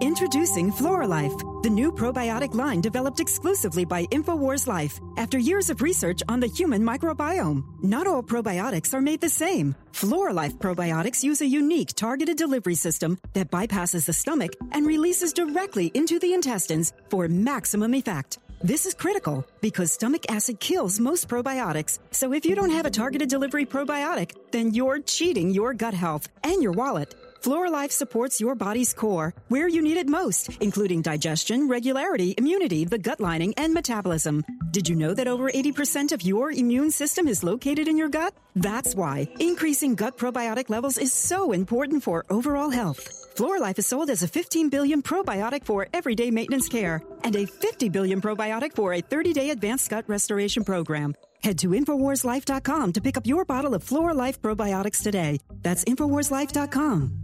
Speaker 30: Introducing Floralife, the new probiotic line developed exclusively by InfoWars Life after years of research on the human microbiome. Not all probiotics are made the same. Floralife probiotics use a unique targeted delivery system that bypasses the stomach and releases directly into the intestines for maximum effect. This is critical because stomach acid kills most probiotics. So if you don't have a targeted delivery probiotic, then you're cheating your gut health and your wallet. Floralife supports your body's core where you need it most, including digestion, regularity, immunity, the gut lining, and metabolism. Did you know that over 80% of your immune system is located in your gut? That's why increasing gut probiotic levels is so important for overall health. Floralife is sold as a 15 billion probiotic for everyday maintenance care and a 50 billion probiotic for a 30 day advanced gut restoration program. Head to InfoWarsLife.com to pick up your bottle of Floralife probiotics today. That's InfoWarsLife.com.